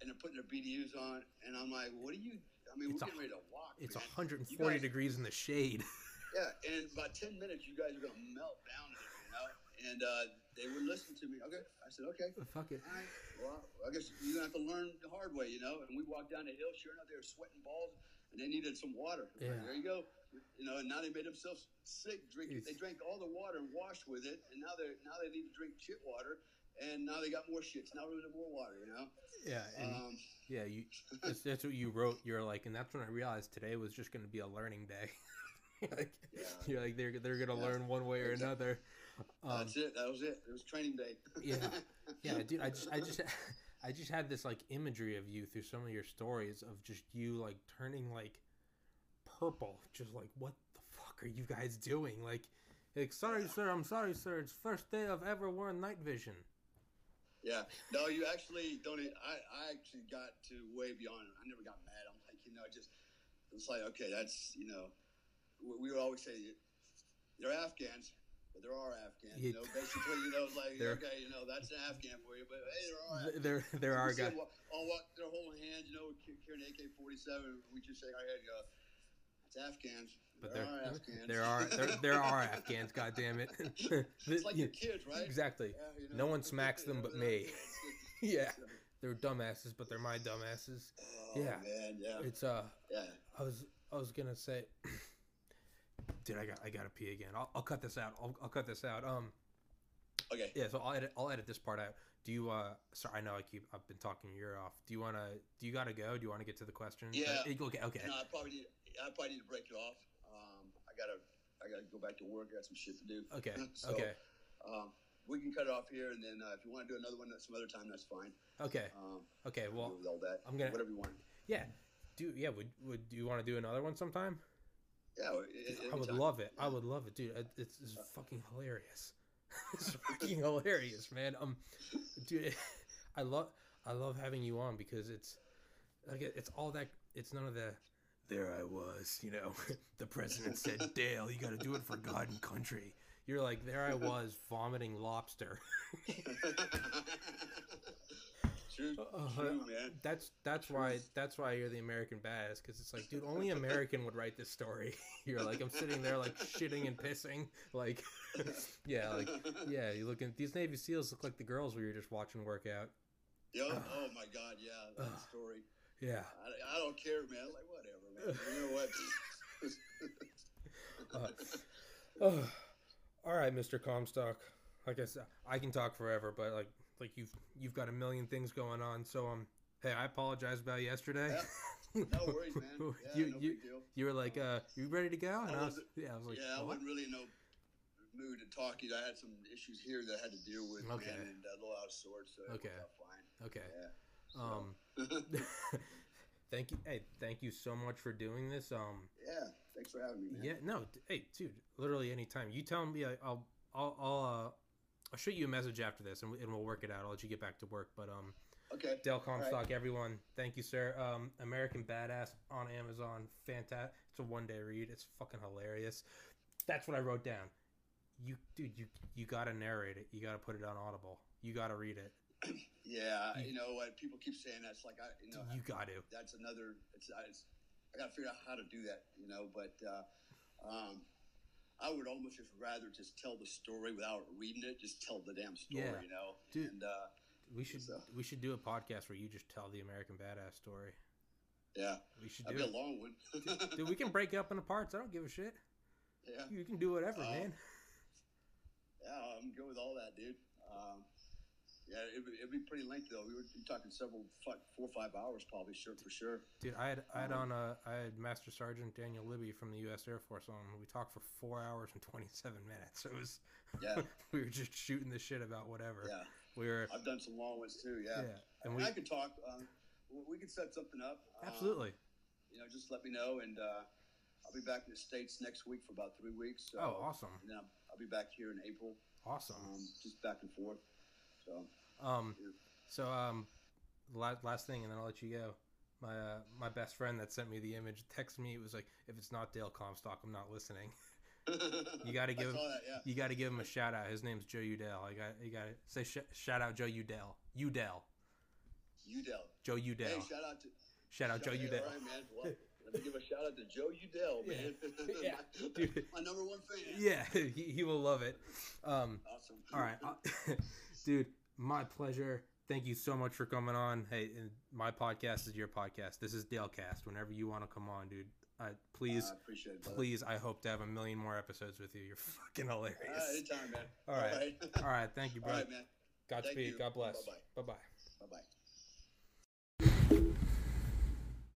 and they're putting their BDUs on. And I'm like, what are you? I mean, It's we're a- getting ready to walk. it's man. 140 guys- degrees in the shade. Yeah, and about ten minutes, you guys are gonna melt down there, you know. And uh, they would listen to me. Okay, I said, okay. Fuck it. All right. Well, I guess you're gonna have to learn the hard way, you know. And we walked down the hill. Sure enough, they were sweating balls, and they needed some water. I'm like, Yeah. there you go. You know, and now they made themselves sick. drinking. It's- They drank all the water and washed with it, and now they now they need to drink shit water, and now they got more shits. Now they need more water, you know. Yeah, and Um, yeah, you. That's, (laughs) that's what you wrote. You're like, and that's when I realized today was just going to be a learning day. (laughs) like, Yeah. You're like they're they're gonna Yeah. learn one way or another. Um, that's it. That was it. It was training day. Yeah. yeah, (laughs) dude. I just I just (laughs) I just had this like imagery of you through some of your stories of just you like turning like purple, just like what the fuck are you guys doing? Like, like sorry sir, I'm sorry sir. It's first day I've ever worn night vision. Yeah. No, you actually don't. I, I actually got to way beyond. I never got mad. I'm like, you know, just it's like, okay, that's you know, we, we would always say they're Afghans, but there are Afghans. You know, basically, you know, like They're- okay, you know, that's an Afghan for you, but hey, there are. Afghans. There there are guys. well, oh, what? They're holding hands, you know, ca- carrying AK-47. We just shake our head, and go, it's Afghans. But there there, are Afghans. there are there, there are Afghans. God damn it! (laughs) It's (laughs) like your kids, right? (laughs) Exactly. Yeah, you No one smacks them but me. Yeah. They're dumbasses, but they're my dumbasses. Oh, Yeah. man, yeah, It's uh, yeah. I was I was gonna say, dude, I got I gotta pee again. I'll, I'll cut this out. I'll, I'll cut this out. Um, Okay. yeah. So I'll edit I'll edit this part out. Do you uh? Sorry, I know I keep I've been talking your ear off. Do you wanna? Do you gotta go? Do you want to get to the question? Yeah. Uh, okay. Okay. No, I probably need. I probably need to break it off. Um, I gotta. I gotta go back to work. I got some shit to do. Okay. (laughs) So, Okay. Um, we can cut it off here, and then uh, if you want to do another one some other time, that's fine. Okay. Um, Okay. Well, with all that. I'm gonna- whatever you want. yeah. Do yeah. Would would you want to do another one sometime? Yeah, I would love it. I would love it, dude. It's, it's fucking hilarious. (laughs) it's fucking hilarious, man. Um, dude, (laughs) I love I love having you on because it's like it's all that. It's none of the. There I was, you know. (laughs) the president said, "Dale, you got to do it for God and country." You're like, there I was vomiting lobster. True, Uh, true, man. That's that's why that's why you're the American badass because it's like, dude, only American would write this story. (laughs) You're like, I'm sitting there like shitting and pissing, like, (laughs) yeah, like, yeah. You looking these Navy SEAls look like the girls we were just watching work out. Yo, (sighs) oh my God, yeah, that Ugh. (sighs) story. Yeah. I, I don't care, man. Like whatever, man. You know what? Oh, (laughs) (sighs) all right, Mr. Comstock. Like I said, I can talk forever, but like, like you've you've got a million things going on. So um, hey, I apologize about yesterday. no worries, man. (laughs) Yeah, you no you big deal. you were like, uh, you ready to go? And I I was, yeah, I was like yeah, I wasn't really in no mood to talk. You I had some issues here that I had to deal with, Okay. man, and uh, a little out of sorts. So Okay. fine. Okay. Yeah. Um, (laughs) (laughs) thank you. Hey, thank you so much for doing this. Um, yeah. Thanks for having me, man. yeah, no, hey, dude, literally anytime you tell me, I- I'll, I'll, I'll, uh, I'll shoot you a message after this, and, and we'll work it out. I'll let you get back to work. But um, Okay. Dale All right. Comstock, everyone, thank you, sir. Um, American Badass on Amazon, fantastic. It's a one day read. It's fucking hilarious. That's what I wrote down. You, dude, you you gotta narrate it. You gotta put it on Audible. You gotta read it. (clears throat) Yeah, you know what? People keep saying that's like I, you know, You got to. that's another. It's, it's I got to figure out how to do that, you know. But uh, um, I would almost just rather just tell the story without reading it. Just tell the damn story, Yeah. you know. Dude. And uh, We should So- we should do a podcast where you just tell the American Badass story. yeah, We should do that'd be it. a long one. (laughs) Dude, we can break it up into parts. I don't give a shit. yeah, You can do whatever, Oh. man. yeah, I'm good with all that, dude. Um, yeah, it'd, be- it'd be pretty lengthy though. We were talking several, four or five hours probably, sure for sure. Dude, I had I had Um, on uh, I had Master Sergeant Daniel Libby from the U.S. Air Force on. We talked for four hours and twenty seven minutes. It was Yeah, (laughs) we were just shooting the shit about whatever. yeah. We were I've done some long ones too. Yeah, yeah, and and we I could talk. Um, we- could set something up. Um, absolutely. you know, just let me know, and uh, I'll be back in the states next week for about three weeks. So, Oh, awesome, And then I'll, I'll be back here in April, awesome. um, just back and forth. So, Um, so um, last last thing, and then I'll let you go. My uh, my best friend that sent me the image texted me. It was like, if it's not Dale Comstock, I'm not listening. (laughs) You (laughs) gotta give him- that, yeah. You got to give him a shout out. His name's Joe Udell. I got you got to say sh- shout out Joe Udell. Udell. Udell. Joe Udell. Hey, shout out to shout out Joe shout- Udell. All right, man. Well, let me give a shout out to Joe Udell, (laughs) man. Yeah, my, dude. my number one fan. Yeah, he, he will love it. Um, Awesome. all right, uh, dude. My pleasure. Thank you so much for coming on. Hey, my podcast is your podcast. This is Dalecast. Whenever you want to come on, dude. Uh, please, appreciate it. please. I hope to have a million more episodes with you. You're fucking hilarious. Uh, anytime, man. All right. All right. Thank you, (laughs) All bro. right, man. Godspeed. God bless. Bye-bye. Bye bye. Bye bye.